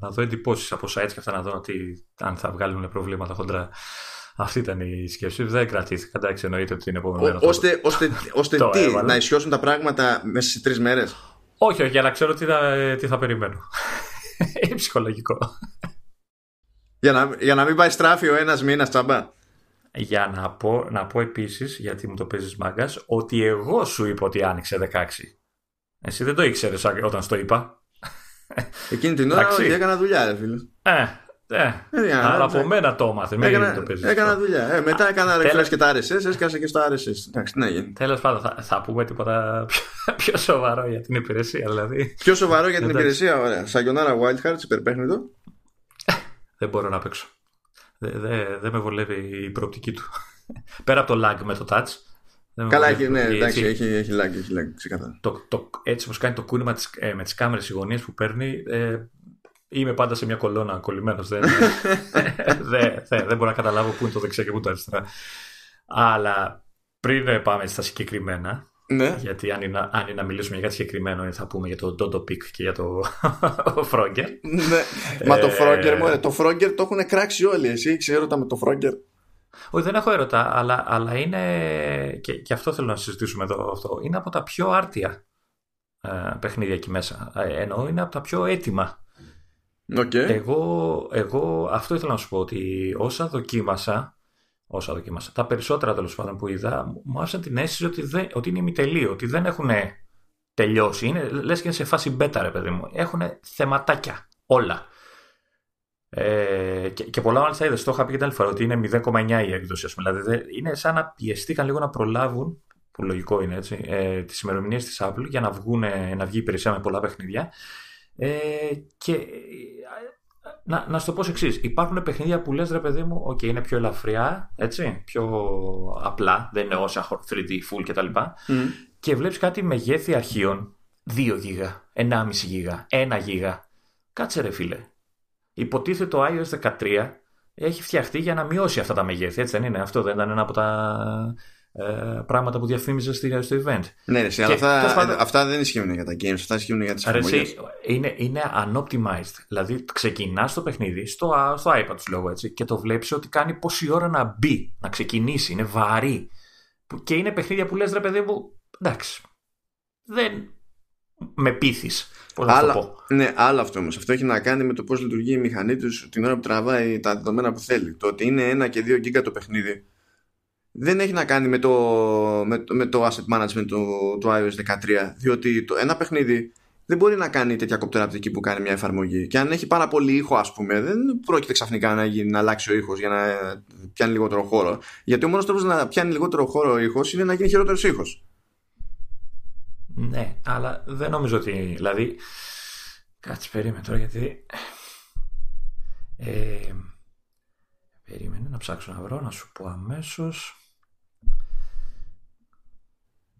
να δω εντυπώσεις από sites και αυτά να δω ότι, αν θα βγάλουν προβλήματα χοντρά. Αυτή ήταν η σκέψη. Δεν κρατήθηκα. Εντάξει, εννοείται ότι είναι επόμενο. Ώστε, ώστε, [LAUGHS] ώστε τι, να ισιώσουν τα πράγματα μέσα σε τρεις μέρες; Όχι, όχι, για να ξέρω τι θα, τι θα περιμένω. [LAUGHS] είναι ψυχολογικό. Για να, για να μην πάει στράφη ο ένας μήνας τσαμπά. Για να πω, να πω επίσης, γιατί μου το παίζεις μάγκας, ότι εγώ σου είπα ότι άνοιξε 16. Εσύ δεν το ήξερες όταν στο είπα. Εκείνη την ώρα όχι, έκανα δουλειά, ρε φίλε. Ε, ε, ε, αλλά από μένα το έμαθε. Έκανα, το παίζεις έκανα δουλειά. Ε, μετά έκανα refresh και τα RSS, έσκασε και στο RSS. Εντάξει, τι γίνει. Τέλος πάντων, θα, θα πούμε τίποτα πιο, πιο, σοβαρό για την υπηρεσία. Δηλαδή. Πιο σοβαρό για την υπηρεσία, ωραία. Σαγιονάρα Wildcards, υπερπέχνητο δεν μπορώ να παίξω. Δεν δε, δε με βολεύει η προοπτική του. [LAUGHS] Πέρα από το lag με το touch. Καλά, έχει, ναι, εντάξει, έχει, έχει lag, έχει lag ξεκάθαρα. Το, το, έτσι όπως κάνει το κούνημα της, ε, με τις κάμερες οι γωνίες που παίρνει, ε, είμαι πάντα σε μια κολόνα κολλημένος. Δεν, [LAUGHS] δεν, δεν, δεν μπορώ να καταλάβω πού είναι το δεξιά και πού το αριστερά. Αλλά πριν πάμε στα συγκεκριμένα, ναι. Γιατί αν είναι, αν είναι να μιλήσουμε για κάτι συγκεκριμένο, θα πούμε για το Dodo Pick και για το [LAUGHS] Frogger. Ναι. Μα το Frogger, μόνο, το Frogger το έχουν κράξει όλοι. Εσύ ξέρω τα με το Frogger. Όχι, δεν έχω ερωτά, αλλά, αλλά είναι. Και, και αυτό θέλω να συζητήσουμε εδώ. Αυτό. Είναι από τα πιο άρτια ε, παιχνίδια εκεί μέσα. Ε, εννοώ είναι από τα πιο έτοιμα. Okay. Εγώ, εγώ αυτό ήθελα να σου πω ότι όσα δοκίμασα όσα δοκίμασα. Τα περισσότερα τέλος πάντων που είδα μου άφησαν την αίσθηση ότι, δεν, ότι είναι ημιτελείο, ότι δεν έχουν τελειώσει. Είναι, λες και είναι σε φάση beta, ρε παιδί μου. Έχουν θεματάκια. Όλα. Ε, και, και πολλά μάλιστα είδες. Το είχα πει και την άλλη φορά ότι είναι 0,9 η έκδοση. Ας πούμε. Δηλαδή είναι σαν να πιεστήκαν λίγο να προλάβουν, που λογικό είναι έτσι, ε, τις ημερομηνίες της Apple για να, βγουν, να βγει η υπηρεσία με πολλά παιχνίδια. Ε, και να, να σου το πω εξής. Υπάρχουν παιχνίδια που λες, ρε παιδί μου, okay, είναι πιο ελαφριά, έτσι, πιο απλά, δεν είναι όσα 3D full κτλ. Mm. Και βλέπεις κάτι μεγέθη αρχείων 2 γίγα, 1,5 γίγα, 1 γίγα. Κάτσε ρε φίλε. Υποτίθεται το iOS 13 έχει φτιαχτεί για να μειώσει αυτά τα μεγέθη, έτσι δεν είναι; Αυτό δεν ήταν ένα από τα ε, πράγματα που διαφήμιζες στο event. Ναι, ναι, αλλά αυτά, αυτά δεν ισχύουν για τα games, αυτά ισχύουν για τις εφαρμογές. Είναι, είναι unoptimized. Δηλαδή, ξεκινάς το παιχνίδι στο, στο iPad του λόγω έτσι και το βλέπεις ότι κάνει πόση ώρα να μπει, να ξεκινήσει. Είναι βαρύ. Και είναι παιχνίδια που λες, ρε παιδί μου, εντάξει. Δεν με πείθεις. Πώς να το πω. Ναι, άλλο αυτό όμως. Αυτό έχει να κάνει με το πώς λειτουργεί η μηχανή τους την ώρα που τραβάει τα δεδομένα που θέλει. Το ότι είναι ένα και δύο γίγκα το παιχνίδι δεν έχει να κάνει με το, με, με το asset management του, του iOS 13 διότι το, ένα παιχνίδι δεν μπορεί να κάνει τέτοια κοπτεραπτική που κάνει μια εφαρμογή. Και αν έχει πάρα πολύ ήχο ας πούμε δεν πρόκειται ξαφνικά να, γίνει, να αλλάξει ο ήχος για να πιάνει λιγότερο χώρο. Γιατί ο μόνος τρόπος να πιάνει λιγότερο χώρο ο ήχος είναι να γίνει χειρότερος ήχος. Ναι αλλά δεν νομίζω ότι δηλαδή κάτσε περίμενε τώρα γιατί ε, περίμενε να ψάξω να βρω να σου πω αμέσως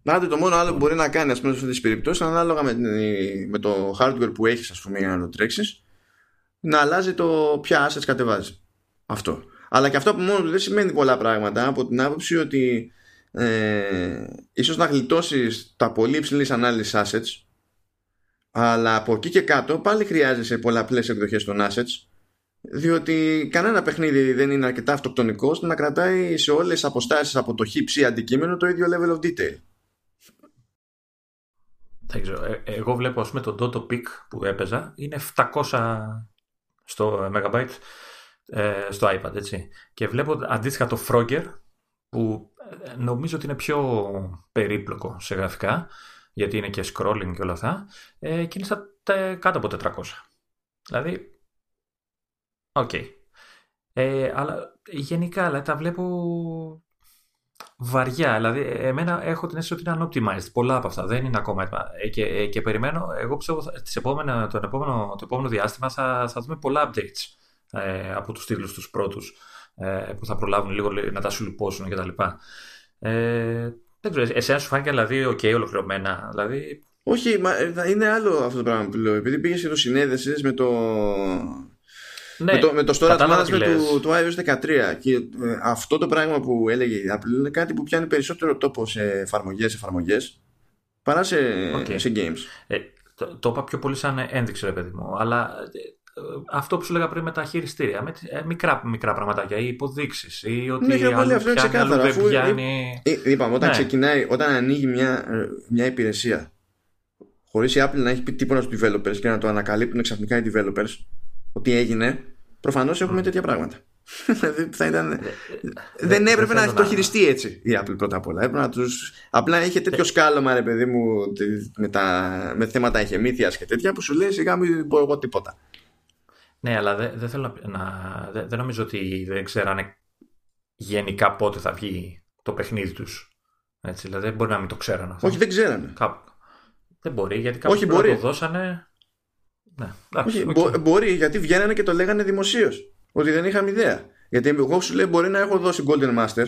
να το μόνο άλλο που μπορεί να κάνει ας πούμε, σε αυτές τις περιπτώσεις, ανάλογα με, με το hardware που έχεις, ας πούμε, για να το τρέξεις, να αλλάζει το ποια assets κατεβάζει. Αυτό. Αλλά και αυτό που μόνο του δεν σημαίνει πολλά πράγματα από την άποψη ότι ε, ίσως να γλιτώσεις τα πολύ υψηλής ανάλυσης assets αλλά από εκεί και κάτω πάλι χρειάζεσαι πολλαπλές εκδοχές των assets διότι κανένα παιχνίδι δεν είναι αρκετά αυτοκτονικό ώστε να κρατάει σε όλες τις αποστάσεις από το χύψη αντικείμενο το ίδιο level of detail. Δεν ξέρω. Ε, εγώ βλέπω ας πούμε το Dodo Peak που έπαιζα είναι 700 τόσα megabyte ε, στο iPad έτσι. Και βλέπω αντίστοιχα το Frogger που ε, νομίζω ότι είναι πιο περίπλοκο σε γραφικά γιατί είναι και scrolling και όλα αυτά ε, και είναι στα, κάτω από 400. Δηλαδή, OK. Okay. Ε, αλλά γενικά δηλαδή, τα βλέπω βαριά. Δηλαδή, εμένα έχω την αίσθηση ότι είναι unoptimized. Πολλά από αυτά δεν είναι ακόμα έτοιμα. Ε, και, ε, και περιμένω, εγώ πιστεύω τις επόμενα, το, επόμενο, το επόμενο διάστημα θα, θα δούμε πολλά updates ε, από τους τίτλους τους πρώτους ε, που θα προλάβουν λίγο να τα σουλουπώσουν κτλ. Ε, δεν ξέρω, εσένα σου φάνηκε δηλαδή, OK, okay, ολοκληρωμένα. Δηλαδή... Όχι, μα, ε, είναι άλλο αυτό το πράγμα που λέω. Επειδή πήγες και το συνέδεσαι με το ναι, με, το, με το storage management του, του iOS 13 και ε, αυτό το πράγμα που έλεγε η Apple είναι κάτι που πιάνει περισσότερο τόπο σε εφαρμογές, εφαρμογές παρά σε, okay. σε games. Ε, το, το είπα πιο πολύ σαν ένδειξη ρε παιδί μου αλλά ε, αυτό που σου λέγα πριν με τα χειριστήρια, με ε, μικρά, μικρά πραγματάκια ή υποδείξεις. Ή ότι ναι, πολύ, αυτό είναι ξεκάθαρο. Αφού, πιάνει... Είπαμε, όταν ναι. ξεκινάει, όταν ανοίγει μια, μια υπηρεσία χωρίς η Apple να έχει πει τίποτα στους developers και να το ανακαλύπτουν ξαφνικά οι developers ότι έγινε, προφανώς έχουμε τέτοια πράγματα. [LAUGHS] Δηλαδή θα ήταν... Ε, ε, δεν έπρεπε να το χειριστεί έτσι η Apple πρώτα απ' όλα. Έπρεπε να τους... Απλά είχε τέτοιο ε. σκάλωμα, ρε παιδί μου, με, τα... με θέματα ηχεμήθεια και τέτοια που σου λέει σιγά μην πω εγώ τίποτα. Ναι, αλλά δεν δε θέλω να. Δεν δε νομίζω ότι δεν ξέρανε γενικά πότε θα βγει το παιχνίδι τους. Έτσι, δηλαδή δεν μπορεί να μην το ξέρανε αυτό. Όχι, δεν ξέρανε. Δεν μπορεί, γιατί κάποιοι το δώσανε. Ναι, Όχι, okay. μπορεί γιατί βγαίνανε και το λέγανε δημοσίως. Ότι δεν είχαμε ιδέα. Γιατί εγώ σου λέει μπορεί να έχω δώσει Golden Master,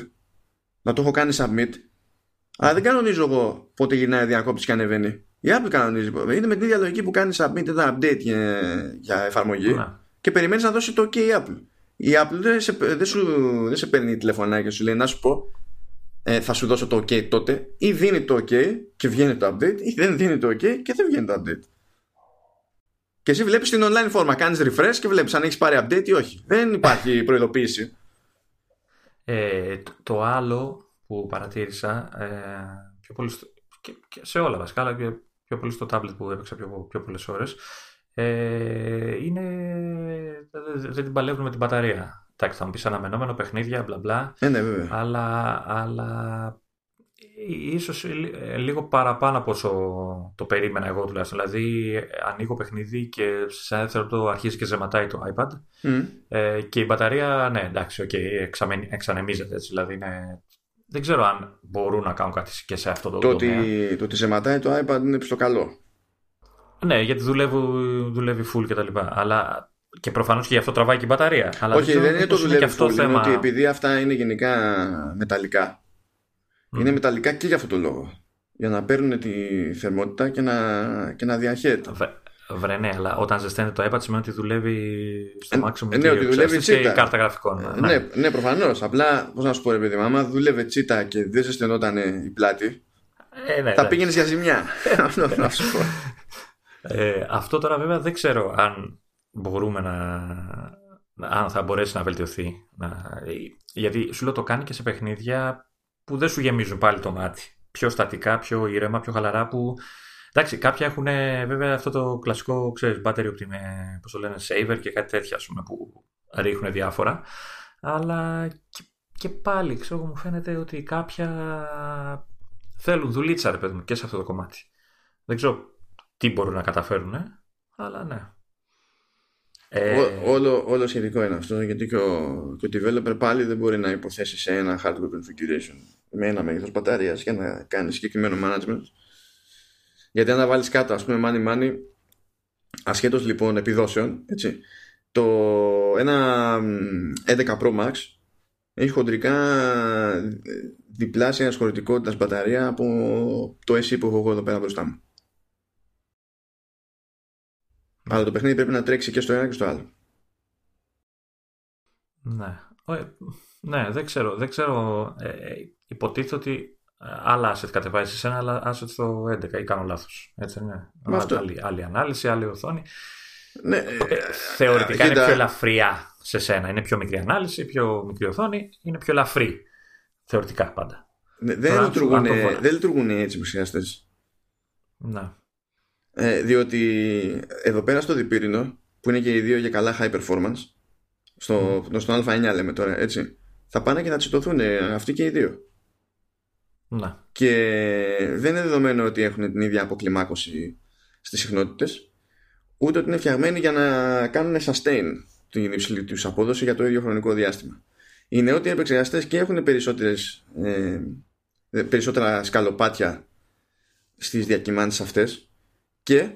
να το έχω κάνει submit, αλλά δεν κανονίζω εγώ πότε γυρνάει διακόπτη και ανεβαίνει. Η Apple κανονίζει. Είναι με την ίδια λογική που κάνει submit ένα update για, για εφαρμογή ναι. και περιμένεις να δώσει το OK η Apple. Η Apple δεν σε, δεν σου, δεν σε παίρνει τηλεφωνάκι και σου λέει να σου πω ε, θα σου δώσω το OK τότε ή δίνει το OK και βγαίνει το update ή δεν δίνει το OK και δεν βγαίνει το update. Και εσύ βλέπεις την online φόρμα. Κάνεις refresh και βλέπεις αν έχεις πάρει update ή όχι. Δεν υπάρχει [LAUGHS] προειδοποίηση. Ε, το, άλλο που παρατήρησα ε, πιο πολύ στο, και, σε όλα βασικά, αλλά και πιο πολύ στο tablet που έπαιξα πιο, πιο πολλές ώρες. Ε, είναι. Δεν την παλεύουν με την μπαταρία. Εντάξει, θα μου πεις αναμενόμενο παιχνίδια, μπλα μπλα. Ε, ναι, βέβαια. Αλλά, αλλά ίσως ε, λίγο παραπάνω από όσο το περίμενα εγώ τουλάχιστον. Δηλαδή ανοίγω παιχνίδι και σε ένα δευτερόλεπτο αρχίζει και ζεματάει το iPad ε, και η μπαταρία, ναι εντάξει, okay, εξανεμίζεται έτσι, δηλαδή είναι... Δεν ξέρω αν μπορούν να κάνουν κάτι και σε αυτό το, το τομέα. Ότι, το ότι ζεματάει το iPad είναι στο καλό. Ναι, γιατί δουλεύει, δουλεύει full κτλ. Αλλά και προφανώς και γι' αυτό τραβάει και η μπαταρία. Αλλά Όχι, δεν είναι το δουλεύει αυτό full, θέμα... είναι ότι επειδή αυτά είναι γενικά μεταλλικά είναι μεταλλικά και για αυτό το λόγο. Για να παίρνουν τη θερμότητα και να, και να διαχέεται. Βρε, ναι, αλλά όταν ζεσταίνεται το iPad σημαίνει ότι δουλεύει στο maximum ε, ναι, ότι δουλεύει και η κάρτα γραφικών. Ε, ναι, ναι, ναι προφανώς. Απλά, πώς να σου πω, ρε παιδί, άμα δούλευε τσίτα και δεν ζεσθενόταν η πλάτη, ε, ναι, θα πήγαινες για ζημιά. [LAUGHS] αυτό να σου πω. Ε, αυτό τώρα βέβαια δεν ξέρω αν μπορούμε να. αν θα μπορέσει να βελτιωθεί. Να, γιατί σου λέω το κάνει και σε παιχνίδια που δεν σου γεμίζουν πάλι το μάτι. Πιο στατικά, πιο ήρεμα, πιο χαλαρά που... Εντάξει, κάποια έχουν βέβαια αυτό το κλασικό, ξέρεις, battery optime, πώς το λένε, saver και κάτι τέτοια, ας πούμε, που ρίχνουν διάφορα. Αλλά και πάλι ξέρω μου φαίνεται ότι κάποια θέλουν δουλίτσα ρε παιδί μου και σε αυτό το κομμάτι. Δεν ξέρω τι μπορούν να καταφέρουν, ε, αλλά ναι. Ε... όλο, όλος σχετικό είναι αυτό γιατί και ο, και ο developer πάλι δεν μπορεί να υποθέσει σε ένα hardware configuration με ένα μέγεθος μπαταρίας για να κάνει συγκεκριμένο management γιατί αν τα βάλεις κάτω ας πούμε money money ασχέτως λοιπόν επιδόσεων έτσι, το ένα 11 Pro Max έχει χοντρικά διπλάσια ασχολητικότητας μπαταρία από το SE που έχω εγώ εδώ πέρα μπροστά μου. Αλλά το παιχνίδι πρέπει να τρέξει και στο ένα και στο άλλο. Ναι. Ναι, δεν ξέρω. Δεν ξέρω. Ε, ε υποτίθεται ότι ε, άλλα asset κατεβάζει σε ένα, άλλα asset στο 11 ή κάνω λάθος. Έτσι, ναι. Αυτό... Άλλη, άλλη ανάλυση, άλλη οθόνη. Ναι, ε, θεωρητικά είναι πιο ελαφριά σε σένα. Είναι πιο μικρή ανάλυση, πιο μικρή οθόνη, είναι πιο ελαφρύ. Θεωρητικά πάντα. Ναι, δεν, λειτουργούν, δεν λειτουργούν έτσι οι Ναι. Ε, διότι εδώ πέρα στο διπύρινο, που είναι και οι δύο για καλά high performance, στο, mm. στο Α9 λέμε τώρα, έτσι, θα πάνε και θα τσιτωθούν αυτοί και οι δύο. Να. Και δεν είναι δεδομένο ότι έχουν την ίδια αποκλιμάκωση στις συχνότητες, ούτε ότι είναι φτιαγμένοι για να κάνουν sustain την υψηλή τους απόδοση για το ίδιο χρονικό διάστημα. Οι νεότεροι επεξεργαστές και έχουν περισσότερες, ε, περισσότερα σκαλοπάτια στις διακυμάνσεις αυτές και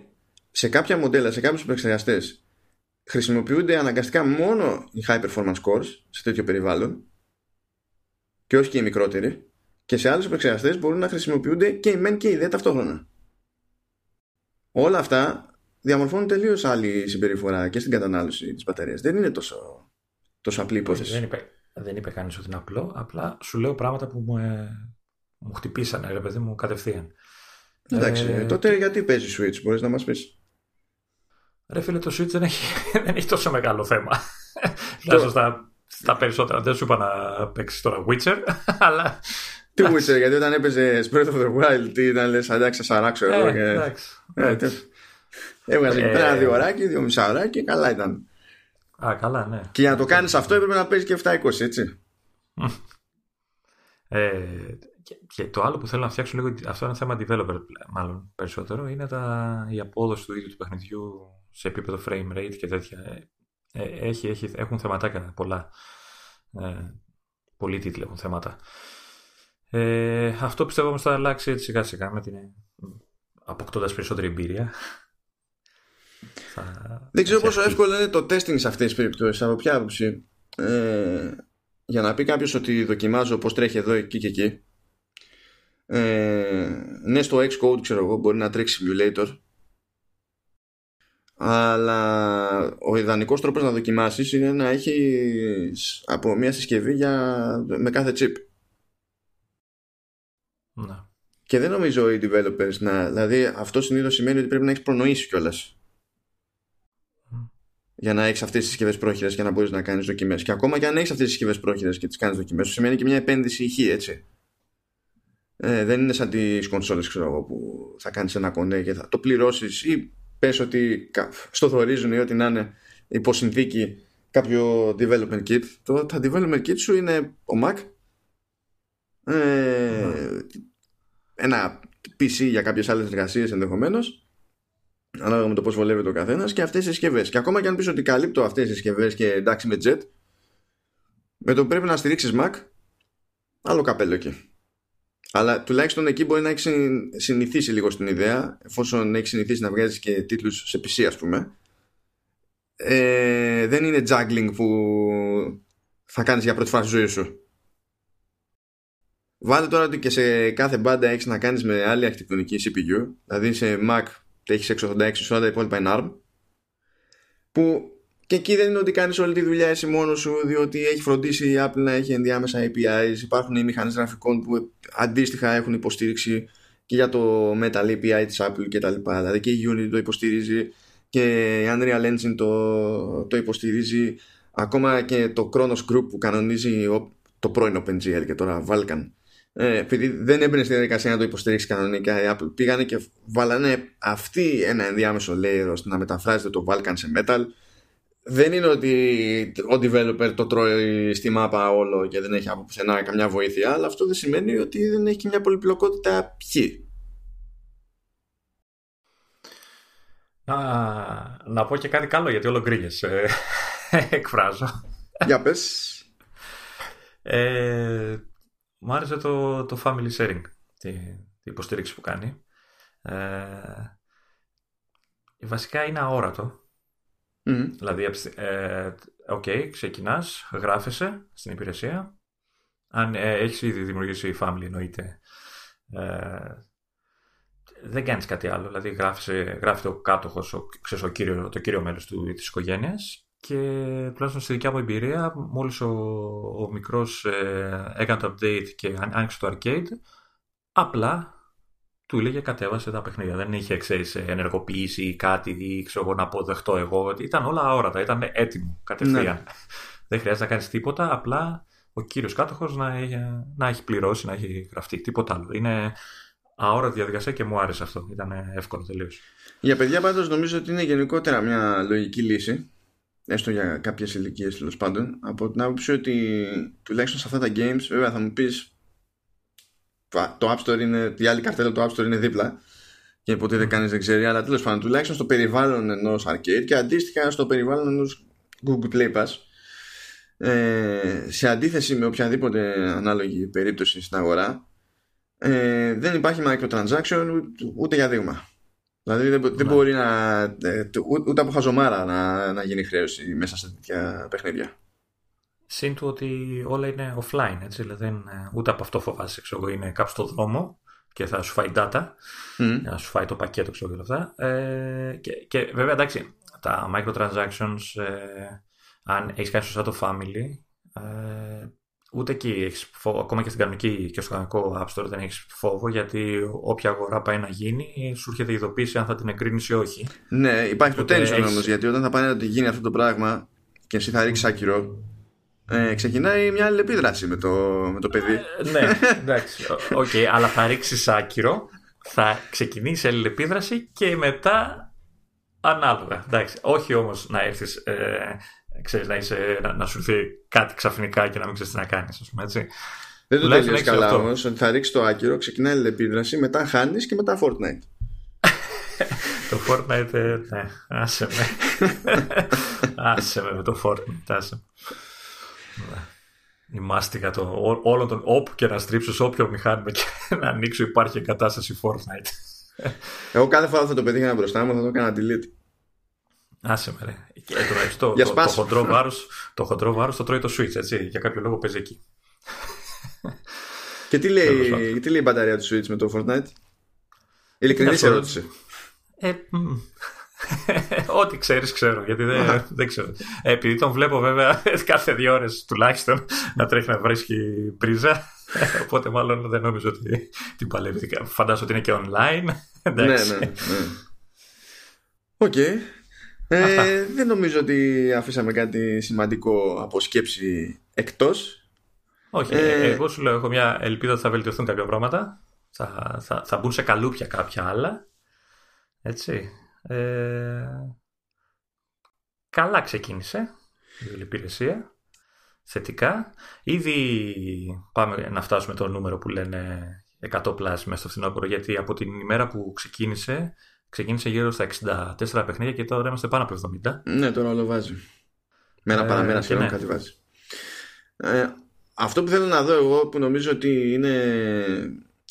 σε κάποια μοντέλα, σε κάποιους επεξεργαστές χρησιμοποιούνται αναγκαστικά μόνο οι high performance cores σε τέτοιο περιβάλλον και όχι και οι μικρότεροι και σε άλλους επεξεργαστές μπορούν να χρησιμοποιούνται και οι men και οι δε ταυτόχρονα. Όλα αυτά διαμορφώνουν τελείως άλλη συμπεριφορά και στην κατανάλωση της μπαταρίας. Δεν είναι τόσο, τόσο απλή υπόθεση. Δεν είπε, δεν είπε κανείς ότι είναι απλό. Απλά σου λέω πράγματα που μου, ε, μου χτυπήσανε, ρε παιδί μου, κατευθείαν. Εντάξει, ε, τότε γιατί παίζεις Switch, μπορείς να μας πεις; Ρε φίλε, το Switch δεν έχει, [LAUGHS] δεν έχει τόσο μεγάλο θέμα. [LAUGHS] Τουλάχιστον στα, στα περισσότερα. Δεν σου είπα να παίξεις τώρα Witcher, [LAUGHS] αλλά. Τι Witcher, γιατί όταν έπαιζε Spirit of the Wild, τι ήταν λες, εντάξει, θα σαράξω εγώ. Ε, εντάξει. Ε, Έβγαζε εκεί πέρα ένα δύο ωράκι, δύο μισά ωράκι και καλά ήταν. Α, καλά, ναι. Και για να το κάνεις αυτό έπρεπε να παίζεις και 720, έτσι. Ε, και, το άλλο που θέλω να φτιάξω λίγο, αυτό είναι θέμα developer μάλλον περισσότερο, είναι τα, η απόδοση του ίδιου του παιχνιδιού σε επίπεδο frame rate και τέτοια. Ε, ε έχει, έχει, έχουν θεματάκια πολλά. Ε, πολλοί τίτλοι έχουν θέματα. Ε, αυτό πιστεύω όμως θα αλλάξει έτσι σιγά σιγά με την, αποκτώντας περισσότερη εμπειρία. [LAUGHS] Δεν ξέρω πόσο εύκολο είναι το testing σε αυτές τις περιπτώσεις. Από ποια άποψη. Ε, για να πει κάποιος ότι δοκιμάζω πώς τρέχει εδώ, εκεί και εκεί. Ε, ναι, στο Xcode ξέρω εγώ μπορεί να τρέξει simulator. Αλλά ο ιδανικός τρόπος να δοκιμάσεις είναι να έχεις από μια συσκευή για, με κάθε chip. Να. Και δεν νομίζω οι developers να. Δηλαδή, αυτό συνήθως σημαίνει ότι πρέπει να έχεις προνοήσει κιόλας. Για να έχεις αυτές τις συσκευές πρόχειρες και να μπορείς να κάνεις δοκιμές. Και ακόμα και αν έχεις αυτές τις συσκευές πρόχειρες και τις κάνεις δοκιμές, σου σημαίνει και μια επένδυση ηχή, έτσι. Ε, δεν είναι σαν τις κονσόλες, ξέρω εγώ, που θα κάνεις ένα κονέ και θα το πληρώσεις ή πες ότι στο θορίζουν ή ό,τι να είναι υποσυνθήκη κάποιο development kit. Το, τα development kit σου είναι ο Mac. Ε, ναι ένα PC για κάποιες άλλες εργασίες ενδεχομένως, ανάλογα με το πώς βολεύει το καθένας, και αυτές τι συσκευές. Και ακόμα και αν πεις ότι καλύπτω αυτές τι συσκευές και εντάξει με jet, με το πρέπει να στηρίξεις Mac, άλλο καπέλο εκεί. Αλλά τουλάχιστον εκεί μπορεί να έχεις συνηθίσει λίγο στην ιδέα, εφόσον έχεις συνηθίσει να βγάζεις και τίτλους σε PC, ας πούμε. Ε, δεν είναι juggling που θα κάνεις για πρώτη φορά στη ζωή σου. Βάλε τώρα ότι και σε κάθε μπάντα έχεις να κάνεις με άλλη αρχιτεκτονική CPU. Δηλαδή σε Mac έχεις 686, σε όλα τα υπόλοιπα είναι ARM. Που και εκεί δεν είναι ότι κάνεις όλη τη δουλειά εσύ μόνος σου, διότι έχει φροντίσει η Apple να έχει ενδιάμεσα APIs. Υπάρχουν οι μηχανές γραφικών που αντίστοιχα έχουν υποστήριξη και για το Metal API της Apple κτλ. Δηλαδή και η Unity το υποστηρίζει και η Unreal Engine το, το υποστηρίζει. Ακόμα και το Kronos Group που κανονίζει το πρώην OpenGL και τώρα Vulkan ε, επειδή δεν έμπαινε στη διαδικασία να το υποστηρίξει κανονικά η Apple, πήγανε και βάλανε αυτή ένα ενδιάμεσο layer ώστε να μεταφράζεται το Vulkan σε Metal. Δεν είναι ότι ο developer το τρώει στη μάπα όλο και δεν έχει από πουθενά καμιά βοήθεια, αλλά αυτό δεν σημαίνει ότι δεν έχει και μια πολυπλοκότητα ποιοι. Να, να πω και κάτι καλό γιατί όλο γκρίνιες ε, [LAUGHS] εκφράζω. Για πες. Ε, μου άρεσε το, το family sharing, τη, τη υποστήριξη που κάνει. Ε, βασικά είναι αόρατο. Mm. Δηλαδή, ε, okay, ξεκινάς, γράφεσαι στην υπηρεσία. Αν ε, έχεις ήδη δημιουργήσει family, εννοείται. Ε, δεν κάνεις κάτι άλλο. Δηλαδή, γράφει το κάτοχος, ο, ξέρεις, ο κύριο, το κύριο μέλος του, της οικογένειας και τουλάχιστον στη δικιά μου εμπειρία, μόλις ο, ο μικρός ε, έκανε το update και άνοιξε το arcade, απλά του έλεγε κατέβασε τα παιχνίδια. Δεν είχε, ξέρεις, ενεργοποιήσει ή κάτι ή ξέρω εγώ να αποδεχτώ εγώ. Ήταν όλα αόρατα, ήταν έτοιμο κατευθείαν. Ναι. [LAUGHS] Δεν χρειάζεται να κάνεις τίποτα, απλά ο κύριος κάτοχος να, να έχει πληρώσει, να έχει γραφτεί. Τίποτα άλλο. Είναι αόρατη διαδικασία και μου άρεσε αυτό. Ήταν εύκολο τελείως. Για παιδιά πάντως νομίζω ότι είναι γενικότερα μια λογική λύση έστω για κάποιες ηλικίες τέλος πάντων, από την άποψη ότι τουλάχιστον σε αυτά τα games, βέβαια θα μου πεις το App Store είναι, η άλλη καρτέλα του App Store είναι δίπλα και ποτέ δεν κάνει δεν ξέρει, αλλά τέλος πάντων τουλάχιστον στο περιβάλλον ενός arcade και αντίστοιχα στο περιβάλλον ενός Google Play Pass ε, σε αντίθεση με οποιαδήποτε ανάλογη περίπτωση στην αγορά ε, δεν υπάρχει microtransaction ούτε για δείγμα Δηλαδή δεν, δεν ναι. μπορεί να. Ε, ούτε από χαζομάρα να, να γίνει χρέωση μέσα σε τέτοια παιχνίδια. Συν του ότι όλα είναι offline, έτσι. Δηλαδή δεν, ούτε από αυτό φοβάσαι. Ξέρω, είναι κάπου στο δρόμο και θα σου φάει data, mm. να σου φάει το πακέτο ξέρω, και όλα αυτά. Ε, και, και βέβαια εντάξει, τα microtransactions, ε, αν έχεις κάνει σωστά το family, ε, Ούτε εκεί έχεις φόβο, ακόμα και στην κανονική και στο κανονικό App Store δεν έχεις φόβο, γιατί όποια αγορά πάει να γίνει, σου έρχεται ειδοποίηση αν θα την εγκρίνεις ή όχι. Ναι, υπάρχει το tension έχεις... όμως, γιατί όταν θα πάνε να γίνει αυτό το πράγμα και εσύ θα ρίξεις άκυρο, ε, ξεκινάει μια άλλη επίδραση με το, με το παιδί. Ε, ναι, εντάξει. OK, okay, αλλά θα ρίξεις άκυρο, θα ξεκινήσει αλληλεπίδραση και μετά ανάλογα. Εντάξει. Όχι όμως να έρθεις ε, ξέρεις, να, είσαι, να, να, σου έρθει κάτι ξαφνικά και να μην ξέρεις τι να κάνεις, ας πούμε έτσι. Δεν το τελειώσει καλά όμως, ότι θα ρίξεις το άκυρο, ξεκινάει η επίδραση, μετά χάνεις και μετά Fortnite. [LAUGHS] το Fortnite, ε, ναι, άσε με. [LAUGHS] άσε με με το Fortnite, άσε με. Η μάστιγα το, όλων των όπου και να στρίψω όποιο μηχάνημα και να ανοίξω υπάρχει εγκατάσταση Fortnite. Εγώ κάθε φορά θα το πετύχαινα μπροστά μου θα το έκανα delete. Άσε με ρε. Και το, το, το, το, χοντρό βάρος, το χοντρό βάρος το τρώει το Switch, έτσι. Για κάποιο λόγο παίζει εκεί. Και τι λέει, τι λέει η μπαταρία του Switch με το Fortnite? Ειλικρινής ερώτηση. Ε, [LAUGHS] Ό,τι ξέρεις ξέρω Γιατί δεν, δεν ξέρω ε, Επειδή τον βλέπω βέβαια [LAUGHS] κάθε δύο ώρες τουλάχιστον Να τρέχει να βρίσκει πρίζα [LAUGHS] Οπότε μάλλον δεν νομίζω ότι την παλεύει Φαντάζομαι ότι είναι και online Ναι ναι ναι Οκ ε, δεν νομίζω ότι αφήσαμε κάτι σημαντικό από σκέψη εκτός. Όχι, ε, εγώ σου λέω, έχω μια ελπίδα ότι θα βελτιωθούν κάποια πράγματα. Θα, θα, θα μπουν σε καλούπια κάποια άλλα. Έτσι. Ε, καλά ξεκίνησε η υπηρεσία. Θετικά. Ήδη πάμε να φτάσουμε το νούμερο που λένε 100 πλάσι μέσα στο φθινόπωρο γιατί από την ημέρα που ξεκίνησε Ξεκίνησε γύρω στα 64 παιχνίδια και τώρα είμαστε πάνω από 70. Ναι, τώρα όλο βάζει. Με ένα ε, παραμένα σχεδόν ναι. κάτι βάζει. Ε, αυτό που θέλω να δω εγώ που νομίζω ότι είναι,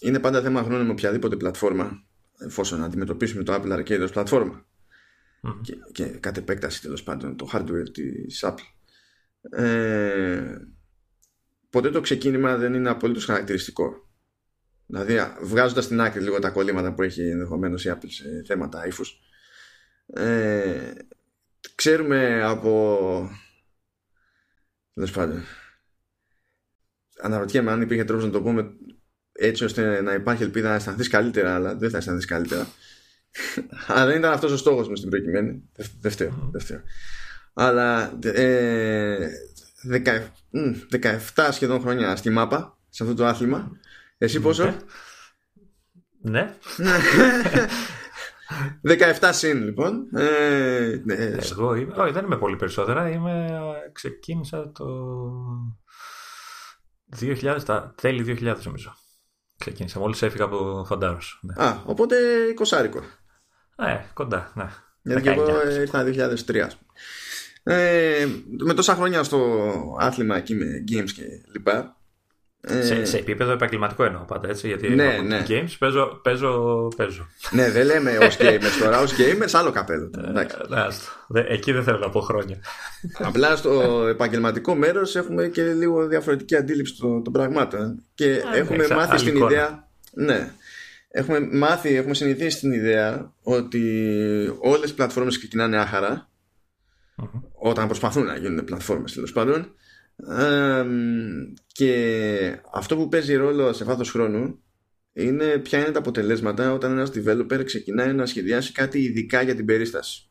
είναι πάντα θέμα χρόνου με οποιαδήποτε πλατφόρμα εφόσον αντιμετωπίσουμε το Apple Arcade ως πλατφορμα και, και κατ' επέκταση τέλος πάντων το hardware της Apple ε, ποτέ το ξεκίνημα δεν είναι απολύτως χαρακτηριστικό Δηλαδή, βγάζοντας στην άκρη λίγο τα κολλήματα που έχει ενδεχομένως η Apple σε θέματα ύφου. Ε, ξέρουμε από. Τέλος πάντων. Αναρωτιέμαι αν υπήρχε τρόπος να το πούμε έτσι ώστε να υπάρχει ελπίδα να αισθανθείς καλύτερα, αλλά δεν θα αισθανθείς καλύτερα. αλλά δεν ήταν αυτός ο στόχος μου στην προκειμένη. Δεύτερο. δεύτερο. Αλλά ε, 17 σχεδόν χρόνια στη μάπα, σε αυτό το άθλημα, εσύ πόσο; Ναι. [LAUGHS] 17 συν λοιπόν. Ε, ναι, Εγώ είμαι, όχι, δεν είμαι πολύ περισσότερα. Είμαι, ξεκίνησα το 2000, τα τέλη 2000 νομίζω. Ξεκίνησα μόλις έφυγα από Φαντάρος. Ναι. Α, οπότε 20 Ε, κοντά, ναι. Γιατί και εγώ ήρθα 2003. Ε, με τόσα χρόνια στο άθλημα εκεί με games και λοιπά ε... Σε, σε επίπεδο επαγγελματικό εννοώ πάντα έτσι. Γιατί ναι, ναι. games παίζω, παίζω, παίζω. ναι, δεν λέμε ως gamers τώρα. Ω gamers άλλο καπέλο. Ε, εκεί δεν θέλω να πω χρόνια. Απλά στο επαγγελματικό μέρος έχουμε και λίγο διαφορετική αντίληψη των, των πραγμάτων. Και Α, έχουμε ναι, μάθει στην ιδέα. Ναι. Έχουμε μάθει, έχουμε συνηθίσει στην ιδέα ότι όλες οι πλατφόρμες ξεκινάνε άχαρα mm-hmm. όταν προσπαθούν να γίνουν πλατφόρμες τέλος πάντων και αυτό που παίζει ρόλο σε βάθος χρόνου είναι ποια είναι τα αποτελέσματα όταν ένας developer ξεκινάει να σχεδιάσει κάτι ειδικά για την περίσταση.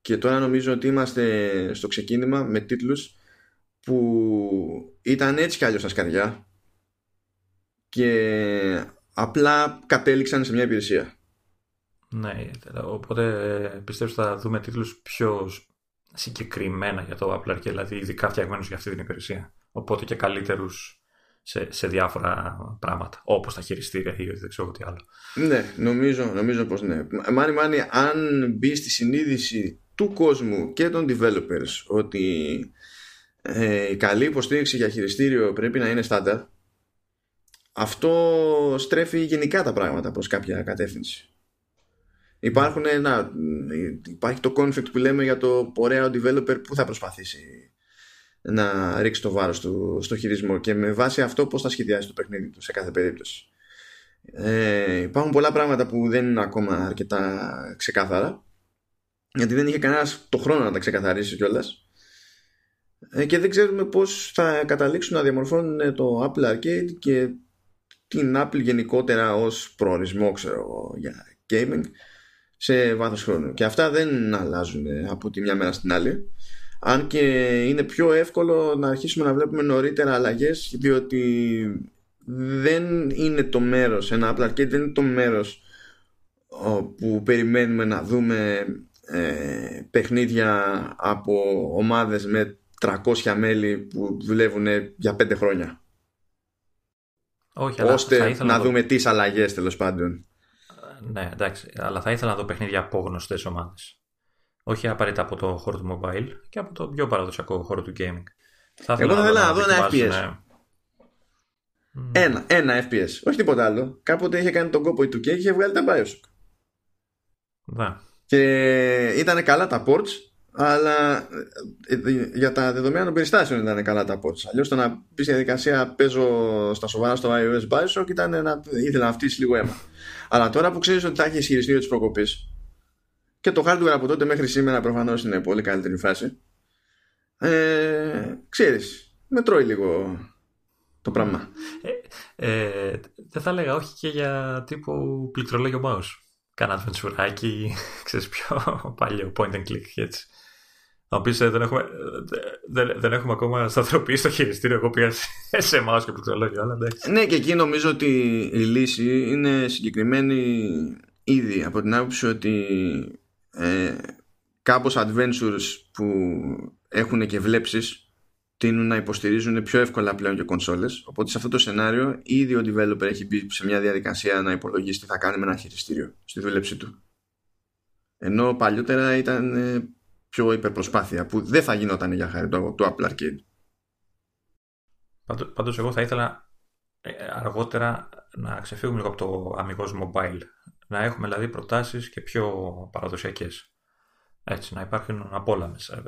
Και τώρα νομίζω ότι είμαστε στο ξεκίνημα με τίτλους που ήταν έτσι κι αλλιώς στα σκαριά και απλά κατέληξαν σε μια υπηρεσία. Ναι, οπότε πιστεύω ότι θα δούμε τίτλους πιο συγκεκριμένα για το Apple Arcade, δηλαδή ειδικά φτιαγμένου για αυτή την υπηρεσία. Οπότε και καλύτερους σε, σε διάφορα πράγματα, όπως τα χειριστήρια ή δεν ξέρω τι άλλο. Ναι, νομίζω, νομίζω πως ναι. Μάνι μάνι, αν μπει στη συνείδηση του κόσμου και των developers ότι ε, η καλή υποστήριξη για χειριστήριο πρέπει να είναι στάνταρ, αυτό στρέφει γενικά τα πράγματα προς κάποια κατεύθυνση. Υπάρχουν ένα, υπάρχει το concept που λέμε για το ωραίο developer που θα προσπαθήσει να ρίξει το βάρος του στο χειρισμό και με βάση αυτό πώς θα σχεδιάσει το παιχνίδι του σε κάθε περίπτωση. Ε, υπάρχουν πολλά πράγματα που δεν είναι ακόμα αρκετά ξεκάθαρα γιατί δεν είχε κανένας το χρόνο να τα ξεκαθαρίσει κιόλας. Ε, και δεν ξέρουμε πώς θα καταλήξουν να διαμορφώνουν το Apple Arcade και την Apple γενικότερα ως προορισμό ξέρω, για gaming σε βάθος χρόνου. Και αυτά δεν αλλάζουν από τη μια μέρα στην άλλη. Αν και είναι πιο εύκολο να αρχίσουμε να βλέπουμε νωρίτερα αλλαγές διότι δεν είναι το μέρος, ένα Apple Arcade δεν είναι το μέρος που περιμένουμε να δούμε ε, παιχνίδια από ομάδες με 300 μέλη που δουλεύουν για 5 χρόνια. Όχι, ώστε να, δούμε τις αλλαγές τέλος πάντων ναι, εντάξει, αλλά θα ήθελα να δω παιχνίδια από γνωστές ομάδες. Όχι απαραίτητα από το χώρο του mobile και από το πιο παραδοσιακό χώρο του gaming. Θα Εγώ θα ήθελα να, δω ένα FPS. Ένα, ένα FPS, όχι τίποτα άλλο. Κάποτε είχε κάνει τον κόπο η 2K και είχε βγάλει τα Bioshock. Ναι. Και ήταν καλά τα ports, αλλά ε, ε, για τα δεδομένα των περιστάσεων ήταν καλά τα ports. Αλλιώς το να πεις στη διαδικασία παίζω στα σοβαρά στο iOS Bioshock ήταν να ήθελα να φτύσεις λίγο αίμα. Αλλά τώρα που ξέρεις ότι θα έχεις ισχυριστήριο τη προκοπή και το hardware από τότε μέχρι σήμερα προφανώς είναι πολύ καλύτερη φάση. Ε, ξέρεις, με τρώει λίγο το πράγμα. Ε, ε, δεν θα έλεγα όχι και για τύπου πληκτρολόγιο mouse. Κάνα adventure [LAUGHS] ξέρεις πιο παλιό point and click έτσι. Να πεις δεν έχουμε, δεν, δεν έχουμε ακόμα σταθεροποιήσει το χειριστήριο. Εγώ πήγα σε εμάς και πληκτρολόγιο. Αλλά εντάξει. Ναι, και εκεί νομίζω ότι η λύση είναι συγκεκριμένη ήδη από την άποψη ότι ε, κάπως adventures που έχουν και βλέψεις τείνουν να υποστηρίζουν πιο εύκολα πλέον και κονσόλες οπότε σε αυτό το σενάριο ήδη ο developer έχει μπει σε μια διαδικασία να υπολογίσει τι θα κάνει με ένα χειριστήριο στη δούλεψή του ενώ παλιότερα ήταν ε, πιο υπερπροσπάθεια που δεν θα γινόταν για χάρη του, του Apple Arcade. Πάντως εγώ θα ήθελα ε, αργότερα να ξεφύγουμε λίγο από το αμυγός mobile. Να έχουμε δηλαδή προτάσεις και πιο παραδοσιακές. Έτσι, να υπάρχουν από όλα μέσα.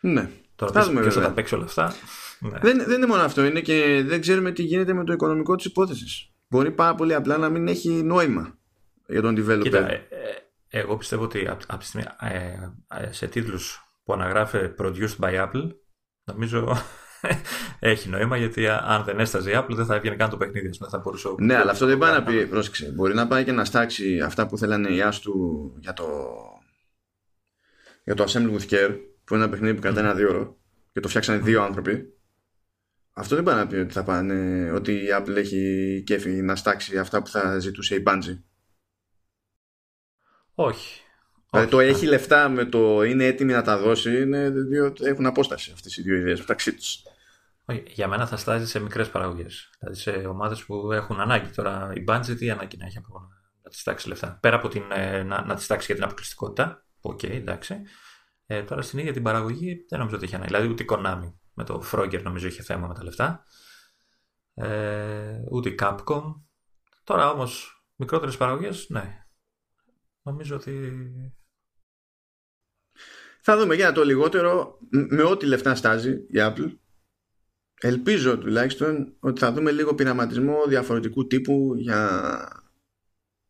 Ναι. Τώρα ποιος θα τα παίξει όλα αυτά. Ναι. Δεν, δεν είναι μόνο αυτό. Είναι και δεν ξέρουμε τι γίνεται με το οικονομικό της υπόθεσης. Μπορεί πάρα πολύ απλά να μην έχει νόημα για τον developer. Κοίτα, ε, ε, εγώ πιστεύω ότι από τη στιγμή, ε, ε, σε τίτλους που αναγράφει produced by Apple νομίζω [LAUGHS] έχει νόημα γιατί αν δεν έσταζε η Apple δεν θα έβγαινε καν το παιχνίδι. Δεν θα μπορούσε ναι, αλλά αυτό δεν πάει να πει. Πρόσεξε. Μπορεί να πάει και να στάξει αυτά που θέλανε οι του για το, για το Assemble with Care που είναι ένα παιχνίδι που κρατάει ένα δύο ώρο και το φτιάξανε δύο άνθρωποι. Αυτό δεν πάει να πει ότι θα πάνε ότι η Apple έχει κέφι να στάξει αυτά που θα ζητούσε η Bungie. Όχι. Δηλαδή το έχει λεφτά με το είναι έτοιμη να τα δώσει, είναι δύο, έχουν απόσταση αυτές οι δύο ιδέες μεταξύ τους. Για μένα θα στάζει σε μικρές παραγωγές. Δηλαδή σε ομάδες που έχουν ανάγκη. Τώρα η Bungie τι ανάγκη να έχει από να της στάξει λεφτά. Πέρα από την, ε, να, να της στάξει για την αποκλειστικότητα. OK, okay, εντάξει. Ε, τώρα στην ίδια την παραγωγή δεν νομίζω ότι έχει ανάγκη. Δηλαδή ούτε η Konami με το Frogger νομίζω είχε θέμα με τα λεφτά. Ε, ούτε η Capcom. Τώρα όμως μικρότερες παραγωγές, ναι. Νομίζω ότι. Θα δούμε για το λιγότερο με ό,τι λεφτά στάζει η Apple Ελπίζω τουλάχιστον ότι θα δούμε λίγο πειραματισμό διαφορετικού τύπου για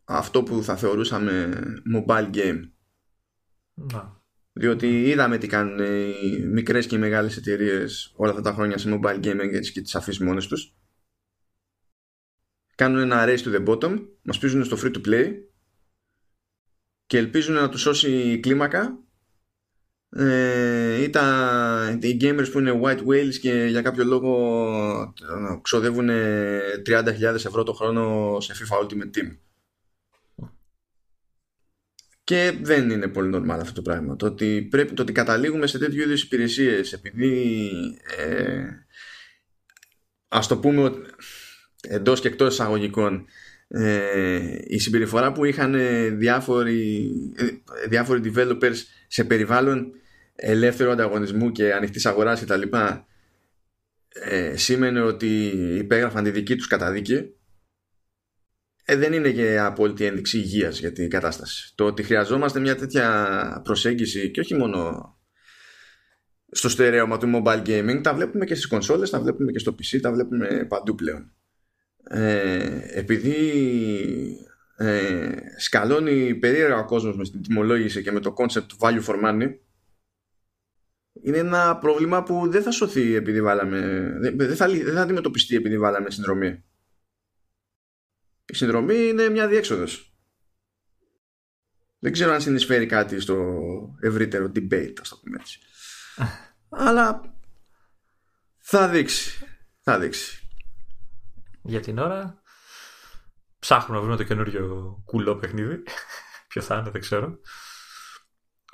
αυτό που θα θεωρούσαμε mobile game. Να. Διότι είδαμε τι κάνουν οι μικρές και οι μεγάλες εταιρείες όλα αυτά τα χρόνια σε mobile gaming και τις αφήσει μόνες τους. Κάνουν ένα race to the bottom, μας πίζουν στο free to play και ελπίζουν να τους σώσει η κλίμακα ε, ήταν οι gamers που είναι white whales και για κάποιο λόγο ξοδεύουν 30.000 ευρώ το χρόνο σε FIFA Ultimate Team. Και δεν είναι πολύ normal αυτό το πράγμα. Το ότι, πρέπει, το ότι καταλήγουμε σε τέτοιου είδους υπηρεσίες επειδή ε, ας το πούμε εντός και εκτός εισαγωγικών ε, η συμπεριφορά που είχαν διάφοροι, ε, διάφοροι developers σε περιβάλλον ελεύθερου ανταγωνισμού και ανοιχτής αγοράς κτλ. Ε, σήμαινε ότι υπέγραφαν τη δική τους καταδίκη ε, δεν είναι και απόλυτη ένδειξη υγείας για την κατάσταση. Το ότι χρειαζόμαστε μια τέτοια προσέγγιση και όχι μόνο στο στερέωμα του mobile gaming, τα βλέπουμε και στις κονσόλες, τα βλέπουμε και στο PC, τα βλέπουμε παντού πλέον. Ε, επειδή ε, σκαλώνει περίεργα ο κόσμος μες την τιμολόγηση και με το concept value for money, είναι ένα πρόβλημα που δεν θα σωθεί επειδή βάλαμε. Δεν θα, δεν θα αντιμετωπιστεί επειδή βάλαμε συνδρομή. Η συνδρομή είναι μια διέξοδος. Δεν ξέρω αν συνεισφέρει κάτι στο ευρύτερο debate, ας το πούμε έτσι. Αλλά θα δείξει. Θα δείξει. Για την ώρα ψάχνουμε να βρούμε το καινούριο κουλό παιχνίδι. Ποιο θα είναι, δεν ξέρω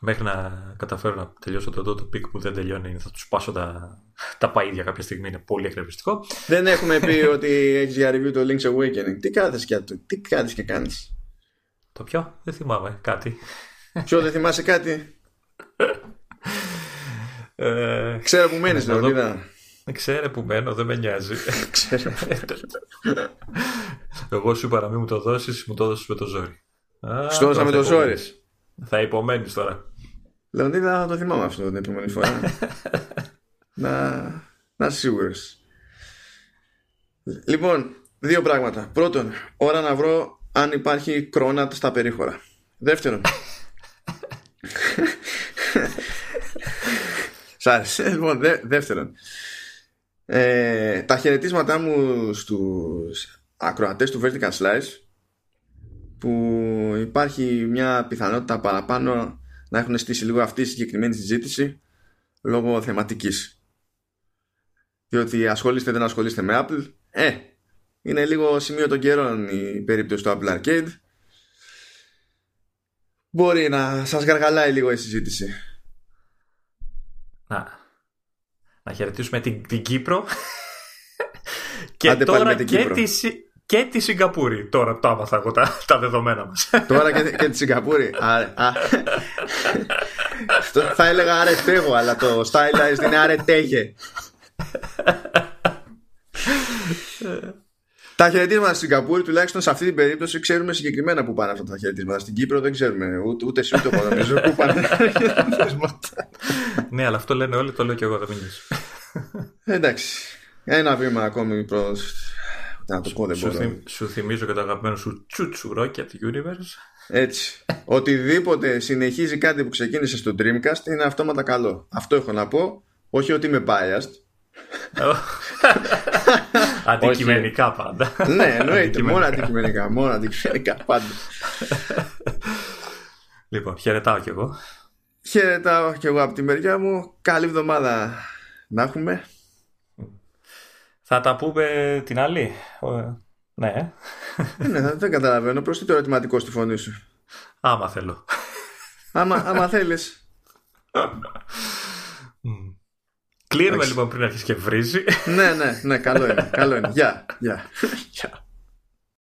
μέχρι να καταφέρω να τελειώσω το το πικ που δεν τελειώνει, θα τους σπάσω τα, τα παΐδια κάποια στιγμή. Είναι πολύ εκνευριστικό. Δεν έχουμε πει ότι έχεις για review το Link's Awakening. Τι κάθεσαι και, τι κάθεσαι και κάνεις; Το ποιο, δεν θυμάμαι κάτι. Ποιο δεν θυμάσαι κάτι; ε, ξέρω που μένεις, Λεωνίδα. Ξέρω που μένω, δεν με νοιάζει. [LAUGHS] Ξέρω. Εγώ σου είπα να μην μου το δώσεις, μου το δώσει με το ζόρι. Στο με το ζόρι. Θα υπομένεις τώρα. Λεωνίδα, θα το θυμάμαι αυτό την επόμενη φορά. [LAUGHS] να, να είσαι σίγουρος. Λοιπόν, δύο πράγματα. Πρώτον, ώρα να βρω αν υπάρχει κρόνατ στα περίχωρα. Δεύτερον. [LAUGHS] Σ' άρεσε. Λοιπόν, δεύτερον. Ε, τα χαιρετίσματά μου στους ακροατές του Vertical Slice που υπάρχει μια πιθανότητα παραπάνω να έχουν στήσει λίγο αυτή η συγκεκριμένη συζήτηση λόγω θεματικής. Διότι ασχολείστε δεν ασχολείστε με Apple, ε, είναι λίγο σημείο των καιρών η περίπτωση του Apple Arcade. Μπορεί να σας γαργαλάει λίγο η συζήτηση. Να, να χαιρετήσουμε την, την Κύπρο [LAUGHS] και τώρα και, Κύπρο. τη, και τη Σιγκαπούρη. Τώρα το άμαθα εγώ τα, τα δεδομένα μας. Τώρα και, και τη Σιγκαπούρη. Α, θα έλεγα αρετέγω, αλλά το stylized είναι αρετέγε. Τα χαιρετίσματα στη Σιγκαπούρη, τουλάχιστον σε αυτή την περίπτωση, ξέρουμε συγκεκριμένα που πάνε αυτά τα χαιρετίσματα. Στην Κύπρο δεν ξέρουμε ούτε, ούτε εσύ ούτε εγώ νομίζω πού πάνε τα χαιρετίσματα. ναι, αλλά αυτό λένε όλοι, το λέω και εγώ, δεν Εντάξει. Ένα βήμα ακόμη προς να το πω, δεν σου, μπορώ. σου θυμίζω και το αγαπημένο σου Τσούτσου Rocket Universe. Έτσι. Οτιδήποτε συνεχίζει κάτι που ξεκίνησε στο Dreamcast είναι αυτόματα καλό. Αυτό έχω να πω. Όχι ότι είμαι biased. [LAUGHS] αντικειμενικά πάντα. ναι, εννοείται. Μόνο αντικειμενικά. Μόνο αντικειμενικά πάντα. [LAUGHS] Λοιπόν, χαιρετάω κι εγώ. Χαιρετάω κι εγώ από τη μεριά μου. Καλή εβδομάδα να έχουμε. Θα τα πούμε την άλλη; Ναι. ναι, δεν καταλαβαίνω. Προς τι το ερωτηματικό στη φωνή σου; Άμα θέλω. Άμα, άμα θέλεις. [LAUGHS] Κλείνουμε λοιπόν πριν αρχίσει και βρίζει. ναι, ναι, ναι, καλό είναι. Καλό είναι. Γεια. Γεια.